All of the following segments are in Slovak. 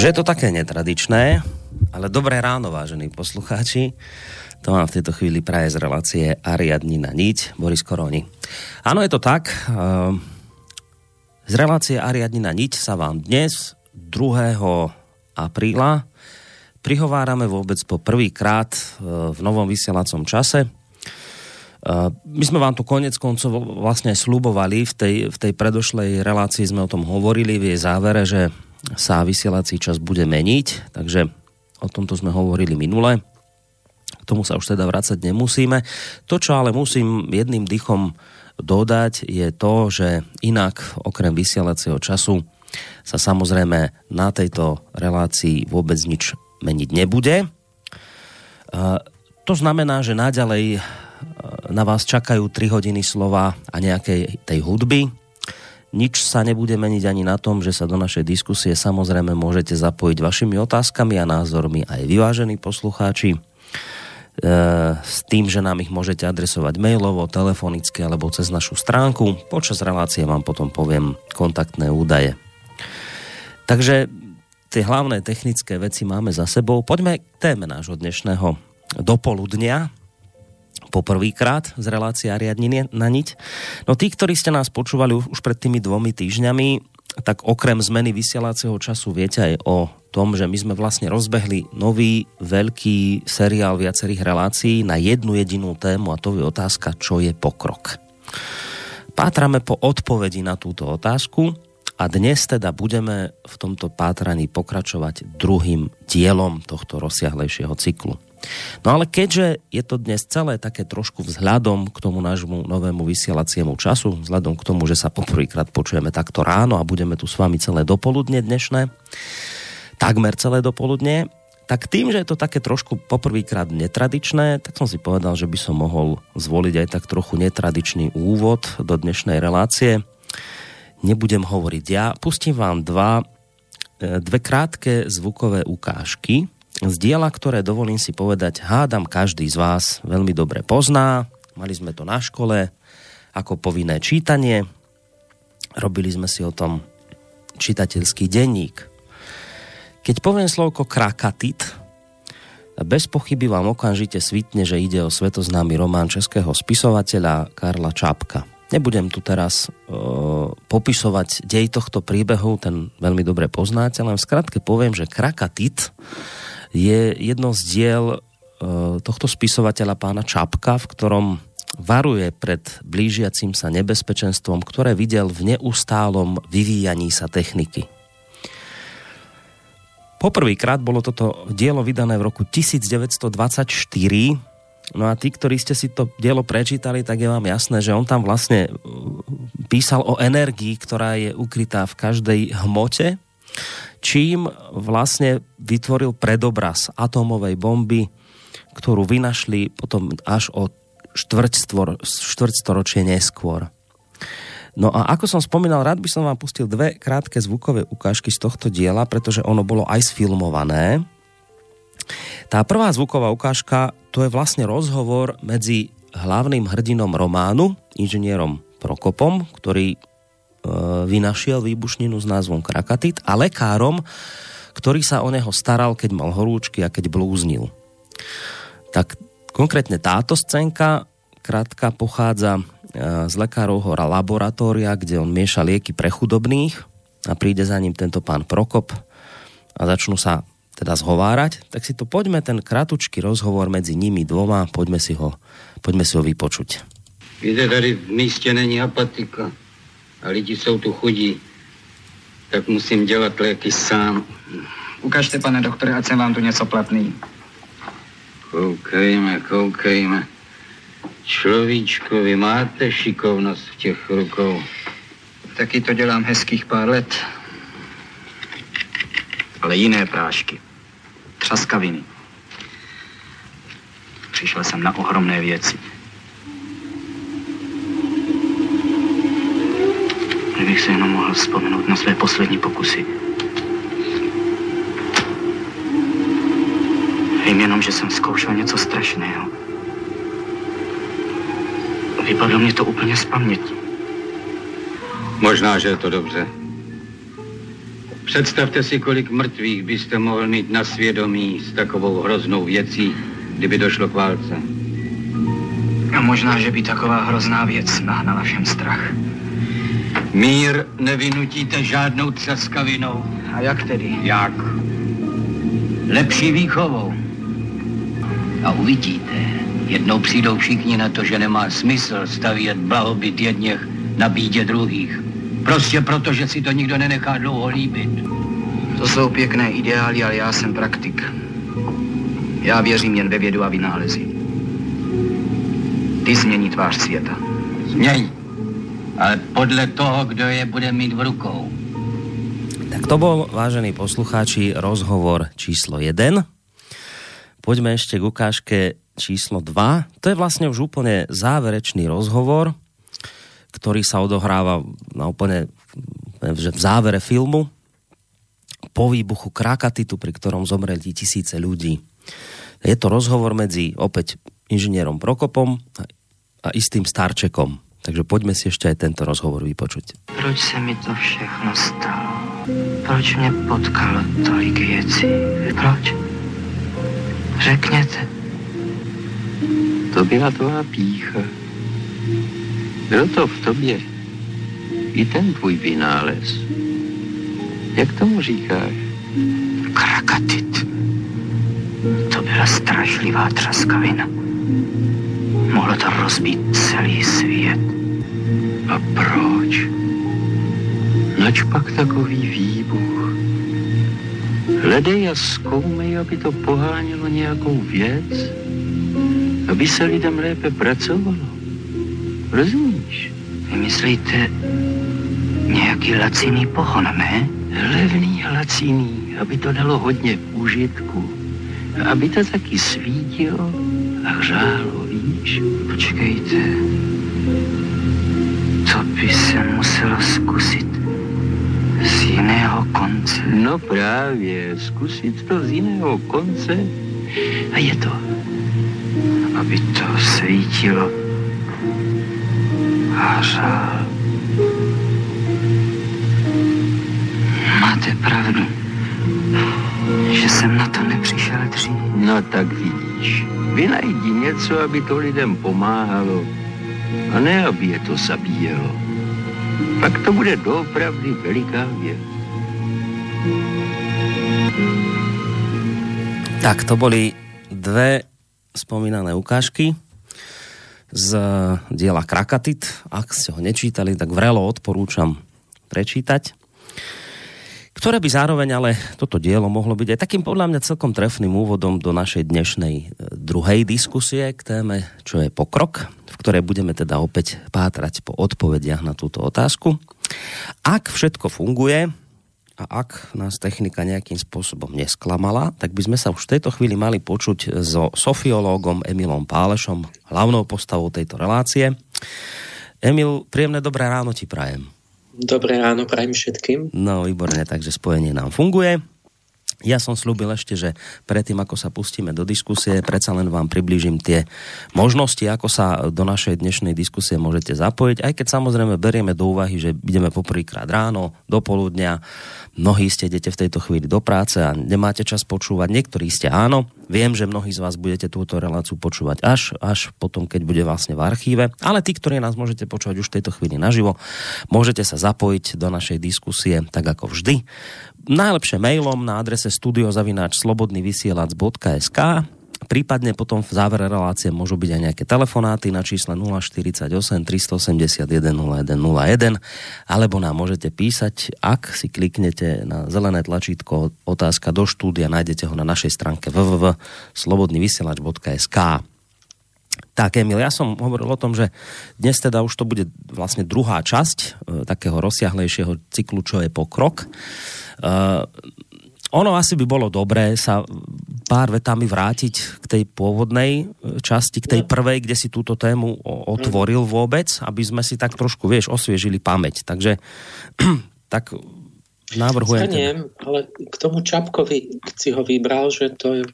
Že je to také netradičné, ale dobré ráno, vážení poslucháči. To mám v tejto chvíli praje z relácie Ariadnina niť, Boris Koroni. Áno, je to tak. Ehm, z relácie Ariadnina niť sa vám dnes, 2. apríla, prihovárame vôbec po prvýkrát e, v novom vysielacom čase. E, my sme vám tu konec koncov vlastne slubovali, v tej, v tej predošlej relácii sme o tom hovorili v jej závere, že sa vysielací čas bude meniť, takže o tomto sme hovorili minule. K tomu sa už teda vracať nemusíme. To, čo ale musím jedným dychom dodať, je to, že inak okrem vysielacieho času sa samozrejme na tejto relácii vôbec nič meniť nebude. To znamená, že naďalej na vás čakajú 3 hodiny slova a nejakej tej hudby, nič sa nebude meniť ani na tom, že sa do našej diskusie samozrejme môžete zapojiť vašimi otázkami a názormi aj vyvážení poslucháči e, s tým, že nám ich môžete adresovať mailovo, telefonicky alebo cez našu stránku. Počas relácie vám potom poviem kontaktné údaje. Takže tie hlavné technické veci máme za sebou. Poďme k téme nášho dnešného dopoludnia poprvýkrát z relácie Ariadniny na niť. No tí, ktorí ste nás počúvali už pred tými dvomi týždňami, tak okrem zmeny vysielacieho času viete aj o tom, že my sme vlastne rozbehli nový veľký seriál viacerých relácií na jednu jedinú tému a to je otázka, čo je pokrok. Pátrame po odpovedi na túto otázku a dnes teda budeme v tomto pátraní pokračovať druhým dielom tohto rozsiahlejšieho cyklu. No ale keďže je to dnes celé také trošku vzhľadom k tomu nášmu novému vysielaciemu času, vzhľadom k tomu, že sa poprvýkrát počujeme takto ráno a budeme tu s vami celé dopoludne dnešné, takmer celé dopoludne, tak tým, že je to také trošku poprvýkrát netradičné, tak som si povedal, že by som mohol zvoliť aj tak trochu netradičný úvod do dnešnej relácie. Nebudem hovoriť ja, pustím vám dva, e, dve krátke zvukové ukážky, z diela, ktoré dovolím si povedať, hádam každý z vás veľmi dobre pozná. Mali sme to na škole ako povinné čítanie. Robili sme si o tom čitateľský denník. Keď poviem slovko krakatit, bez pochyby vám okamžite svitne, že ide o svetoznámy román českého spisovateľa Karla Čapka. Nebudem tu teraz e, popisovať dej tohto príbehu, ten veľmi dobre poznáte, len v skratke poviem, že Krakatit je jedno z diel e, tohto spisovateľa pána Čapka, v ktorom varuje pred blížiacím sa nebezpečenstvom, ktoré videl v neustálom vyvíjaní sa techniky. Poprvýkrát bolo toto dielo vydané v roku 1924 No a tí, ktorí ste si to dielo prečítali, tak je vám jasné, že on tam vlastne uh, písal o energii, ktorá je ukrytá v každej hmote, čím vlastne vytvoril predobraz atómovej bomby, ktorú vynašli potom až o štvrťstoročie neskôr. No a ako som spomínal, rád by som vám pustil dve krátke zvukové ukážky z tohto diela, pretože ono bolo aj sfilmované. Tá prvá zvuková ukážka to je vlastne rozhovor medzi hlavným hrdinom románu, inžinierom Prokopom, ktorý vynašiel výbušninu s názvom Krakatit a lekárom, ktorý sa o neho staral, keď mal horúčky a keď blúznil. Tak konkrétne táto scénka krátka pochádza e, z lekárovho laboratória, kde on mieša lieky pre chudobných a príde za ním tento pán Prokop a začnú sa teda zhovárať, tak si to poďme ten kratučký rozhovor mezi nimi dvoma, poďme si ho, poďme si ho vypočuť. Víte, tady v místě není apatika a lidi jsou tu chudí, tak musím dělat léky sám. Ukažte, pane doktore, ať jsem vám tu něco platný. Koukejme, koukejme. Človíčko, vy máte šikovnost v těch rukou. Taky to dělám hezkých pár let. Ale jiné prášky třaskaviny. Přišel jsem na ohromné věci. Kdybych se jenom mohl vzpomenout na své poslední pokusy. Vím jenom, že jsem zkoušel něco strašného. Vypadlo mě to úplně z paměti. Možná, že je to dobře. Představte si, kolik mrtvých byste mohl mít na svědomí s takovou hroznou věcí, kdyby došlo k válce. A možná, že by taková hrozná věc nahnala všem strach. Mír nevynutíte žádnou třaskavinou. A jak tedy? Jak? Lepší výchovou. A uvidíte, jednou přijdou všichni na to, že nemá smysl stavět blahobyt jedněch na bídě druhých. Prostě proto, že si to nikdo nenechá dlouho líbit. To jsou pěkné ideály, ale já jsem praktik. Já věřím jen ve vědu a vynálezy. Ty změní tvář světa. Změň. Ale podle toho, kdo je bude mít v rukou. Tak to bol, vážení poslucháči, rozhovor číslo 1. Poďme ešte k ukážke číslo 2. To je vlastne už úplne záverečný rozhovor, ktorý sa odohráva na úplne v závere filmu po výbuchu Krakatitu, pri ktorom zomreli tisíce ľudí. Je to rozhovor medzi opäť inžinierom Prokopom a istým Starčekom. Takže poďme si ešte aj tento rozhovor vypočuť. Proč se mi to všechno stalo? Proč mě potkalo tolik věcí? Proč? Řekněte. To byla tvá pícha. Byl to v tobě i ten tvůj vynález. Jak tomu říkáš? Krakatit. To byla strašlivá třaskavina. Mohlo to rozbít celý svět. A proč? Nač pak takový výbuch? Hledej a zkoumej, aby to pohánělo nějakou věc, aby se lidem lépe pracovalo. Rozumíš? Vymyslíte nějaký laciný pohon, ne? Levný, laciný, aby to dalo hodně užitku. Aby to taky svítilo a hřálo, víš? Počkejte. To by se muselo zkusit z jiného konce. No právě, zkusit to z jiného konce a je to. Aby to svítilo Hářa. Máte pravdu, že jsem na to nepřišel dřív. No tak vidíš, vynajdi něco, aby to lidem pomáhalo a ne, aby je to zabíjelo. Pak to bude doopravdy veliká věc. Tak to boli dve spomínané ukážky z diela Krakatit. Ak ste ho nečítali, tak vrelo odporúčam prečítať ktoré by zároveň ale toto dielo mohlo byť aj takým podľa mňa celkom trefným úvodom do našej dnešnej e, druhej diskusie k téme, čo je pokrok, v ktorej budeme teda opäť pátrať po odpovediach na túto otázku. Ak všetko funguje, a ak nás technika nejakým spôsobom nesklamala, tak by sme sa už v tejto chvíli mali počuť so sofiológom Emilom Pálešom, hlavnou postavou tejto relácie. Emil, príjemné dobré ráno ti prajem. Dobré ráno prajem všetkým. No, výborne, takže spojenie nám funguje. Ja som slúbil ešte, že predtým, ako sa pustíme do diskusie, predsa len vám priblížim tie možnosti, ako sa do našej dnešnej diskusie môžete zapojiť, aj keď samozrejme berieme do úvahy, že ideme poprvýkrát ráno, do poludnia, Mnohí ste idete v tejto chvíli do práce a nemáte čas počúvať, niektorí ste áno. Viem, že mnohí z vás budete túto reláciu počúvať až, až potom, keď bude vlastne v archíve, ale tí, ktorí nás môžete počúvať už v tejto chvíli naživo, môžete sa zapojiť do našej diskusie tak ako vždy. Najlepšie mailom na adrese studiozavináč.slobodnyvysielac.sk Prípadne potom v závere relácie môžu byť aj nejaké telefonáty na čísle 048 381 0101 alebo nám môžete písať, ak si kliknete na zelené tlačítko otázka do štúdia, nájdete ho na našej stránke www.slobodnyvysielač.sk tak, Emil, ja som hovoril o tom, že dnes teda už to bude vlastne druhá časť e, takého rozsiahlejšieho cyklu, čo je pokrok. E, ono asi by bolo dobré sa pár vetami vrátiť k tej pôvodnej e, časti, k tej prvej, kde si túto tému otvoril vôbec, aby sme si tak trošku, vieš, osviežili pamäť. Takže tak návrhujem... Staniem, teda. ale k tomu Čapkovi si ho vybral, že to je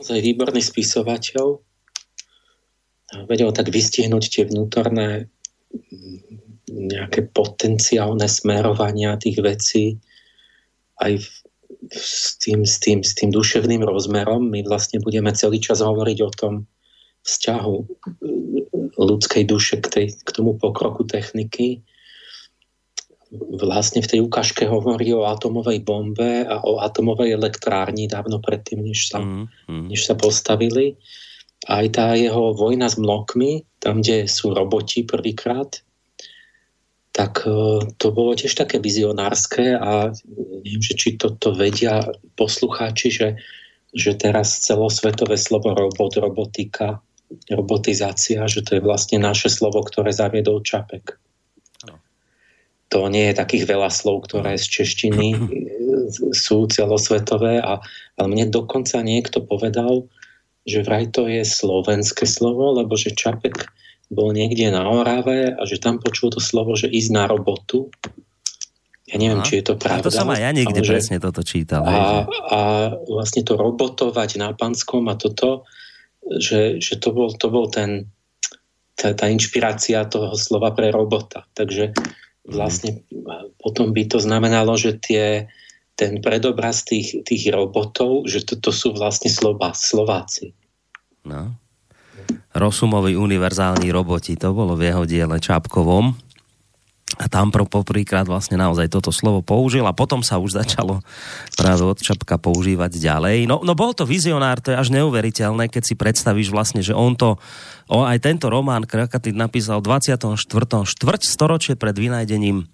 naozaj výborný spisovateľ. Vedel tak vystihnúť tie vnútorné nejaké potenciálne smerovania tých vecí aj s tým, s, tým, s tým duševným rozmerom. My vlastne budeme celý čas hovoriť o tom vzťahu e, ľudskej duše k, tej, k tomu pokroku techniky. Vlastne v tej ukážke hovorí o atomovej bombe a o atomovej elektrárni dávno predtým, než sa, mm, mm. Než sa postavili. Aj tá jeho vojna s mlokmi, tam, kde sú roboti prvýkrát, tak e, to bolo tiež také vizionárske a neviem, že či toto vedia poslucháči, že, že teraz celosvetové slovo robot, robotika, robotizácia, že to je vlastne naše slovo, ktoré zaviedol Čapek. To nie je takých veľa slov, ktoré z češtiny e, sú celosvetové, a, ale mne dokonca niekto povedal, že vraj to je slovenské slovo, lebo že Čapek bol niekde na Orave a že tam počul to slovo, že ísť na robotu. Ja neviem, Aha. či je to pravda. A to som aj ja niekde že, presne toto čítal. A, a vlastne to robotovať na Panskom a toto, že, že to, bol, to bol ten, tá, tá inšpirácia toho slova pre robota. Takže vlastne potom by to znamenalo, že tie, ten predobraz tých, tých robotov, že to, to sú vlastne slova, Slováci. No. Rosumovi univerzálni roboti, to bolo v jeho diele Čapkovom. A tam pro vlastne naozaj toto slovo použil a potom sa už začalo práve od Čapka používať ďalej. No, no bol to vizionár, to je až neuveriteľné, keď si predstavíš vlastne, že on to, on aj tento román Krakatit napísal v 24. štvrť storočie pred vynajdením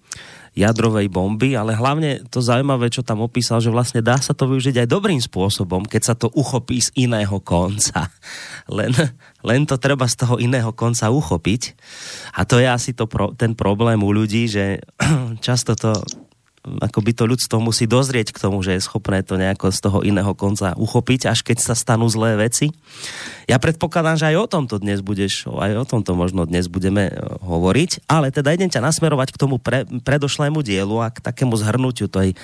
jadrovej bomby, ale hlavne to zaujímavé, čo tam opísal, že vlastne dá sa to využiť aj dobrým spôsobom, keď sa to uchopí z iného konca. Len, len to treba z toho iného konca uchopiť. A to je asi to ten problém u ľudí, že často to ako by to ľudstvo musí dozrieť k tomu, že je schopné to nejako z toho iného konca uchopiť, až keď sa stanú zlé veci. Ja predpokladám, že aj o tomto dnes budeš, aj o tomto možno dnes budeme e, hovoriť, ale teda idem ťa nasmerovať k tomu pre, predošlému dielu a k takému zhrnutiu tej,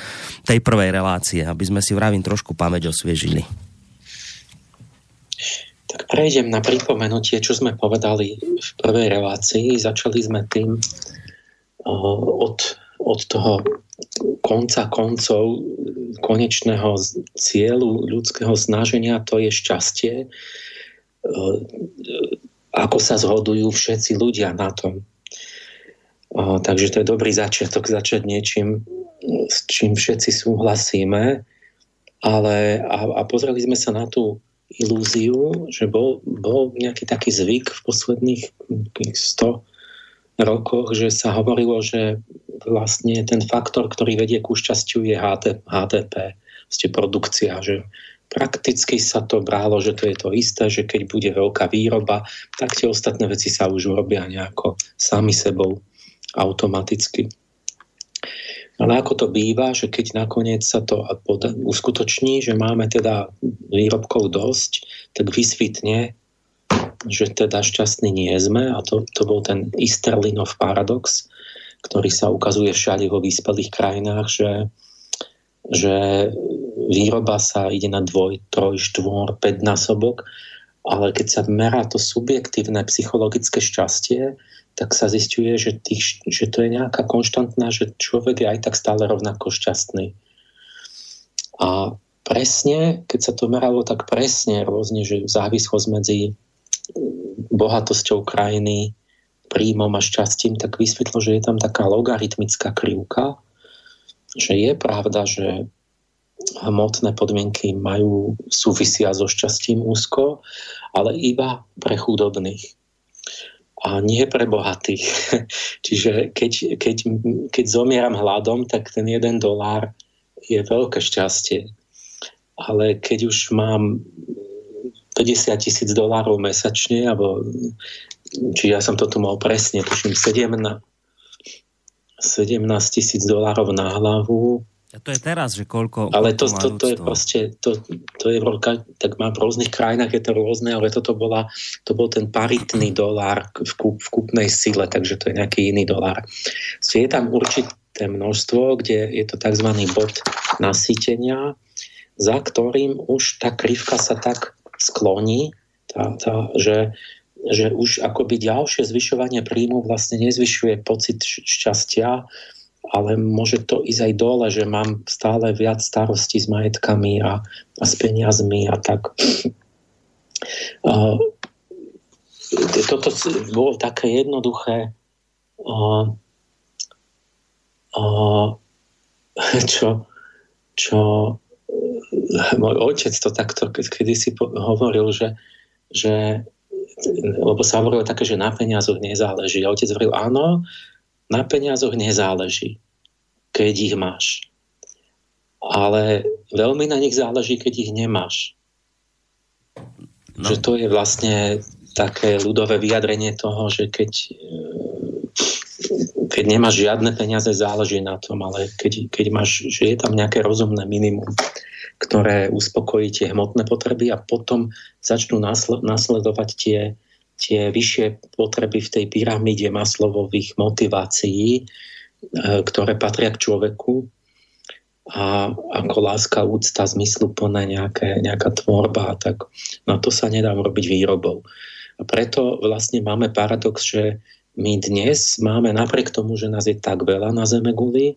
tej prvej relácie, aby sme si vravím trošku pamäť osviežili. Tak prejdem na pripomenutie, čo sme povedali v prvej relácii. Začali sme tým od, od toho konca koncov konečného cieľu ľudského snaženia to je šťastie. E, ako sa zhodujú všetci ľudia na tom. E, takže to je dobrý začiatok začať niečím, s čím všetci súhlasíme. Ale, a, a pozreli sme sa na tú ilúziu, že bol, bol nejaký taký zvyk v posledných 100 rokoch, že sa hovorilo, že vlastne ten faktor, ktorý vedie ku šťastiu je HDP, ste produkcia, že prakticky sa to brálo, že to je to isté, že keď bude veľká výroba, tak tie ostatné veci sa už urobia nejako sami sebou automaticky. Ale ako to býva, že keď nakoniec sa to uskutoční, že máme teda výrobkov dosť, tak vysvitne, že teda šťastní nie sme a to, to bol ten Easterlinov paradox, ktorý sa ukazuje všade vo vyspelých krajinách, že, že výroba sa ide na dvoj, troj, štvor, 5 násobok, ale keď sa merá to subjektívne psychologické šťastie, tak sa zistuje, že, tých, že to je nejaká konštantná, že človek je aj tak stále rovnako šťastný. A presne, keď sa to meralo tak presne, rôzne, že závislosť medzi bohatosťou krajiny, príjmom a šťastím, tak vysvetlo, že je tam taká logaritmická krivka, že je pravda, že hmotné podmienky majú súvisia so šťastím úzko, ale iba pre chudobných a nie pre bohatých. Čiže keď, keď, keď zomieram hladom, tak ten jeden dolár je veľké šťastie. Ale keď už mám 50 tisíc dolárov mesačne, alebo či ja som to tu mal presne, tuším 17 tisíc dolárov na hlavu, a to je teraz, že koľko... Ale to, to, to, je proste, to, to je veľká, tak má v rôznych krajinách je to rôzne, ale toto bola, to bol ten paritný dolár v, kúp, v kúpnej sile, takže to je nejaký iný dolár. Je tam určité množstvo, kde je to tzv. bod nasýtenia, za ktorým už tá krivka sa tak skloní, tá, tá, že, že už akoby ďalšie zvyšovanie príjmu vlastne nezvyšuje pocit šťastia, ale môže to ísť aj dole, že mám stále viac starostí s majetkami a, a s peniazmi a tak. Uh, toto bolo také jednoduché, uh, uh, čo, čo môj otec to takto kedy si hovoril, že, že lebo sa hovorilo také, že na peniazoch nezáleží. A otec hovoril, áno, na peniazoch nezáleží, keď ich máš. Ale veľmi na nich záleží, keď ich nemáš. No. Že to je vlastne také ľudové vyjadrenie toho, že keď, eh, keď nemáš žiadne peniaze, záleží na tom, ale keď, keď máš, že je tam nejaké rozumné minimum, ktoré uspokojí tie hmotné potreby a potom začnú nasledovať tie, tie vyššie potreby v tej pyramíde maslovových motivácií, e, ktoré patria k človeku a ako láska, úcta, zmysluplné nejaké, nejaká tvorba, tak na to sa nedá robiť výrobou. A preto vlastne máme paradox, že my dnes máme napriek tomu, že nás je tak veľa na Zeme guli,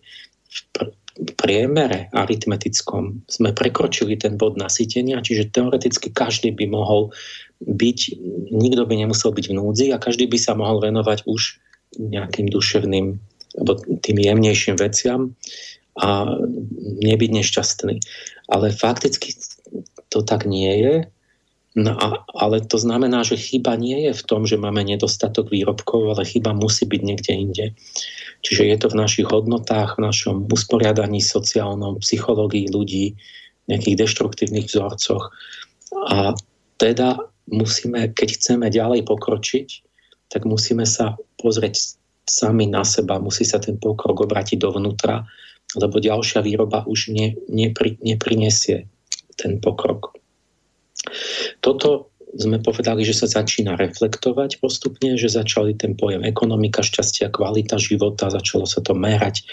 priemere aritmetickom sme prekročili ten bod nasytenia, čiže teoreticky každý by mohol byť, nikto by nemusel byť v núdzi a každý by sa mohol venovať už nejakým duševným alebo tým jemnejším veciam a nebyť nešťastný. Ale fakticky to tak nie je. No a, ale to znamená, že chyba nie je v tom, že máme nedostatok výrobkov, ale chyba musí byť niekde inde. Čiže je to v našich hodnotách, v našom usporiadaní sociálnom, psychológii ľudí, nejakých deštruktívnych vzorcoch. A teda musíme, keď chceme ďalej pokročiť, tak musíme sa pozrieť sami na seba, musí sa ten pokrok obratiť dovnútra, lebo ďalšia výroba už ne, nepri, neprinesie ten pokrok. Toto sme povedali, že sa začína reflektovať postupne, že začali ten pojem ekonomika, šťastia, kvalita života, začalo sa to merať.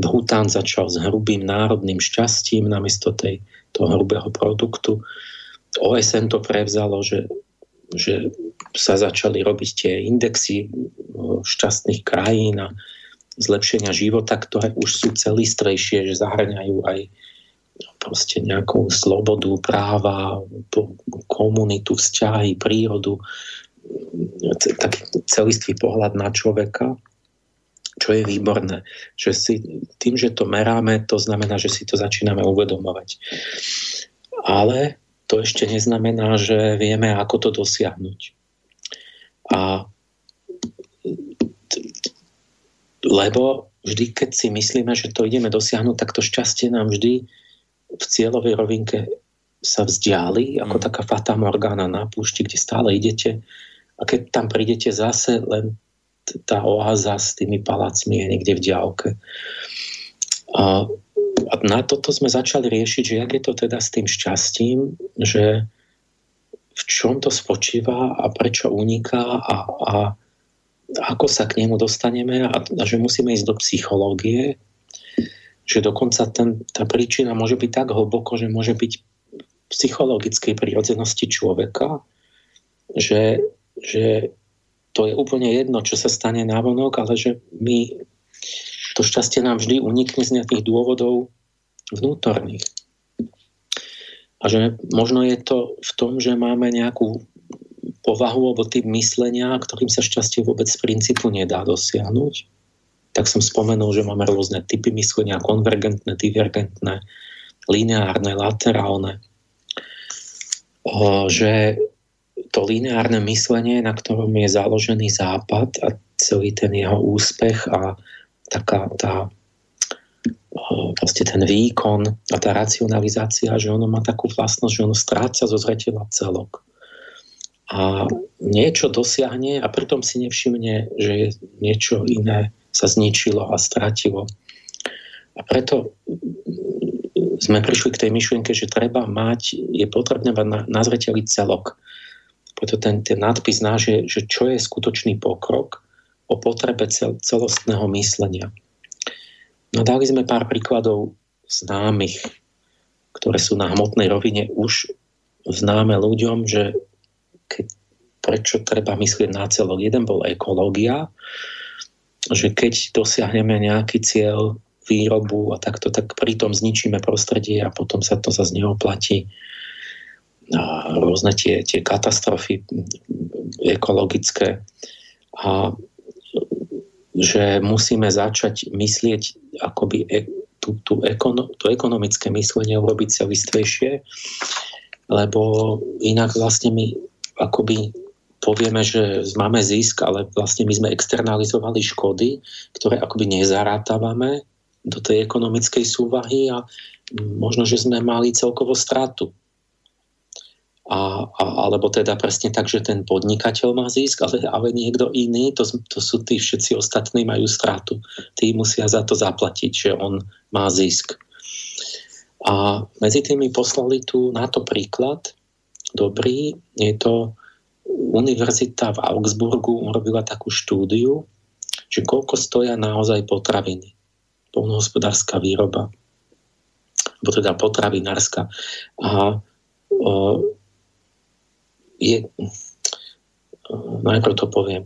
Bhután začal s hrubým národným šťastím namiesto tej, toho hrubého produktu. OSN to prevzalo, že, že sa začali robiť tie indexy šťastných krajín a zlepšenia života, ktoré už sú celistrejšie, že zahrňajú aj proste nejakú slobodu, práva, komunitu, vzťahy, prírodu, taký celistvý pohľad na človeka, čo je výborné. Že si, tým, že to meráme, to znamená, že si to začíname uvedomovať. Ale to ešte neznamená, že vieme, ako to dosiahnuť. A lebo vždy, keď si myslíme, že to ideme dosiahnuť, tak to šťastie nám vždy v cieľovej rovinke sa vzdiali, ako mm. taká fata morgana na púšti, kde stále idete a keď tam prídete zase, len tá oáza s tými palácmi je niekde v diálke. A a na toto sme začali riešiť, že jak je to teda s tým šťastím, že v čom to spočíva a prečo uniká a, a ako sa k nemu dostaneme a, a že musíme ísť do psychológie, že dokonca ten, tá príčina môže byť tak hlboko, že môže byť v psychologickej prírodzenosti človeka, že, že to je úplne jedno, čo sa stane návonok, ale že my to šťastie nám vždy unikne z nejakých dôvodov vnútorných. A že možno je to v tom, že máme nejakú povahu alebo typ myslenia, ktorým sa šťastie vôbec z princípu nedá dosiahnuť. Tak som spomenul, že máme rôzne typy myslenia, konvergentné, divergentné, lineárne, laterálne. Že to lineárne myslenie, na ktorom je založený západ a celý ten jeho úspech a taká tá proste ten výkon a tá racionalizácia, že ono má takú vlastnosť, že ono stráca zo zretela celok. A niečo dosiahne a pritom si nevšimne, že je niečo iné sa zničilo a stratilo. A preto sme prišli k tej myšlienke, že treba mať, je potrebné mať na, na celok. Preto ten, ten nadpis náš je, že čo je skutočný pokrok o potrebe cel, celostného myslenia. No dali sme pár príkladov známych, ktoré sú na hmotnej rovine už známe ľuďom, že keď, prečo treba myslieť na celok. Jeden bol ekológia, že keď dosiahneme nejaký cieľ výrobu a takto, tak pritom zničíme prostredie a potom sa to zase neoplatí. A rôzne tie, tie katastrofy ekologické. A že musíme začať myslieť akoby e, tú, tú ekono, to ekonomické myslenie urobiť celistvejšie, lebo inak vlastne my akoby povieme, že máme zisk, ale vlastne my sme externalizovali škody, ktoré akoby nezarátavame do tej ekonomickej súvahy a možno, že sme mali celkovo stratu a, a, alebo teda presne tak, že ten podnikateľ má zisk, ale, ale niekto iný, to, to sú tí všetci ostatní, majú stratu. Tí musia za to zaplatiť, že on má zisk. A medzi tými poslali tu na to príklad, dobrý, je to univerzita v Augsburgu urobila takú štúdiu, že koľko stoja naozaj potraviny. Polnohospodárska výroba, alebo teda potravinárska. A o, je, najprv to poviem,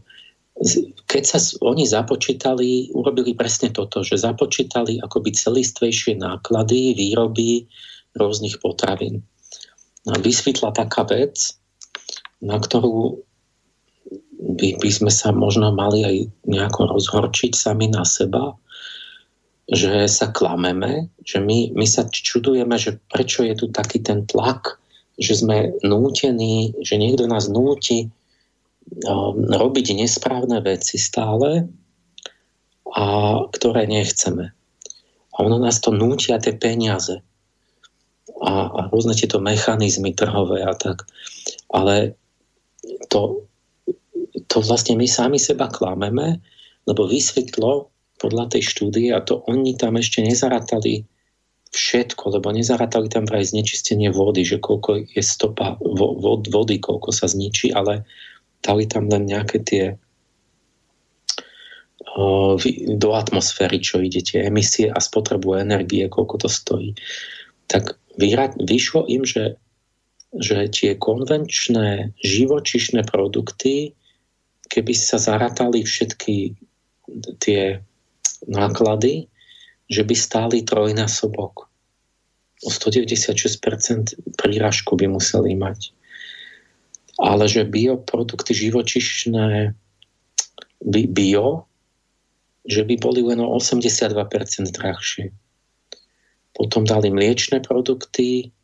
keď sa oni započítali, urobili presne toto, že započítali akoby celistvejšie náklady výroby rôznych potravín. A vysvetla taká vec, na ktorú by, by sme sa možno mali aj nejako rozhorčiť sami na seba, že sa klameme, že my, my sa čudujeme, že prečo je tu taký ten tlak že sme nútení, že niekto nás núti um, robiť nesprávne veci stále, a ktoré nechceme. A ono nás to nútia tie peniaze a, a rôzne tieto mechanizmy trhové a tak. Ale to, to vlastne my sami seba klameme, lebo vysvetlo podľa tej štúdie, a to oni tam ešte nezarátali všetko, lebo nezarátali tam vraj znečistenie vody, že koľko je stopa vody, koľko sa zničí, ale dali tam len nejaké tie do atmosféry, čo ide, emisie a spotrebu energie, koľko to stojí. Tak vyšlo im, že, že tie konvenčné živočišné produkty, keby sa zaratali všetky tie náklady, že by stáli trojnásobok. O 196% príražku by museli mať. Ale že bioprodukty živočišné bio, že by boli len o 82% drahšie. Potom dali mliečne produkty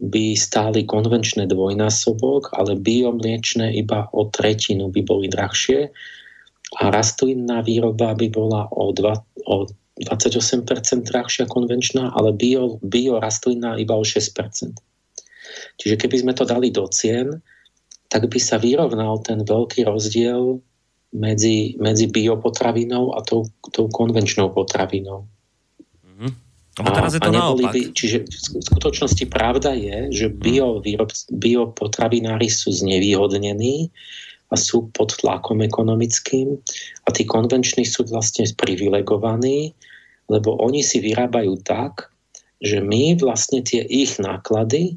by stáli konvenčné dvojnásobok, ale biomliečné iba o tretinu by boli drahšie a rastlinná výroba by bola o, dva, o 28% drahšia konvenčná, ale bio, bio rastlinná iba o 6%. Čiže keby sme to dali do cien, tak by sa vyrovnal ten veľký rozdiel medzi, medzi biopotravinou a tou, tou konvenčnou potravinou. A, teraz je to a naopak. By, čiže v skutočnosti pravda je, že mhm. bio, výrob, biopotravinári sú znevýhodnení a sú pod tlakom ekonomickým a tí konvenční sú vlastne privilegovaní, lebo oni si vyrábajú tak, že my vlastne tie ich náklady,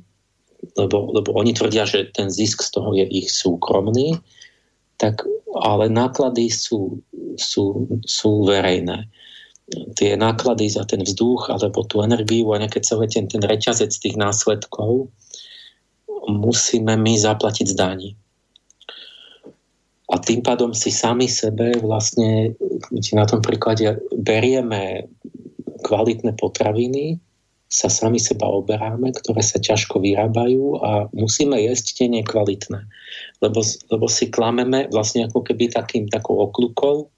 lebo, lebo oni tvrdia, že ten zisk z toho je ich súkromný, tak ale náklady sú, sú, sú verejné tie náklady za ten vzduch alebo tú energiu a nejaké celé ten, ten reťazec tých následkov musíme my zaplatiť z. A tým pádom si sami sebe vlastne na tom príklade berieme kvalitné potraviny, sa sami seba oberáme, ktoré sa ťažko vyrábajú a musíme jesť tie nekvalitné. Lebo, lebo si klameme vlastne ako keby takým, takou okľukou,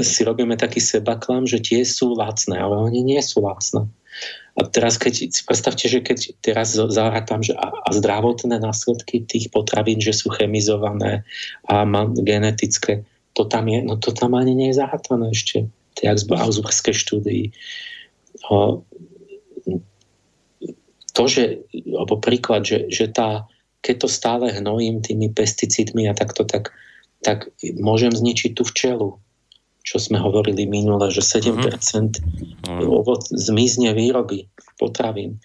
si robíme taký sebaklam, že tie sú lacné, ale oni nie sú lacné. A teraz keď si predstavte, že keď teraz zarátam, že a, a zdravotné následky tých potravín, že sú chemizované a má genetické, to tam je, no to tam ani nie je zarátané ešte. To je z Augsburskej štúdii. O, to, že, alebo príklad, že, že tá, keď to stále hnojím tými pesticídmi a takto, tak, tak môžem zničiť tú včelu čo sme hovorili minule, že 7% mm-hmm. ovoc zmizne výroby potravín.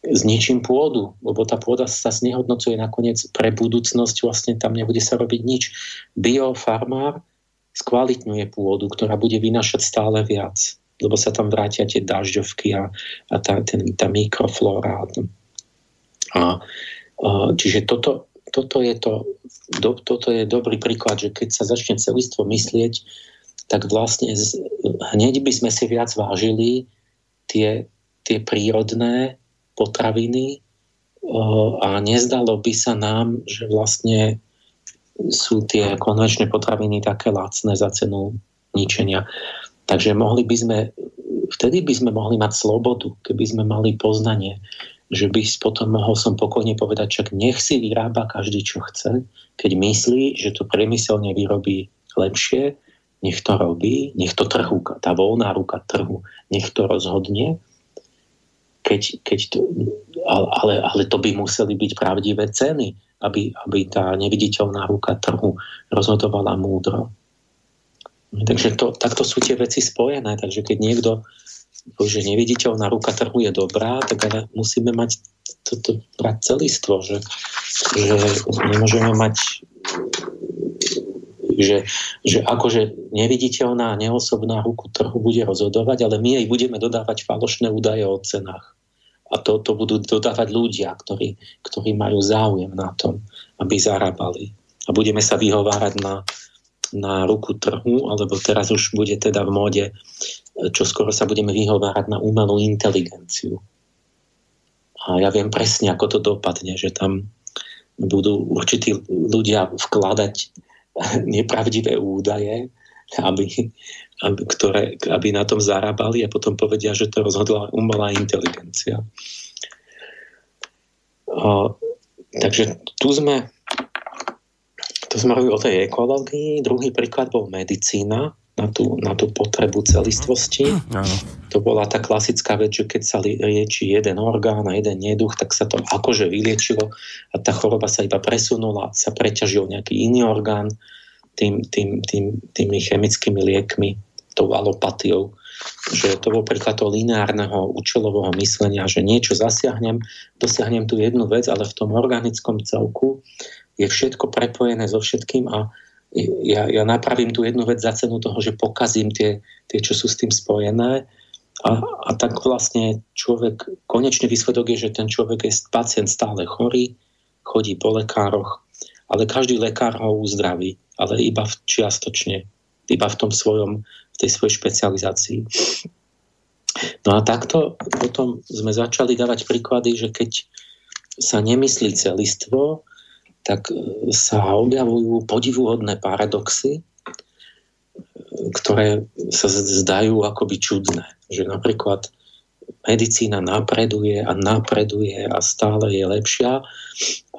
Zničím pôdu, lebo tá pôda sa znehodnocuje nakoniec pre budúcnosť, vlastne tam nebude sa robiť nič. Biofarmár skvalitňuje pôdu, ktorá bude vynašať stále viac, lebo sa tam vrátia tie dažďovky a, a tá, ten, tá mikroflóra. A, a, čiže toto, toto je to do, toto je dobrý príklad, že keď sa začne celistvo myslieť, tak vlastne z, hneď by sme si viac vážili tie, tie prírodné potraviny o, a nezdalo by sa nám, že vlastne sú tie konvenčné potraviny také lacné za cenu ničenia. Takže mohli by sme, vtedy by sme mohli mať slobodu, keby sme mali poznanie, že by potom mohol som pokojne povedať, čak nech si vyrába každý, čo chce, keď myslí, že to priemyselne vyrobí lepšie, nech to robí, nech to trhu, tá voľná ruka trhu, nech to rozhodne, keď, keď to, ale, ale to by museli byť pravdivé ceny, aby, aby tá neviditeľná ruka trhu rozhodovala múdro. Takže to, takto sú tie veci spojené. Takže keď niekto že neviditeľná ruka trhu je dobrá, tak ale musíme mať toto brať celistvo, že, že nemôžeme mať že, že akože neviditeľná, neosobná ruku trhu bude rozhodovať, ale my jej budeme dodávať falošné údaje o cenách. A to, to budú dodávať ľudia, ktorí, ktorí majú záujem na tom, aby zarábali. A budeme sa vyhovárať na, na ruku trhu, alebo teraz už bude teda v móde čo skoro sa budeme vyhovárať na umelú inteligenciu. A ja viem presne, ako to dopadne, že tam budú určití ľudia vkladať nepravdivé údaje, aby, aby, ktoré, aby na tom zarábali a potom povedia, že to rozhodla umelá inteligencia. O, takže tu sme to sme robili o tej ekológii. Druhý príklad bol medicína na tú, na tú potrebu celistvosti. Áno. To bola tá klasická vec, že keď sa lieči jeden orgán a jeden neduch, tak sa to akože vyliečilo a tá choroba sa iba presunula, sa preťažil nejaký iný orgán tým, tým, tým, tými chemickými liekmi, tou alopatiou. Že to bol príklad toho lineárneho účelového myslenia, že niečo zasiahnem, dosiahnem tú jednu vec, ale v tom organickom celku je všetko prepojené so všetkým a ja, ja napravím tú jednu vec za cenu toho, že pokazím tie, tie čo sú s tým spojené. A, a tak vlastne človek, konečný výsledok je, že ten človek je pacient stále chorý, chodí po lekároch, ale každý lekár ho uzdraví, ale iba v, čiastočne, iba v tom svojom, v tej svojej špecializácii. No a takto potom sme začali dávať príklady, že keď sa nemyslí celistvo, tak e, sa objavujú podivuhodné paradoxy, ktoré sa zdajú akoby čudné. Že napríklad medicína napreduje a napreduje a stále je lepšia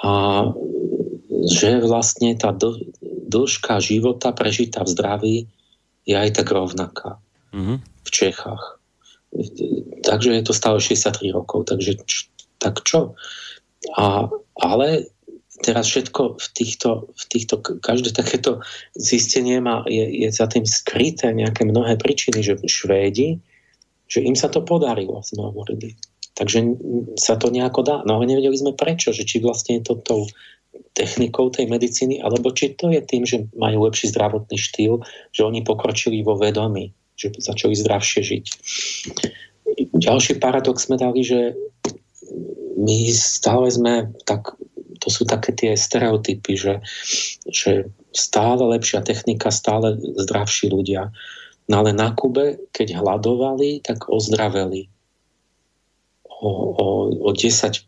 a že vlastne tá dĺžka života prežitá v zdraví je aj tak rovnaká mm-hmm. v Čechách. Takže je to stále 63 rokov. Takže tak čo? A, ale teraz všetko v týchto, v týchto každé takéto zistenie má, je, je za tým skryté nejaké mnohé príčiny, že Švédi, že im sa to podarilo, sme hovorili. Takže sa to nejako dá. No ale nevedeli sme prečo, že či vlastne je to tou technikou tej medicíny, alebo či to je tým, že majú lepší zdravotný štýl, že oni pokročili vo vedomí, že začali zdravšie žiť. Ďalší paradox sme dali, že my stále sme tak, to sú také tie stereotypy, že, že stále lepšia technika, stále zdravší ľudia. No ale na Kube, keď hľadovali, tak ozdraveli o, o, o 10%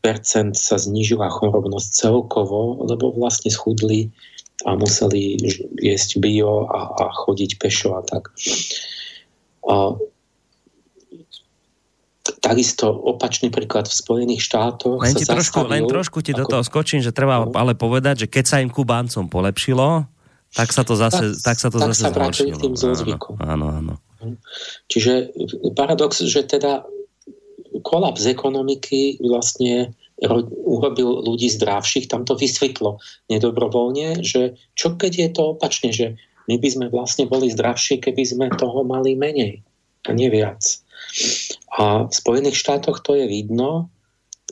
sa znižila chorobnosť celkovo, lebo vlastne schudli a museli jesť bio a, a chodiť pešo a tak. A, takisto opačný príklad v Spojených štátoch. Len, ti trošku, len trošku ti ako... do toho skočím, že treba no. ale povedať, že keď sa im Kubáncom polepšilo, tak sa to zase, tak, tak sa to tak zase sa zhoršilo. tým zlozvykom. Áno, áno. Čiže paradox, že teda kolaps ekonomiky vlastne urobil ľudí zdravších, tam to vysvetlo nedobrovoľne, že čo keď je to opačne, že my by sme vlastne boli zdravší, keby sme toho mali menej a nie viac. A v Spojených štátoch to je vidno,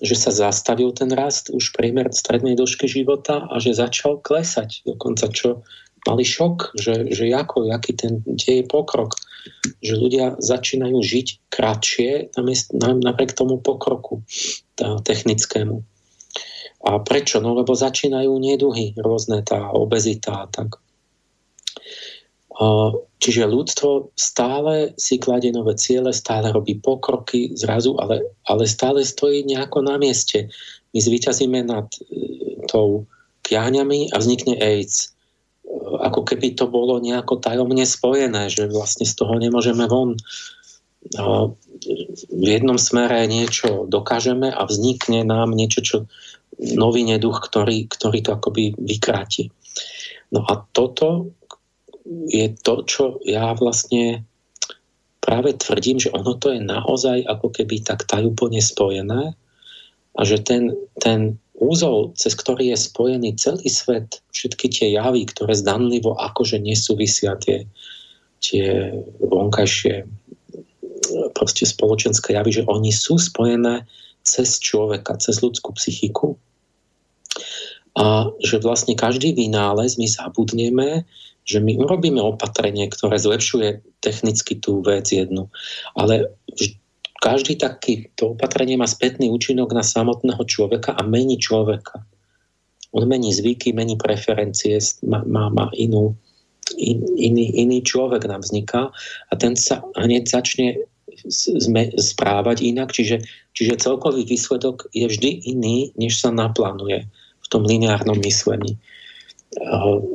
že sa zastavil ten rast už priemer strednej dĺžky života a že začal klesať. Dokonca čo mali šok, že, že ako, aký ten deje pokrok že ľudia začínajú žiť kratšie napriek tomu pokroku technickému. A prečo? No lebo začínajú neduhy rôzne, tá obezita a tak. Čiže ľudstvo stále si kladie nové ciele, stále robí pokroky zrazu, ale, ale stále stojí nejako na mieste. My zvyťazíme nad e, tou kiahňami a vznikne AIDS ako keby to bolo nejako tajomne spojené, že vlastne z toho nemôžeme von. V jednom smere niečo dokážeme a vznikne nám niečo, čo nový neduch, ktorý, ktorý to akoby vykráti. No a toto je to, čo ja vlastne práve tvrdím, že ono to je naozaj ako keby tak tajúplne spojené a že ten, ten úzol, cez ktorý je spojený celý svet, všetky tie javy, ktoré zdanlivo akože nesúvisia tie, tie vonkajšie proste spoločenské javy, že oni sú spojené cez človeka, cez ľudskú psychiku. A že vlastne každý vynález my zabudneme, že my urobíme opatrenie, ktoré zlepšuje technicky tú vec jednu, ale každý taký to opatrenie má spätný účinok na samotného človeka a mení človeka. On mení zvyky, mení preferencie, má, má, má inú, in, iný, iný človek nám vzniká a ten sa hneď začne správať inak, čiže, čiže celkový výsledok je vždy iný, než sa naplánuje v tom lineárnom myslení.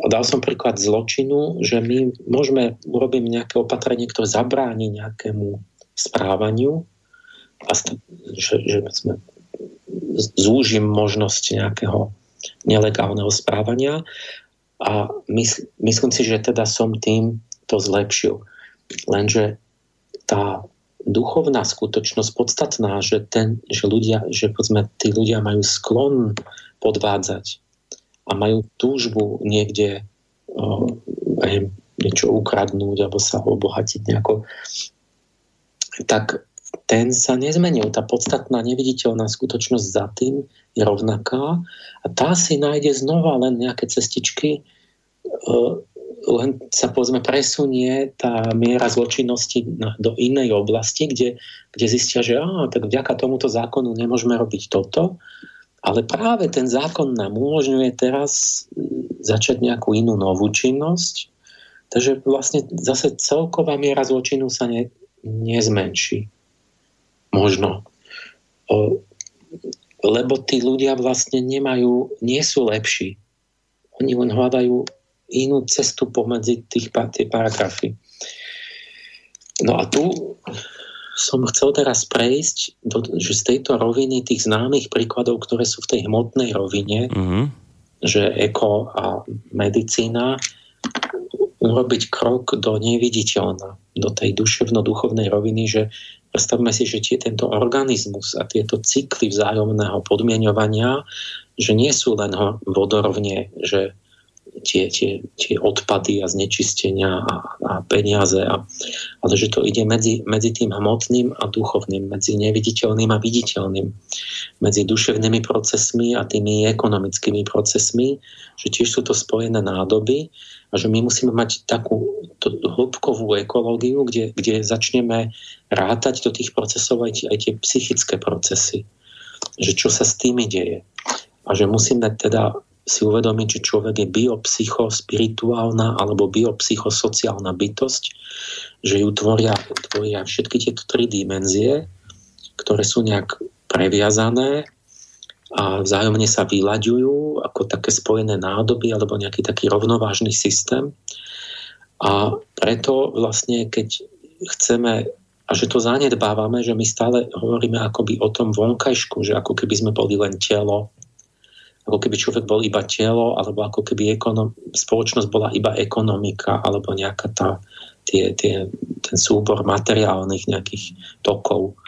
Dal som príklad zločinu, že my môžeme urobiť nejaké opatrenie, ktoré zabráni nejakému správaniu, a že, že sme zúžim možnosť nejakého nelegálneho správania a mysl, myslím si, že teda som tým to zlepšil. Lenže tá duchovná skutočnosť podstatná, že, ten, že, ľudia, že povedzme, tí ľudia majú sklon podvádzať a majú túžbu niekde o, niečo ukradnúť alebo sa obohatiť nejako, tak ten sa nezmenil. Tá podstatná neviditeľná skutočnosť za tým je rovnaká a tá si nájde znova len nejaké cestičky, len sa povedzme presunie tá miera zločinnosti do inej oblasti, kde, kde zistia, že á, tak vďaka tomuto zákonu nemôžeme robiť toto, ale práve ten zákon nám umožňuje teraz začať nejakú inú novú činnosť, takže vlastne zase celková miera zločinu sa ne, nezmenší. Možno. O, lebo tí ľudia vlastne nemajú, nie sú lepší. Oni len hľadajú inú cestu pomedzi tých, tie paragrafy. No a tu som chcel teraz prejsť do, že z tejto roviny tých známych príkladov, ktoré sú v tej hmotnej rovine, mm-hmm. že eko a medicína, urobiť krok do neviditeľna, do tej duševno-duchovnej roviny, že predstavme si, že tie, tento organizmus a tieto cykly vzájomného podmienovania, že nie sú len vodorovne, že tie, tie, tie odpady a znečistenia a, a peniaze, a, ale že to ide medzi, medzi tým hmotným a duchovným, medzi neviditeľným a viditeľným, medzi duševnými procesmi a tými ekonomickými procesmi, že tiež sú to spojené nádoby a že my musíme mať takú hĺbkovú ekológiu, kde, kde začneme rátať do tých procesov aj, aj tie psychické procesy. Že čo sa s tými deje. A že musíme teda si uvedomiť, že človek je biopsychospirituálna alebo biopsychosociálna bytosť, že ju tvoria, tvoria všetky tieto tri dimenzie, ktoré sú nejak previazané a vzájomne sa vyľaďujú ako také spojené nádoby alebo nejaký taký rovnovážny systém. A preto vlastne, keď chceme a že to zanedbávame, že my stále hovoríme akoby o tom vonkajšku, že ako keby sme boli len telo, ako keby človek bol iba telo, alebo ako keby ekonom, spoločnosť bola iba ekonomika, alebo nejaká tá, tie, tie, ten súbor materiálnych nejakých tokov.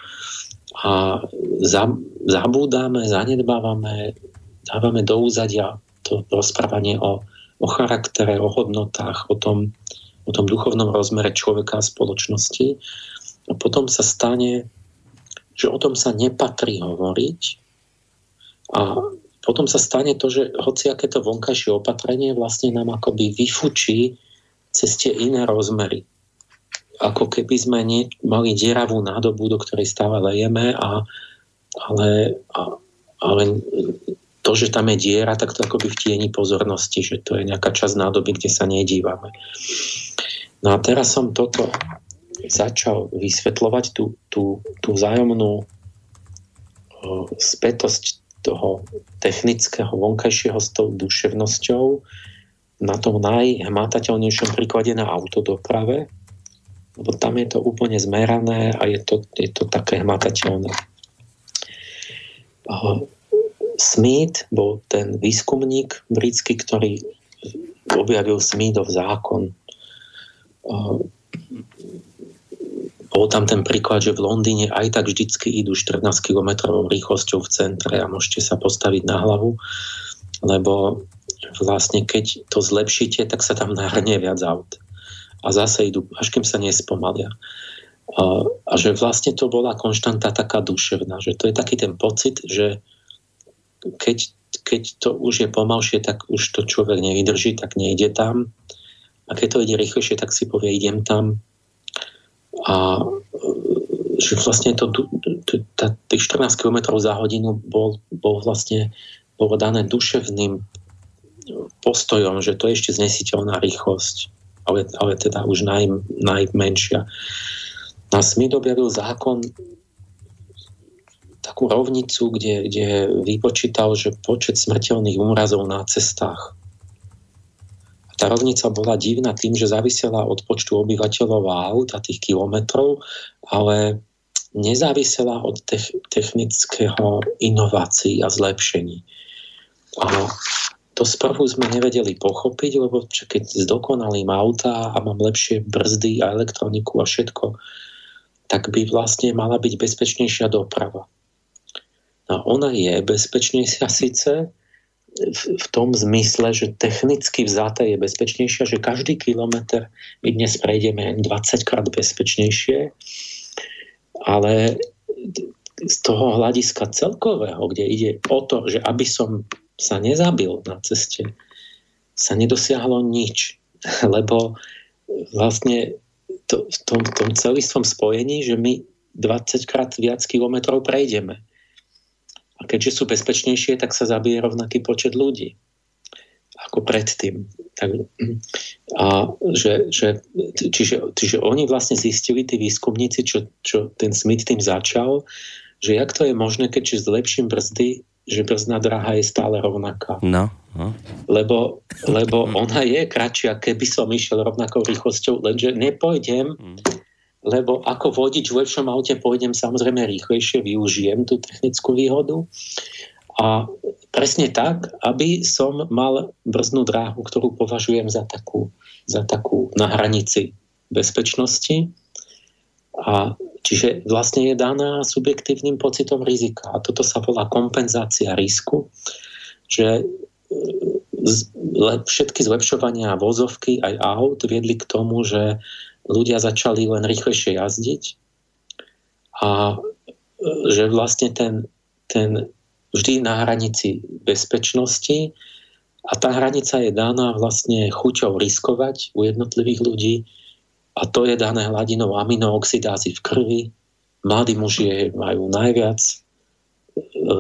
A za, zabúdame, zanedbávame, dávame do úzadia to rozprávanie o, o charaktere, o hodnotách, o tom, o tom duchovnom rozmere človeka a spoločnosti. A potom sa stane, že o tom sa nepatrí hovoriť a potom sa stane to, že hociaké to vonkajšie opatrenie vlastne nám akoby vyfučí cez tie iné rozmery. Ako keby sme nie, mali dieravú nádobu, do ktorej stále lejeme, a, ale, a, ale to, že tam je diera, tak to akoby v tieni pozornosti, že to je nejaká časť nádoby, kde sa nedívame. No a teraz som toto začal vysvetľovať, tú, tú, tú vzájomnú spätosť toho technického vonkajšieho s tou duševnosťou na tom najhmatateľnejšom príklade na autodoprave, lebo tam je to úplne zmerané a je to, je to také hmatateľné. Smith bol ten výskumník britský, ktorý objavil Smithov zákon bol tam ten príklad, že v Londýne aj tak vždycky idú 14 km rýchlosťou v centre a môžete sa postaviť na hlavu, lebo vlastne keď to zlepšíte, tak sa tam nahrnie viac aut. A zase idú, až kým sa nespomalia. A, a že vlastne to bola konštanta taká duševná, že to je taký ten pocit, že keď, keď to už je pomalšie, tak už to človek nevydrží, tak nejde tam. A keď to ide rýchlejšie, tak si povie, idem tam a e, že vlastne to, tá, tých 14 km za hodinu bol, bol vlastne bolo dané duševným postojom, že to je ešte znesiteľná rýchlosť, ale, ale teda už naj, najmenšia. Na Smith objavil zákon takú rovnicu, kde, kde vypočítal, že počet smrteľných úrazov na cestách tá rovnica bola divná tým, že závisela od počtu obyvateľov a aut a tých kilometrov, ale nezávisela od technického inovácií a zlepšení. A to sprvu sme nevedeli pochopiť, lebo keď zdokonalím auta a mám lepšie brzdy a elektroniku a všetko, tak by vlastne mala byť bezpečnejšia doprava. No ona je bezpečnejšia síce, v, tom zmysle, že technicky vzaté je bezpečnejšia, že každý kilometr my dnes prejdeme 20 krát bezpečnejšie, ale z toho hľadiska celkového, kde ide o to, že aby som sa nezabil na ceste, sa nedosiahlo nič. Lebo vlastne to, v tom, tom celistvom spojení, že my 20 krát viac kilometrov prejdeme. A keďže sú bezpečnejšie, tak sa zabije rovnaký počet ľudí. ako predtým. Tak, a že, že, čiže, čiže oni vlastne zistili, tí výskumníci, čo, čo ten Smith tým začal, že jak to je možné, keď zlepším brzdy, že brzdná dráha je stále rovnaká. No, no. Lebo, lebo ona je kratšia, keby som išiel rovnakou rýchlosťou, lenže nepojdem, mm. Lebo ako vodič v lepšom aute pôjdem samozrejme rýchlejšie, využijem tú technickú výhodu. A presne tak, aby som mal brznú dráhu, ktorú považujem za takú, za takú na hranici bezpečnosti. A čiže vlastne je daná subjektívnym pocitom rizika. A toto sa volá kompenzácia risku, že e, všetky zlepšovania vozovky aj aut viedli k tomu, že ľudia začali len rýchlejšie jazdiť a e, že vlastne ten, ten vždy na hranici bezpečnosti a tá hranica je daná vlastne chuťou riskovať u jednotlivých ľudí a to je dané hladinou aminooxidázy v krvi. Mladí muži majú najviac, e,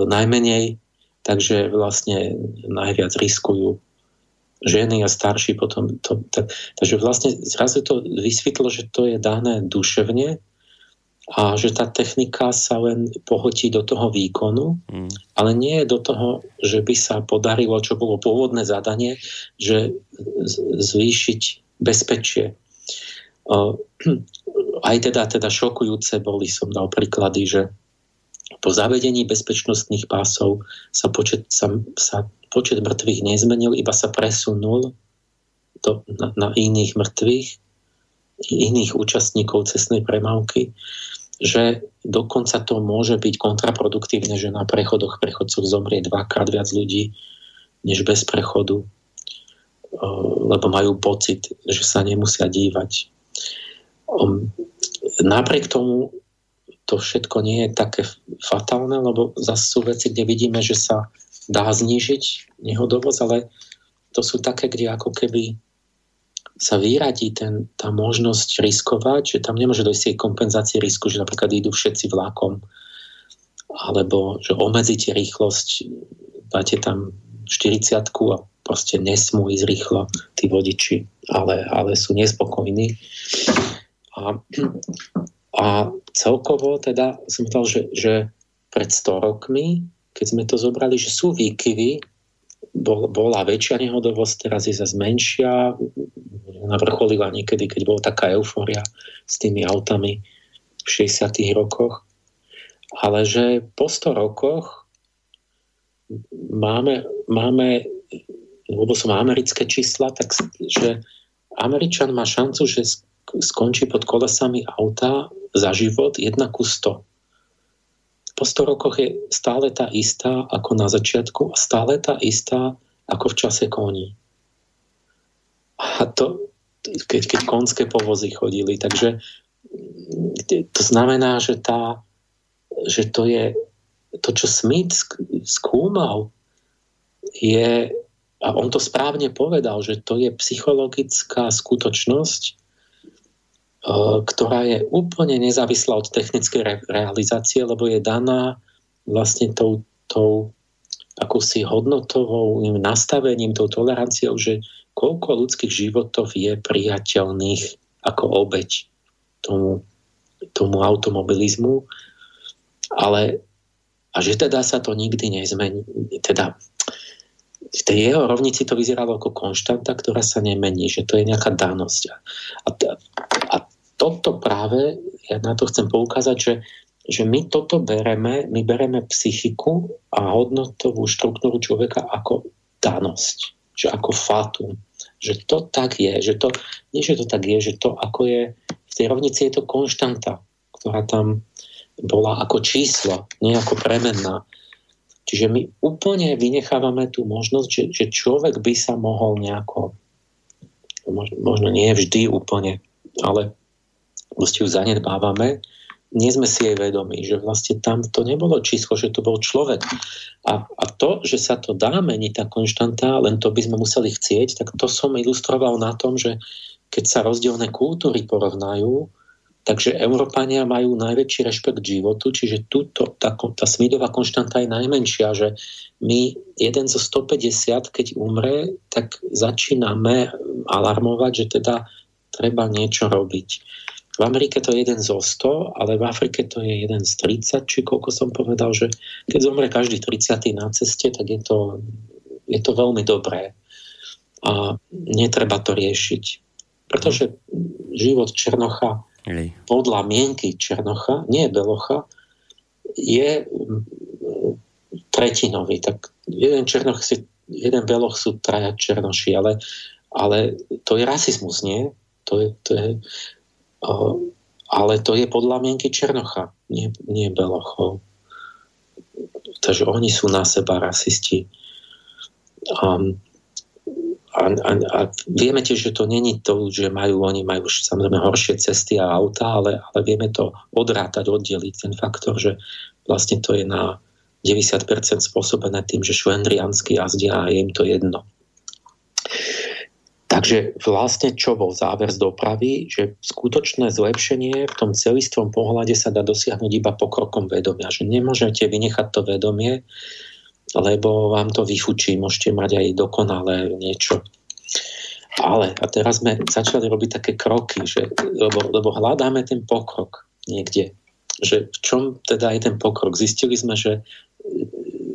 najmenej, takže vlastne najviac riskujú ženy a starší potom. To, tak, takže vlastne zrazu to vysvetlo, že to je dané duševne a že tá technika sa len pohotí do toho výkonu, mm. ale nie je do toho, že by sa podarilo, čo bolo pôvodné zadanie, že zvýšiť bezpečie. Aj teda, teda šokujúce boli, som dal príklady, že po zavedení bezpečnostných pásov sa počet, sa, sa počet mŕtvych nezmenil, iba sa presunul do, na, na iných mŕtvych, iných účastníkov cestnej premávky že dokonca to môže byť kontraproduktívne, že na prechodoch prechodcov zomrie dvakrát viac ľudí, než bez prechodu, lebo majú pocit, že sa nemusia dívať. Napriek tomu to všetko nie je také fatálne, lebo zase sú veci, kde vidíme, že sa dá znížiť nehodovosť, ale to sú také, kde ako keby sa vyradí ten, tá možnosť riskovať, že tam nemôže dojsť tej kompenzácie risku, že napríklad idú všetci vlakom, alebo že obmedzíte rýchlosť, dáte tam 40 a proste nesmú ísť rýchlo tí vodiči, ale, ale sú nespokojní. A, a celkovo teda som povedal, že, že pred 100 rokmi, keď sme to zobrali, že sú výkyvy, bol, bola väčšia nehodovosť, teraz je zase menšia, navrcholila niekedy, keď bola taká eufória s tými autami v 60. rokoch. Ale že po 100 rokoch máme, máme lebo sú americké čísla, tak že Američan má šancu, že skončí pod kolesami auta za život 1 ku 100. Po 100 rokoch je stále tá istá ako na začiatku a stále tá istá ako v čase koní. A to, keď, keď konské povozy chodili. Takže to znamená, že, tá, že to je to, čo Smith skúmal, je, a on to správne povedal, že to je psychologická skutočnosť, ktorá je úplne nezávislá od technickej re- realizácie, lebo je daná vlastne tou, tou akúsi hodnotovou nastavením, tou toleranciou, že koľko ľudských životov je priateľných ako obeď tomu, tomu automobilizmu, ale a že teda sa to nikdy nezmení. Teda v tej jeho rovnici to vyzeralo ako konštanta, ktorá sa nemení, že to je nejaká danosť. A, a toto práve, ja na to chcem poukázať, že, že my toto bereme, my bereme psychiku a hodnotovú štruktúru človeka ako danosť, že ako fatum že to tak je, že to, nie že to tak je, že to ako je, v tej rovnici je to konštanta, ktorá tam bola ako číslo, nie ako premenná. Čiže my úplne vynechávame tú možnosť, že, že človek by sa mohol nejako, možno, možno nie vždy úplne, ale vlastne ju zanedbávame, nie sme si jej vedomi, že vlastne tam to nebolo číslo, že to bol človek. A, a to, že sa to dá meniť, tá konštanta, len to by sme museli chcieť, tak to som ilustroval na tom, že keď sa rozdielne kultúry porovnajú, Takže Európania majú najväčší rešpekt životu, čiže tuto, tá, tá Smidová konštanta je najmenšia, že my jeden zo 150, keď umre, tak začíname alarmovať, že teda treba niečo robiť. V Amerike to je jeden zo 100, ale v Afrike to je jeden z 30, či koľko som povedal, že keď zomre každý 30. na ceste, tak je to, je to veľmi dobré. A netreba to riešiť. Pretože život Černocha podľa mienky Černocha, nie Belocha, je mm, tretinový. Tak jeden Černoch si, jeden Beloch sú traja Černoši, ale, ale to je rasizmus, nie? To je, to je, ale to je podľa mienky Černocha, nie, nie Belochov. Takže oni sú na seba rasisti. Um, a, a, a vieme tiež, že to není to, že majú, oni majú samozrejme horšie cesty a auta, ale, ale vieme to odrátať, oddeliť ten faktor, že vlastne to je na 90% spôsobené tým, že švendriansky jazdia a je im to jedno. Takže vlastne čo bol záver z dopravy, že skutočné zlepšenie v tom celistvom pohľade sa dá dosiahnuť iba pokrokom vedomia, že nemôžete vynechať to vedomie, lebo vám to vyfučí, môžete mať aj dokonalé niečo. Ale, a teraz sme začali robiť také kroky, že, lebo, lebo hľadáme ten pokrok niekde. Že v čom teda je ten pokrok? Zistili sme, že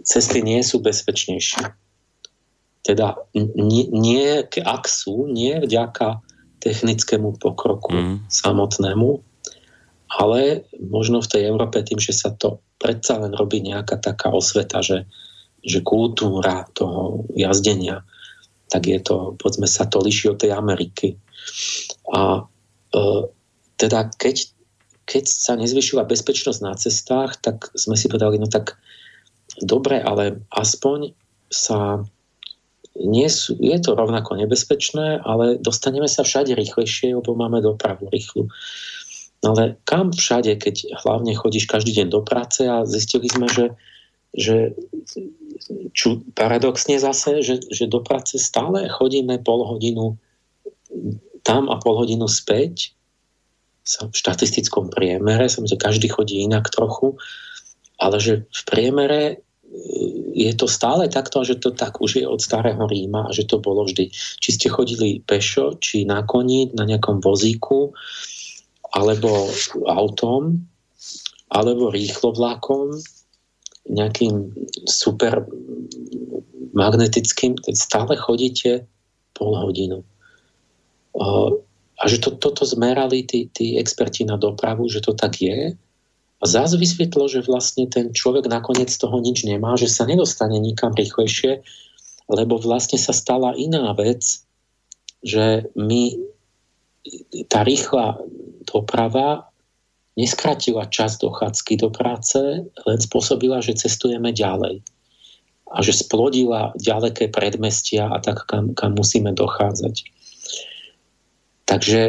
cesty nie sú bezpečnejšie. Teda nie, nie ak sú, nie vďaka technickému pokroku mm. samotnému, ale možno v tej Európe tým, že sa to predsa len robí nejaká taká osveta, že že kultúra toho jazdenia, tak je to, poďme sa to liší od tej Ameriky. A e, teda keď, keď sa nezvyšila bezpečnosť na cestách, tak sme si povedali, no tak dobre, ale aspoň sa nie sú, je to rovnako nebezpečné, ale dostaneme sa všade rýchlejšie, lebo máme dopravu rýchlu. No ale kam všade, keď hlavne chodíš každý deň do práce a zistili sme, že, že čo paradoxne zase, že, že do práce stále chodíme pol hodinu tam a pol hodinu späť v štatistickom priemere, samozrejme každý chodí inak trochu, ale že v priemere je to stále takto, že to tak už je od starého Ríma a že to bolo vždy. Či ste chodili pešo, či na koni, na nejakom vozíku, alebo autom, alebo rýchlo vlakom, nejakým super magnetickým, stále chodíte pol hodinu. A že to, toto zmerali tí, tí experti na dopravu, že to tak je. Zás vysvetlo, že vlastne ten človek nakoniec toho nič nemá, že sa nedostane nikam rýchlejšie, lebo vlastne sa stala iná vec, že my tá rýchla doprava neskratila čas dochádzky do práce, len spôsobila, že cestujeme ďalej. A že splodila ďaleké predmestia a tak, kam, kam musíme dochádzať. Takže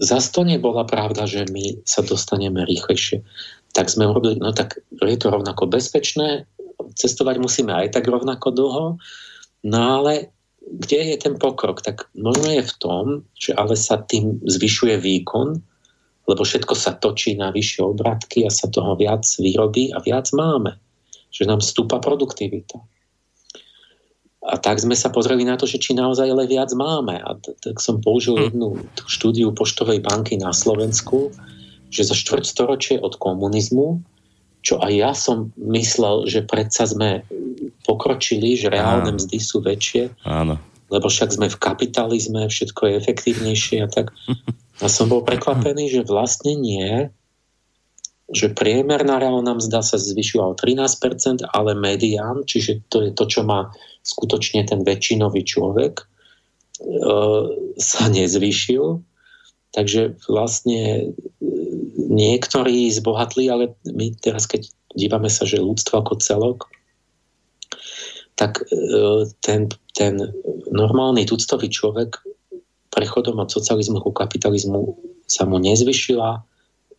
zase to nebola pravda, že my sa dostaneme rýchlejšie. Tak sme urobili, no tak je to rovnako bezpečné, cestovať musíme aj tak rovnako dlho, no ale kde je ten pokrok? Tak možno je v tom, že ale sa tým zvyšuje výkon, lebo všetko sa točí na vyššie obratky a sa toho viac vyrobí a viac máme. Že nám stúpa produktivita. A tak sme sa pozreli na to, že či naozaj ale viac máme. A tak som použil hm. jednu štúdiu Poštovej banky na Slovensku, že za štvrťstoročie od komunizmu, čo aj ja som myslel, že predsa sme pokročili, že reálne mzdy sú väčšie. Áno. Lebo však sme v kapitalizme, všetko je efektívnejšie a tak. A som bol prekvapený, že vlastne nie, že priemerná reálna mzda sa zvyšila o 13%, ale medián, čiže to je to, čo má skutočne ten väčšinový človek, e, sa nezvyšil. Takže vlastne niektorí zbohatli, ale my teraz, keď dívame sa, že ľudstvo ako celok, tak e, ten, ten normálny tuctový človek prechodom od socializmu ku kapitalizmu sa mu nezvyšila.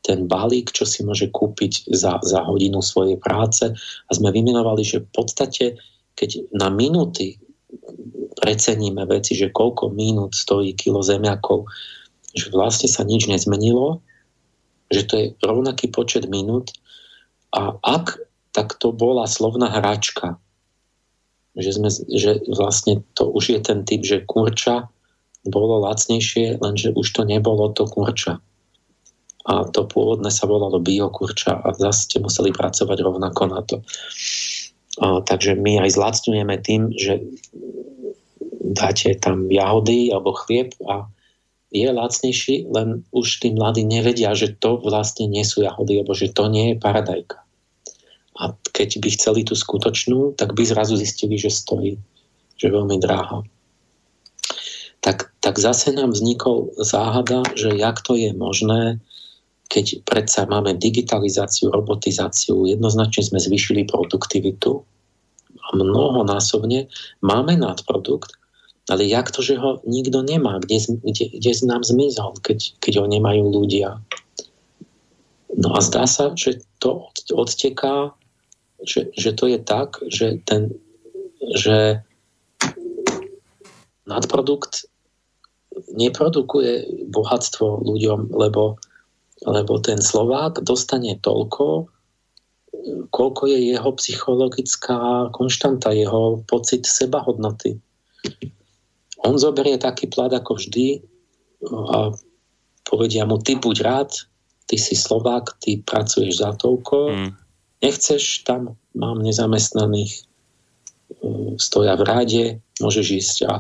Ten balík, čo si môže kúpiť za, za hodinu svojej práce. A sme vymenovali, že v podstate, keď na minúty preceníme veci, že koľko minút stojí kilo zemiakov, že vlastne sa nič nezmenilo že to je rovnaký počet minút a ak, tak to bola slovná hračka. Že, sme, že vlastne to už je ten typ, že kurča bolo lacnejšie, lenže už to nebolo to kurča. A to pôvodné sa volalo biokurča a zase ste museli pracovať rovnako na to. A, takže my aj zlacňujeme tým, že dáte tam jahody alebo chlieb a je lacnejší, len už tí mladí nevedia, že to vlastne nie sú jahody, alebo že to nie je paradajka. A keď by chceli tú skutočnú, tak by zrazu zistili, že stojí, že je veľmi dráha. Tak, tak zase nám vznikol záhada, že jak to je možné, keď predsa máme digitalizáciu, robotizáciu, jednoznačne sme zvýšili produktivitu a mnohonásobne máme nadprodukt, ale jak to, že ho nikto nemá? Kde, kde, kde nám zmizol, keď, keď ho nemajú ľudia? No a zdá sa, že to odteká, že, že to je tak, že, ten, že nadprodukt neprodukuje bohatstvo ľuďom, lebo, lebo ten Slovák dostane toľko, koľko je jeho psychologická konštanta, jeho pocit sebahodnoty on zoberie taký plat ako vždy a povedia mu, ty buď rád, ty si Slovák, ty pracuješ za toľko, mm. nechceš, tam mám nezamestnaných, e, stoja v ráde, môžeš ísť a,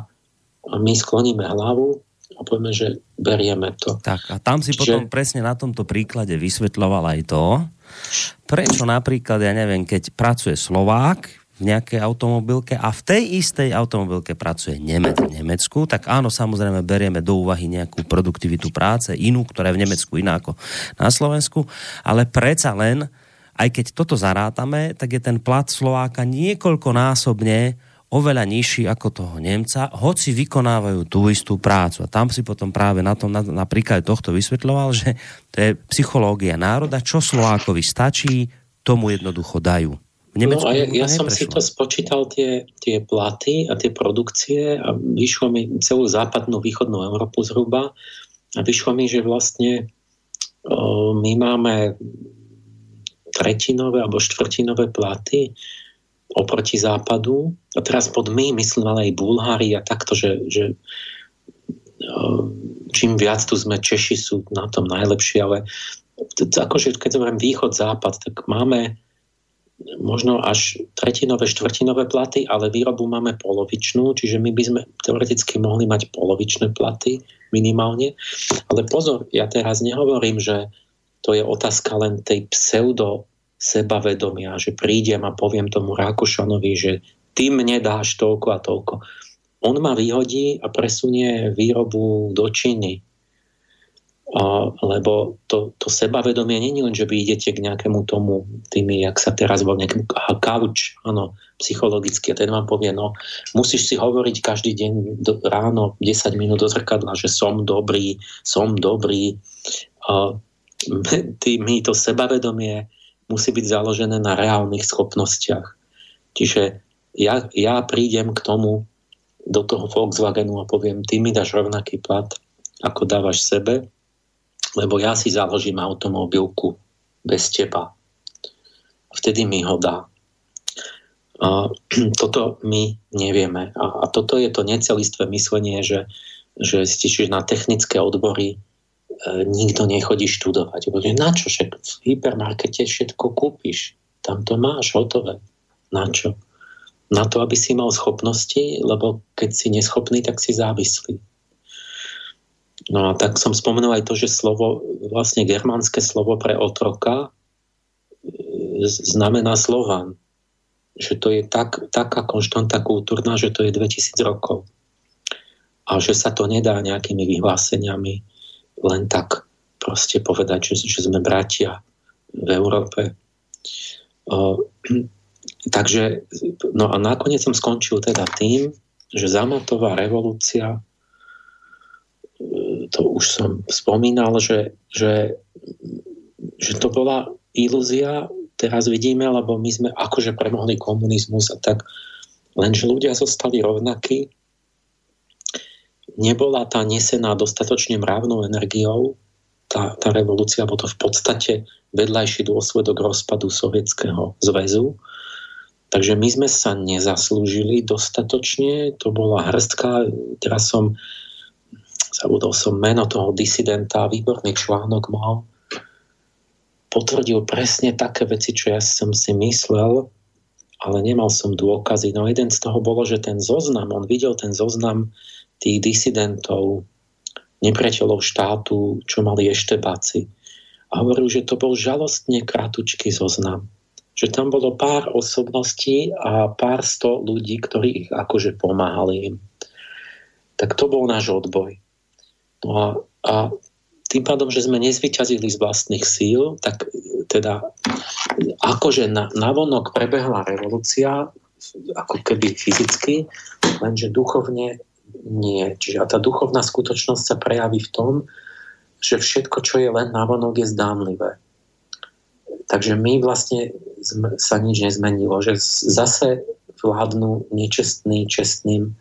a my skloníme hlavu a povieme, že berieme to. Tak a tam si Čiže... potom presne na tomto príklade vysvetľoval aj to, prečo napríklad, ja neviem, keď pracuje Slovák, v nejakej automobilke a v tej istej automobilke pracuje Nemec v Nemecku, tak áno, samozrejme berieme do úvahy nejakú produktivitu práce, inú, ktorá je v Nemecku iná ako na Slovensku, ale predsa len, aj keď toto zarátame, tak je ten plat Slováka niekoľkonásobne oveľa nižší ako toho Nemca, hoci vykonávajú tú istú prácu. A tam si potom práve na tom, na, napríklad tohto vysvetľoval, že to je psychológia národa, čo Slovákovi stačí, tomu jednoducho dajú. Nemecku no a ja, ja som si to spočítal, tie, tie platy a tie produkcie a vyšlo mi celú západnú, východnú Európu zhruba a vyšlo mi, že vlastne o, my máme tretinové alebo štvrtinové platy oproti západu. A teraz pod my myslím ale aj Bulhári a takto, že, že čím viac tu sme, Češi sú na tom najlepšie, ale akože keď hovorím východ-západ, tak máme možno až tretinové, štvrtinové platy, ale výrobu máme polovičnú, čiže my by sme teoreticky mohli mať polovičné platy minimálne. Ale pozor, ja teraz nehovorím, že to je otázka len tej pseudo sebavedomia, že prídem a poviem tomu Rákošanovi, že ty mne dáš toľko a toľko. On ma vyhodí a presunie výrobu do Číny lebo to, to sebavedomie není len, že vy idete k nejakému tomu, tými, jak sa teraz volá, nejakému kauč, áno, psychologicky, a ten vám povie, no, musíš si hovoriť každý deň do, ráno 10 minút do zrkadla, že som dobrý, som dobrý. A, tý, my to sebavedomie musí byť založené na reálnych schopnostiach. Čiže ja, ja prídem k tomu, do toho Volkswagenu a poviem, ty mi dáš rovnaký plat, ako dávaš sebe, lebo ja si založím automobilku bez teba. Vtedy mi ho dá. A, toto my nevieme. A, a toto je to necelistvé myslenie, že, že čiže na technické odbory e, nikto nechodí študovať. Bude, na čo? Však v hypermarkete všetko kúpiš. Tam to máš hotové. Na čo? Na to, aby si mal schopnosti, lebo keď si neschopný, tak si závislý. No a tak som spomenul aj to, že slovo, vlastne germánske slovo pre otroka e, znamená Slovan. Že to je tak, taká konštanta kultúrna, že to je 2000 rokov. A že sa to nedá nejakými vyhláseniami len tak proste povedať, že, že sme bratia v Európe. O, takže, no a nakoniec som skončil teda tým, že zamatová revolúcia to už som spomínal, že, že, že to bola ilúzia, teraz vidíme, lebo my sme akože premohli komunizmus a tak, lenže ľudia zostali rovnakí, nebola tá nesená dostatočne mravnou energiou, tá, tá revolúcia, bol to v podstate vedľajší dôsledok rozpadu Sovietskeho zväzu. Takže my sme sa nezaslúžili dostatočne, to bola hrstka, teraz som, zabudol som meno toho disidenta, výborný článok mal, potvrdil presne také veci, čo ja som si myslel, ale nemal som dôkazy. No jeden z toho bolo, že ten zoznam, on videl ten zoznam tých disidentov, nepriateľov štátu, čo mali ešte baci. A hovoril, že to bol žalostne kratučký zoznam že tam bolo pár osobností a pár sto ľudí, ktorí ich akože pomáhali im. Tak to bol náš odboj. No a, a tým pádom, že sme nezvyťazili z vlastných síl, tak teda akože na, navonok prebehla revolúcia, ako keby fyzicky, lenže duchovne nie. Čiže a tá duchovná skutočnosť sa prejaví v tom, že všetko, čo je len navonok, je zdánlivé. Takže my vlastne sa nič nezmenilo, že zase vládnu nečestný čestným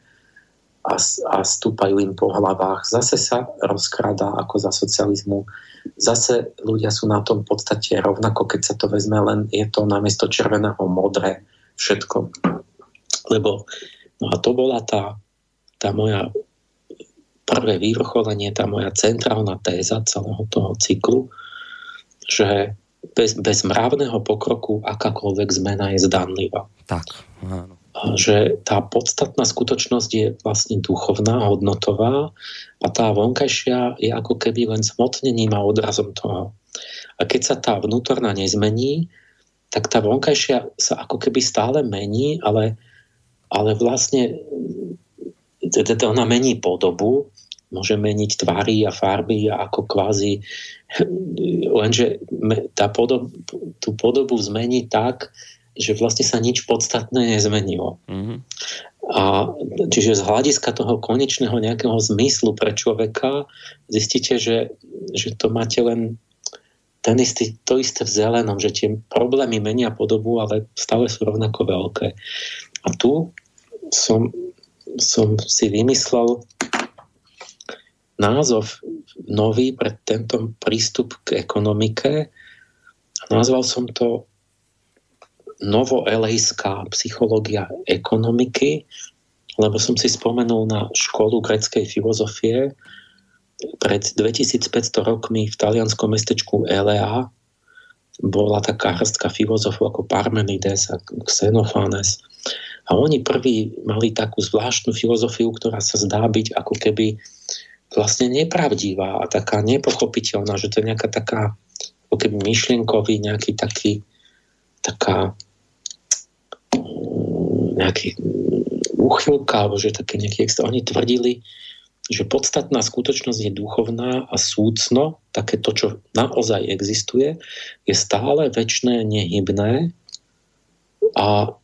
a, a stúpajú im po hlavách. Zase sa rozkradá ako za socializmu. Zase ľudia sú na tom v podstate rovnako, keď sa to vezme, len je to namiesto červeného modré všetko. Lebo no a to bola tá, tá moja prvé vyvrcholenie, tá moja centrálna téza celého toho cyklu, že bez, bez mravného pokroku akákoľvek zmena je zdanlivá. Tak, áno. Že tá podstatná skutočnosť je vlastne duchovná, hodnotová a tá vonkajšia je ako keby len smotnením a odrazom toho. A keď sa tá vnútorná nezmení, tak tá vonkajšia sa ako keby stále mení, ale, ale vlastne teda ona mení podobu, môže meniť tvary a farby a ako kvázi lenže tá podob, tú podobu zmení tak, že vlastne sa nič podstatné nezmenilo. Mm-hmm. A čiže z hľadiska toho konečného nejakého zmyslu pre človeka zistíte, že, že to máte len ten istý, to isté v zelenom, že tie problémy menia podobu, ale stále sú rovnako veľké. A tu som, som si vymyslel názov nový pre tento prístup k ekonomike. Nazval som to novoelejská psychológia ekonomiky, lebo som si spomenul na školu greckej filozofie pred 2500 rokmi v talianskom mestečku Elea bola taká hrstka filozofov ako Parmenides a Xenophanes. A oni prví mali takú zvláštnu filozofiu, ktorá sa zdá byť ako keby vlastne nepravdivá a taká nepochopiteľná, že to je nejaká taká ako keby myšlienkový nejaký taký taká nejaký úchylka, alebo že také nejaký extra. Oni tvrdili, že podstatná skutočnosť je duchovná a súcno, také to, čo naozaj existuje, je stále väčšné, nehybné a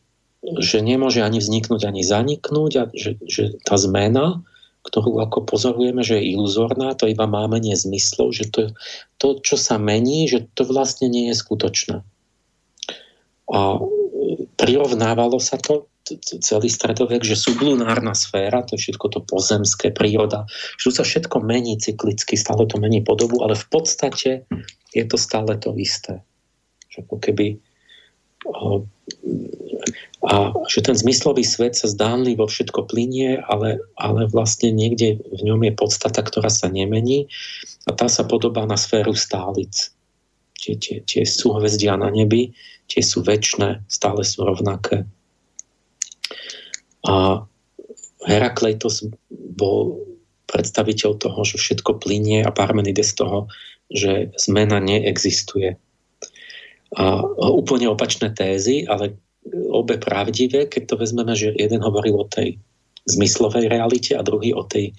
že nemôže ani vzniknúť, ani zaniknúť a že, že tá zmena ktorú ako pozorujeme, že je iluzorná, to iba máme zmyslov, že to, to, čo sa mení, že to vlastne nie je skutočné. A prirovnávalo sa to celý stredovek, že sublunárna sféra, to je všetko to pozemské, príroda, že sa všetko mení cyklicky, stále to mení podobu, ale v podstate je to stále to isté. Že ako keby a že ten zmyslový svet sa zdánlivo všetko plinie, ale, ale vlastne niekde v ňom je podstata, ktorá sa nemení a tá sa podobá na sféru stálic. Tie, tie, tie sú hvezdia na nebi, tie sú väčšie, stále sú rovnaké. A Herakleitos bol predstaviteľ toho, že všetko plinie a Parmenides toho, že zmena neexistuje. A úplne opačné tézy, ale obe pravdivé, keď to vezmeme, že jeden hovoril o tej zmyslovej realite a druhý o tej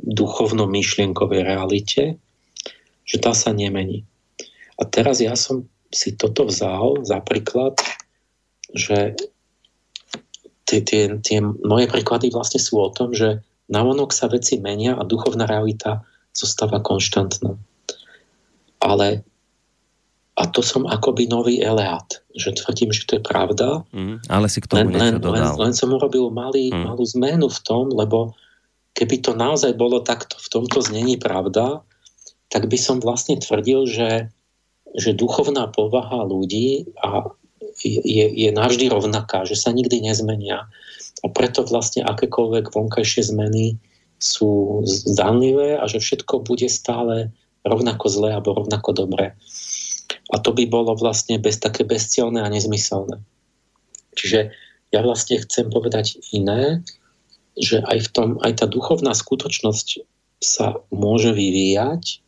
duchovno-myšlienkovej realite, že tá sa nemení. A teraz ja som si toto vzal za príklad, že tie, tie, tie moje príklady vlastne sú o tom, že navonok sa veci menia a duchovná realita zostáva konštantná. Ale a to som akoby nový eleát, že tvrdím, že to je pravda. Mm, ale si k tomu len, len, len, len som urobil malý, mm. malú zmenu v tom, lebo keby to naozaj bolo takto v tomto znení pravda, tak by som vlastne tvrdil, že, že duchovná povaha ľudí a je, je navždy rovnaká, že sa nikdy nezmenia. A preto vlastne akékoľvek vonkajšie zmeny sú zdanlivé a že všetko bude stále rovnako zlé alebo rovnako dobré. A to by bolo vlastne bez také bezcielné a nezmyselné. Čiže ja vlastne chcem povedať iné, že aj, v tom, aj tá duchovná skutočnosť sa môže vyvíjať,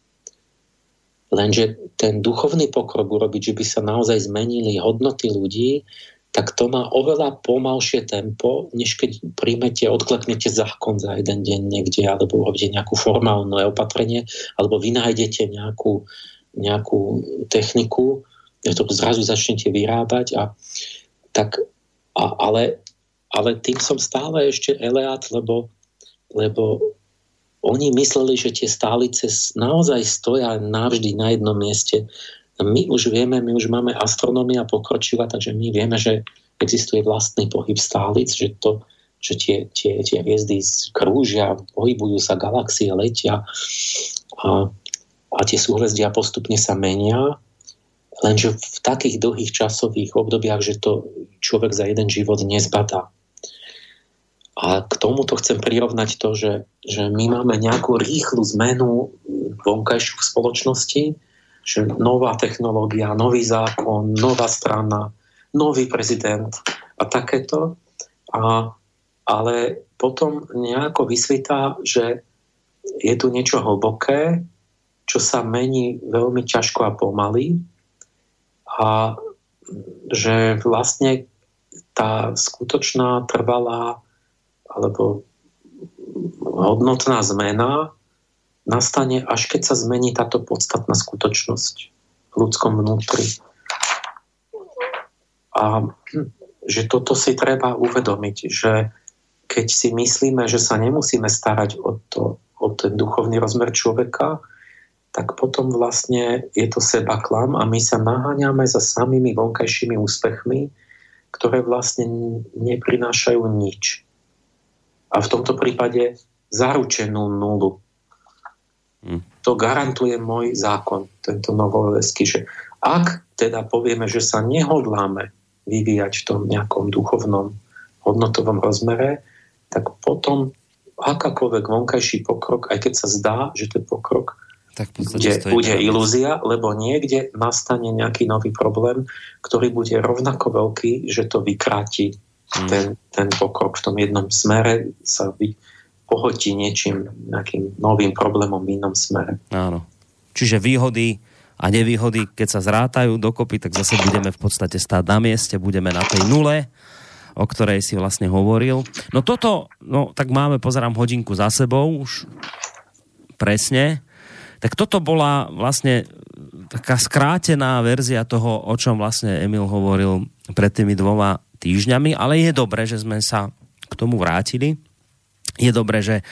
lenže ten duchovný pokrok urobiť, že by sa naozaj zmenili hodnoty ľudí, tak to má oveľa pomalšie tempo, než keď príjmete, odkleknete zákon za jeden deň niekde, alebo urobíte nejakú formálne opatrenie, alebo vy nájdete nejakú, nejakú techniku, to zrazu začnete vyrábať. A, tak, a, ale, ale tým som stále ešte eleát, lebo, lebo oni mysleli, že tie stálice naozaj stoja navždy na jednom mieste my už vieme, my už máme astronómia pokročila, takže my vieme, že existuje vlastný pohyb stálic, že to, že tie, tie, tie hviezdy krúžia, pohybujú sa, galaxie letia a, a tie súhvezdia postupne sa menia, lenže v takých dlhých časových obdobiach, že to človek za jeden život nezbadá. A k tomuto chcem prirovnať to, že, že my máme nejakú rýchlu zmenu vonkajšiu v spoločnosti, že nová technológia, nový zákon, nová strana, nový prezident a takéto. A, ale potom nejako vysvítá, že je tu niečo hlboké, čo sa mení veľmi ťažko a pomaly a že vlastne tá skutočná trvalá alebo hodnotná zmena nastane, až keď sa zmení táto podstatná skutočnosť v ľudskom vnútri. A že toto si treba uvedomiť, že keď si myslíme, že sa nemusíme starať o, to, o ten duchovný rozmer človeka, tak potom vlastne je to seba klam a my sa naháňame za samými vonkajšími úspechmi, ktoré vlastne neprinášajú nič. A v tomto prípade zaručenú nulu. To garantuje môj zákon, tento novovelský, že ak teda povieme, že sa nehodláme vyvíjať v tom nejakom duchovnom hodnotovom rozmere, tak potom akákoľvek vonkajší pokrok, aj keď sa zdá, že ten pokrok tak bude, bude ilúzia, lebo niekde nastane nejaký nový problém, ktorý bude rovnako veľký, že to vykráti. Ten, ten pokrok v tom jednom smere, sa vy, pohotí niečím, nejakým novým problémom v inom smere. Áno. Čiže výhody a nevýhody, keď sa zrátajú dokopy, tak zase budeme v podstate stáť na mieste, budeme na tej nule, o ktorej si vlastne hovoril. No toto, no tak máme, pozerám hodinku za sebou už presne, tak toto bola vlastne taká skrátená verzia toho, o čom vlastne Emil hovoril pred tými dvoma týždňami, ale je dobré, že sme sa k tomu vrátili je dobré, že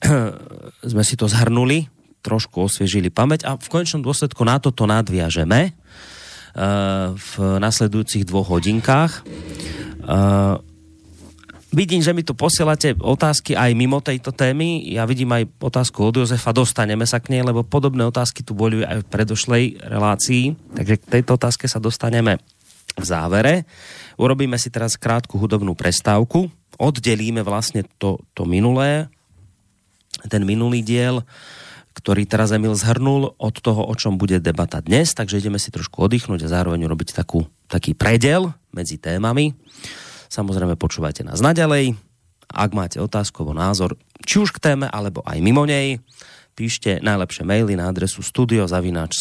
sme si to zhrnuli, trošku osviežili pamäť a v konečnom dôsledku na toto nadviažeme eh, v nasledujúcich dvoch hodinkách. Eh, vidím, že mi tu posielate otázky aj mimo tejto témy. Ja vidím aj otázku od Jozefa, dostaneme sa k nej, lebo podobné otázky tu boli aj v predošlej relácii, takže k tejto otázke sa dostaneme v závere. Urobíme si teraz krátku hudobnú prestávku oddelíme vlastne to, to minulé, ten minulý diel, ktorý teraz Emil zhrnul od toho, o čom bude debata dnes, takže ideme si trošku oddychnúť a zároveň urobiť takú, taký predel medzi témami. Samozrejme počúvajte nás naďalej. Ak máte otázku alebo názor, či už k téme, alebo aj mimo nej, píšte najlepšie maily na adresu studiozavináč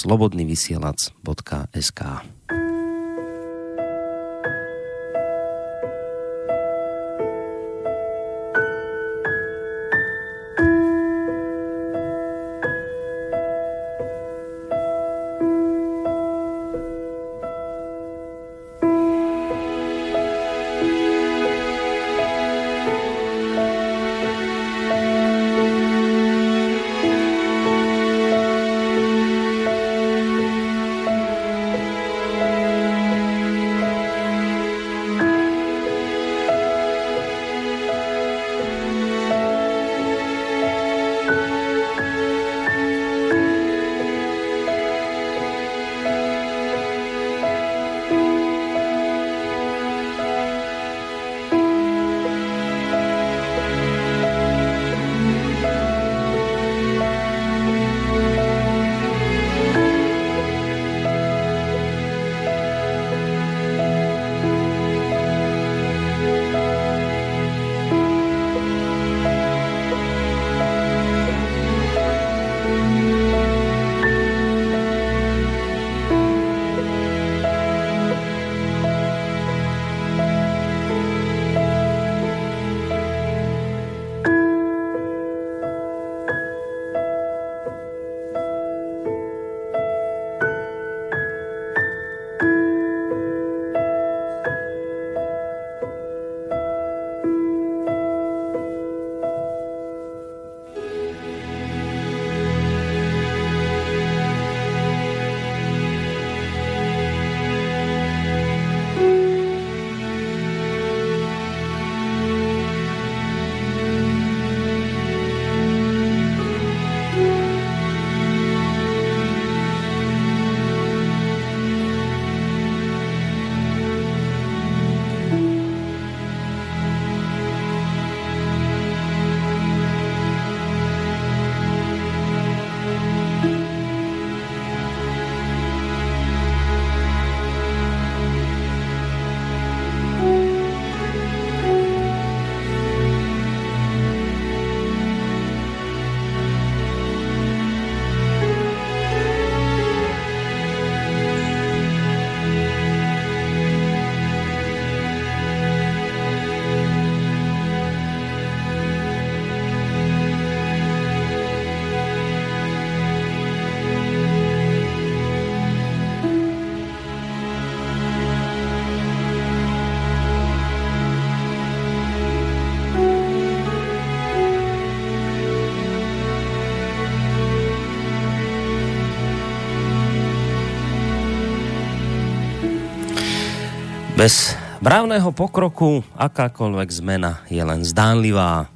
Bez mravného pokroku akákoľvek zmena je len zdánlivá.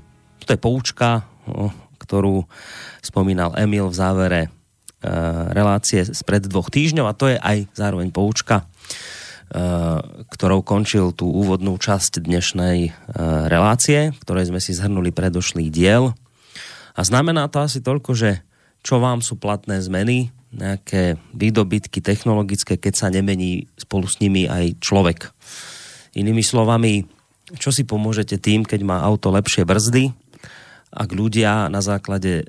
To je poučka, ktorú spomínal Emil v závere e, relácie spred dvoch týždňov a to je aj zároveň poučka, e, ktorou končil tú úvodnú časť dnešnej e, relácie, ktorej sme si zhrnuli predošlý diel. A znamená to asi toľko, že čo vám sú platné zmeny, nejaké výdobytky technologické, keď sa nemení spolu s nimi aj človek. Inými slovami, čo si pomôžete tým, keď má auto lepšie brzdy, ak ľudia na základe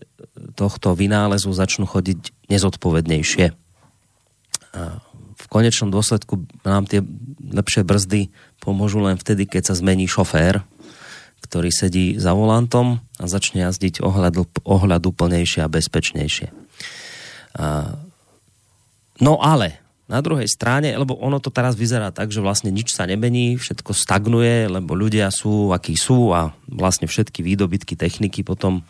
tohto vynálezu začnú chodiť nezodpovednejšie. A v konečnom dôsledku nám tie lepšie brzdy pomôžu len vtedy, keď sa zmení šofér, ktorý sedí za volantom a začne jazdiť ohľadu, ohľadu plnejšie a bezpečnejšie. No ale na druhej strane, lebo ono to teraz vyzerá tak, že vlastne nič sa nemení, všetko stagnuje, lebo ľudia sú, akí sú a vlastne všetky výdobytky techniky potom,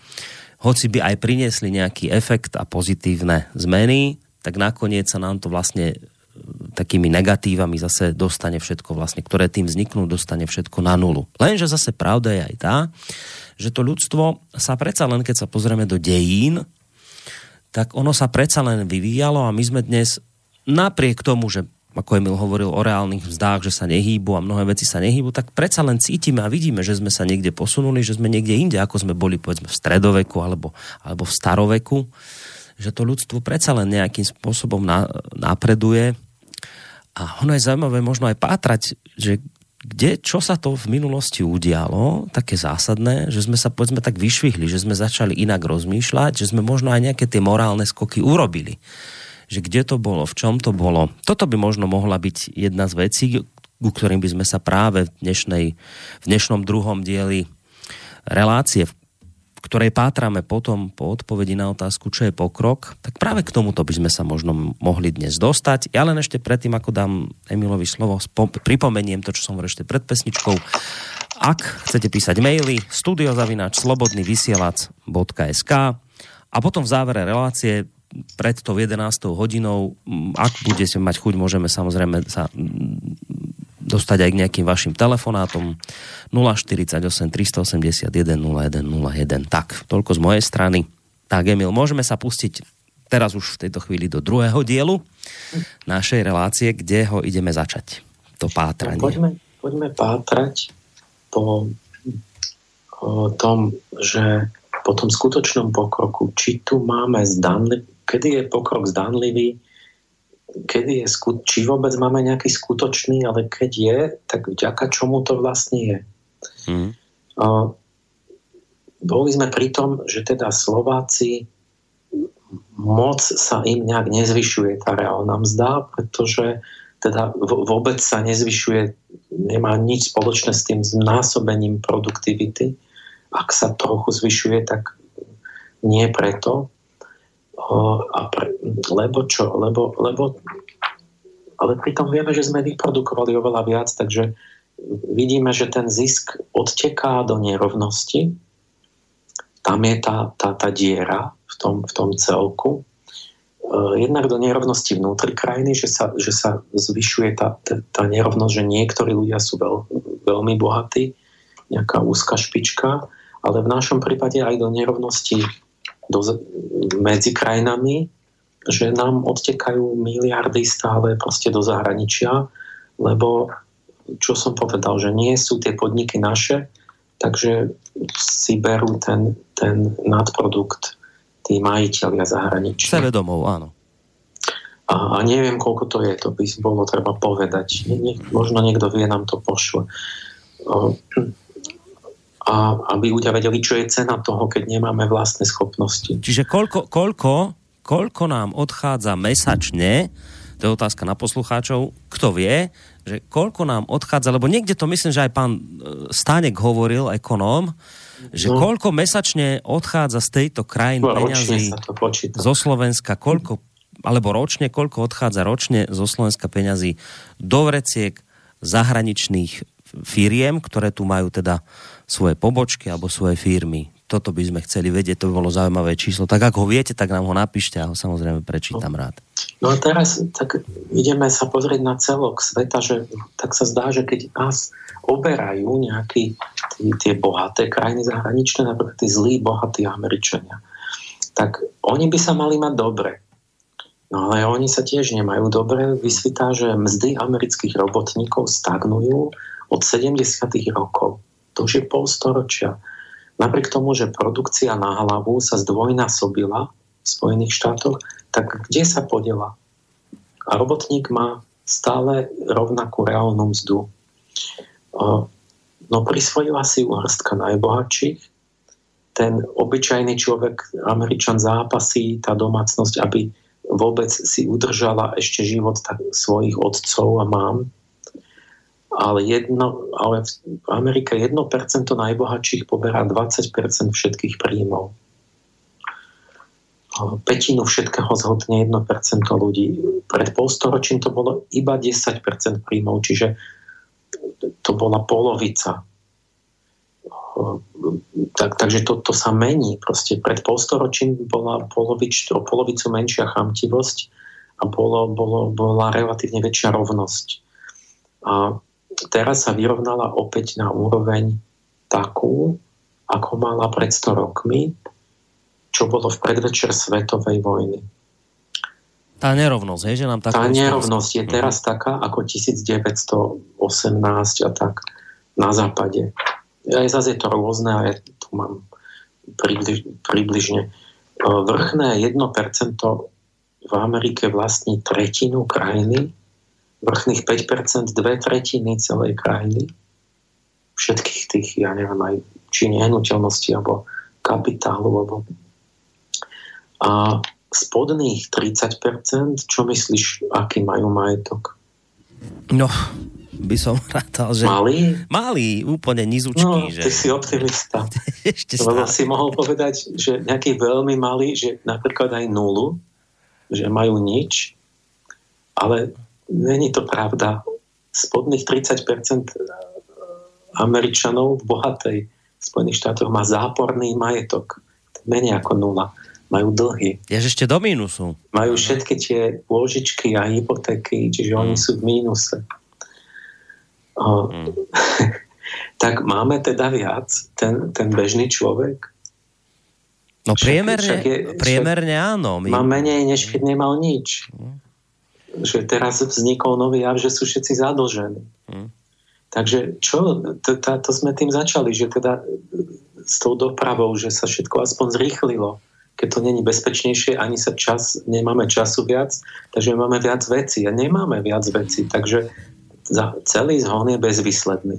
hoci by aj priniesli nejaký efekt a pozitívne zmeny, tak nakoniec sa nám to vlastne e, takými negatívami zase dostane všetko vlastne, ktoré tým vzniknú, dostane všetko na nulu. Lenže zase pravda je aj tá, že to ľudstvo sa predsa len, keď sa pozrieme do dejín, tak ono sa predsa len vyvíjalo a my sme dnes napriek tomu, že ako Emil hovoril o reálnych vzdách, že sa nehýbu a mnohé veci sa nehýbu, tak predsa len cítime a vidíme, že sme sa niekde posunuli, že sme niekde inde, ako sme boli povedzme v stredoveku alebo, alebo v staroveku, že to ľudstvo predsa len nejakým spôsobom na, napreduje. A ono je zaujímavé možno aj pátrať, že kde, čo sa to v minulosti udialo, také zásadné, že sme sa povedzme tak vyšvihli, že sme začali inak rozmýšľať, že sme možno aj nejaké tie morálne skoky urobili. Že kde to bolo, v čom to bolo. Toto by možno mohla byť jedna z vecí, ku ktorým by sme sa práve v, dnešnej, v dnešnom druhom dieli relácie, ktorej pátrame potom po odpovedi na otázku, čo je pokrok, tak práve k tomuto by sme sa možno mohli dnes dostať. Ja len ešte predtým, ako dám Emilovi slovo, pripomeniem to, čo som hovoril ešte pred pesničkou. Ak chcete písať maily, studiozavináč slobodnyvysielac.sk a potom v závere relácie pred tou 11. hodinou, ak budete mať chuť, môžeme samozrejme sa dostať aj k nejakým vašim telefonátom 048 381 0101. Tak, toľko z mojej strany. Tak, Emil, môžeme sa pustiť teraz už v tejto chvíli do druhého dielu našej relácie, kde ho ideme začať. To pátranie. No, poďme, poďme pátrať po o tom, že po tom skutočnom pokroku, či tu máme zdanlivý, kedy je pokrok zdanlivý, kedy je, či vôbec máme nejaký skutočný, ale keď je, tak vďaka čomu to vlastne je. Mm. Uh, boli sme pri tom, že teda Slováci moc sa im nejak nezvyšuje tá reálna mzda, pretože teda vôbec sa nezvyšuje, nemá nič spoločné s tým znásobením produktivity. Ak sa trochu zvyšuje, tak nie preto, a pre, lebo čo? Lebo, lebo, ale pritom vieme, že sme vyprodukovali oveľa viac, takže vidíme, že ten zisk odteká do nerovnosti. Tam je tá, tá, tá diera v tom, v tom celku. Jednak do nerovnosti vnútri krajiny, že sa, že sa zvyšuje tá, tá, tá nerovnosť, že niektorí ľudia sú veľ, veľmi bohatí, nejaká úzka špička, ale v našom prípade aj do nerovnosti do, medzi krajinami, že nám odtekajú miliardy stále proste do zahraničia, lebo čo som povedal, že nie sú tie podniky naše, takže si berú ten, ten nadprodukt tí majiteľia zahraničia. Sevedomov, áno. A, a neviem, koľko to je, to by bolo treba povedať. Nie, nie, možno niekto vie, nám to pošle a aby ľudia vedeli, čo je cena toho, keď nemáme vlastné schopnosti. Čiže koľko, koľko, koľko nám odchádza mesačne, to je otázka na poslucháčov, kto vie, že koľko nám odchádza, lebo niekde to myslím, že aj pán e, Stánek hovoril, ekonóm, že no. koľko mesačne odchádza z tejto krajiny no, peňazí zo Slovenska, koľko, alebo ročne, koľko odchádza ročne zo Slovenska peňazí do vreciek zahraničných firiem, ktoré tu majú teda svoje pobočky alebo svoje firmy. toto by sme chceli vedieť, to by bolo zaujímavé číslo. Tak ak ho viete, tak nám ho napíšte a ho samozrejme prečítam rád. No a teraz tak ideme sa pozrieť na celok sveta, že tak sa zdá, že keď nás oberajú nejaké tie bohaté krajiny zahraničné, napríklad tí zlí, bohatí Američania, tak oni by sa mali mať dobre. No ale oni sa tiež nemajú dobre. Vysvítá, že mzdy amerických robotníkov stagnujú od 70. rokov. To už je polstoročia. Napriek tomu, že produkcia na hlavu sa zdvojnásobila v Spojených štátoch, tak kde sa podela? A robotník má stále rovnakú reálnu mzdu. No prisvojila si uhrstka najbohatších, ten obyčajný človek, Američan zápasí, tá domácnosť, aby vôbec si udržala ešte život tak, svojich otcov a mám. Ale, jedno, ale v Amerike 1% najbohatších poberá 20% všetkých príjmov. Petinu všetkého zhodne 1% ľudí. Pred polstoročím to bolo iba 10% príjmov, čiže to bola polovica tak, takže to, to sa mení. Proste pred polstoročím bola polovič, o polovicu menšia chamtivosť a bolo, bolo, bola relatívne väčšia rovnosť. A teraz sa vyrovnala opäť na úroveň takú, ako mala pred 100 rokmi, čo bolo v predvečer svetovej vojny. Tá nerovnosť, je, že nám tak... Tá nerovnosť je teraz mm. taká ako 1918 a tak na západe aj zase je to rôzne a ja tu mám približ, približne. E, vrchné 1% v Amerike vlastní tretinu krajiny, vrchných 5% dve tretiny celej krajiny, všetkých tých, ja neviem, aj či nehnuteľnosti, alebo kapitálu, alebo a spodných 30%, čo myslíš, aký majú majetok? No, by som rátal, že... Malý? Malý, úplne nizučký. No, že... ty si optimista. Ešte Lebo si mohol povedať, že nejaký veľmi malý, že napríklad aj nulu, že majú nič, ale není to pravda. Spodných 30% Američanov v bohatej Spojených štátoch má záporný majetok. Menej ako nula. Majú dlhy. Jež ešte do mínusu. Majú všetky tie pôžičky a hypotéky, čiže mm. oni sú v mínuse. Mm. tak máme teda viac ten, ten bežný človek? No priemerne, však, však je, priemerne však áno. My... Má menej, než keď nemal nič. Mm. Že teraz vznikol nový jav, že sú všetci zadlžení. Mm. Takže čo, to, to, to sme tým začali, že teda s tou dopravou, že sa všetko aspoň zrýchlilo. Keď to není bezpečnejšie, ani sa čas, nemáme času viac, takže máme viac vecí a nemáme viac vecí. Takže celý zhon je bezvýsledný.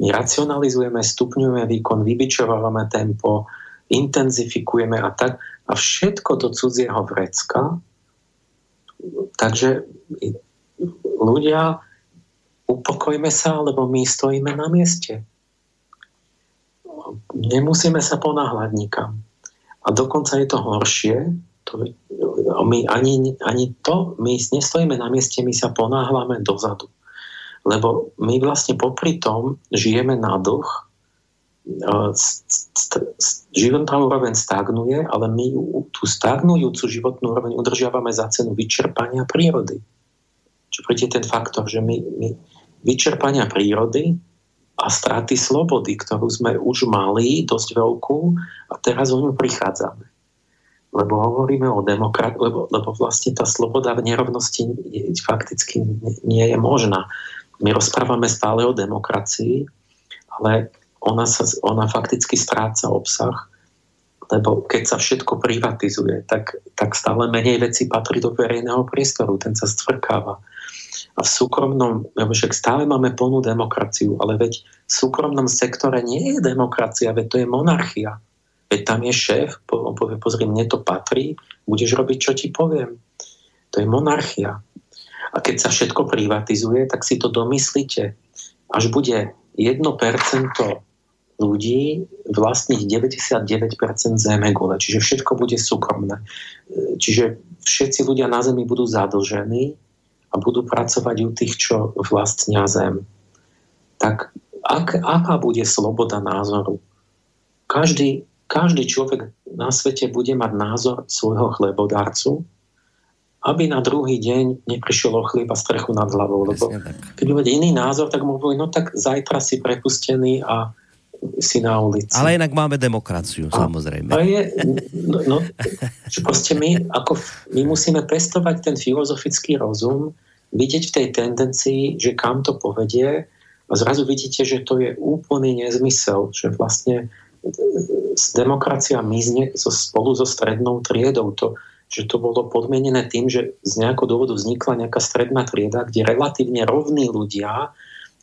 My racionalizujeme, stupňujeme výkon, vybičovávame tempo, intenzifikujeme a tak a všetko do cudzieho vrecka. Takže ľudia, upokojme sa, lebo my stojíme na mieste. Nemusíme sa ponáhľať nikam. A dokonca je to horšie, to, my ani, ani to, my nestojíme na mieste, my sa ponáhľame dozadu. Lebo my vlastne popri tom žijeme na dlh, životná úroveň stagnuje, ale my tú stagnujúcu životnú úroveň udržiavame za cenu vyčerpania prírody. Čo je ten faktor, že my, my vyčerpania prírody a straty slobody, ktorú sme už mali dosť veľkú a teraz o ňu prichádzame. Lebo hovoríme o demokrat, lebo, lebo vlastne tá sloboda v nerovnosti fakticky nie je možná my rozprávame stále o demokracii, ale ona, sa, ona fakticky stráca obsah, lebo keď sa všetko privatizuje, tak, tak stále menej veci patrí do verejného priestoru, ten sa stvrkáva. A v súkromnom, však stále máme plnú demokraciu, ale veď v súkromnom sektore nie je demokracia, veď to je monarchia. Veď tam je šéf, povie, pozri, mne to patrí, budeš robiť, čo ti poviem. To je monarchia. A keď sa všetko privatizuje, tak si to domyslíte. Až bude 1% ľudí vlastných 99% zemegule, čiže všetko bude súkromné. Čiže všetci ľudia na Zemi budú zadlžení a budú pracovať u tých, čo vlastnia Zem. Tak ak, aká bude sloboda názoru? Každý každý človek na svete bude mať názor svojho chlebodárcu, aby na druhý deň neprišiel o chlieb a strechu nad hlavou. Lebo keď bude iný názor, tak mu povie, no tak zajtra si prepustený a si na ulici. Ale inak máme demokraciu, a, samozrejme. A je, no, no, proste my, ako, my musíme pestovať ten filozofický rozum, vidieť v tej tendencii, že kam to povedie a zrazu vidíte, že to je úplný nezmysel, že vlastne demokracia mizne spolu so strednou triedou. To, že to bolo podmienené tým, že z nejakého dôvodu vznikla nejaká stredná trieda, kde relatívne rovní ľudia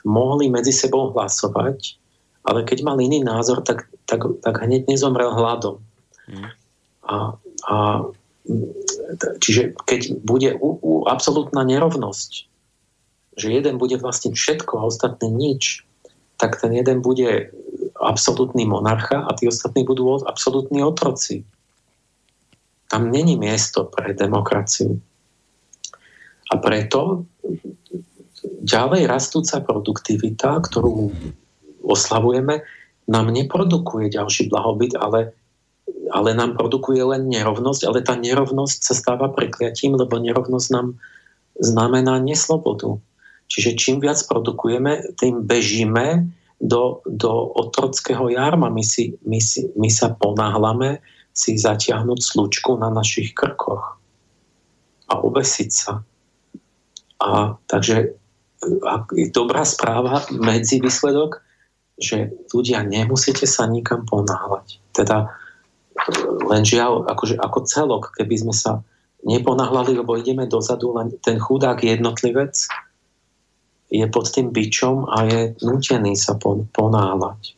mohli medzi sebou hlasovať, ale keď mal iný názor, tak, tak, tak hneď nezomrel hladom. Mm. A, a, čiže keď bude u, u, absolútna nerovnosť, že jeden bude vlastniť všetko a ostatný nič, tak ten jeden bude absolútny monarcha a tí ostatní budú absolútni otroci. Tam není miesto pre demokraciu. A preto ďalej rastúca produktivita, ktorú oslavujeme, nám neprodukuje ďalší blahobyt, ale, ale nám produkuje len nerovnosť, ale tá nerovnosť sa stáva prekliatím, lebo nerovnosť nám znamená neslobodu. Čiže čím viac produkujeme, tým bežíme do, do otrockého jarma. My, si, my, si, my sa ponáhlame si zatiahnuť slučku na našich krkoch a ubesiť sa. A takže a dobrá správa, medzi výsledok, že ľudia nemusíte sa nikam ponáhľať. Teda len žiaľ, akože ako celok, keby sme sa neponáhľali, lebo ideme dozadu, len ten chudák jednotlivec je pod tým byčom a je nutený sa ponáhľať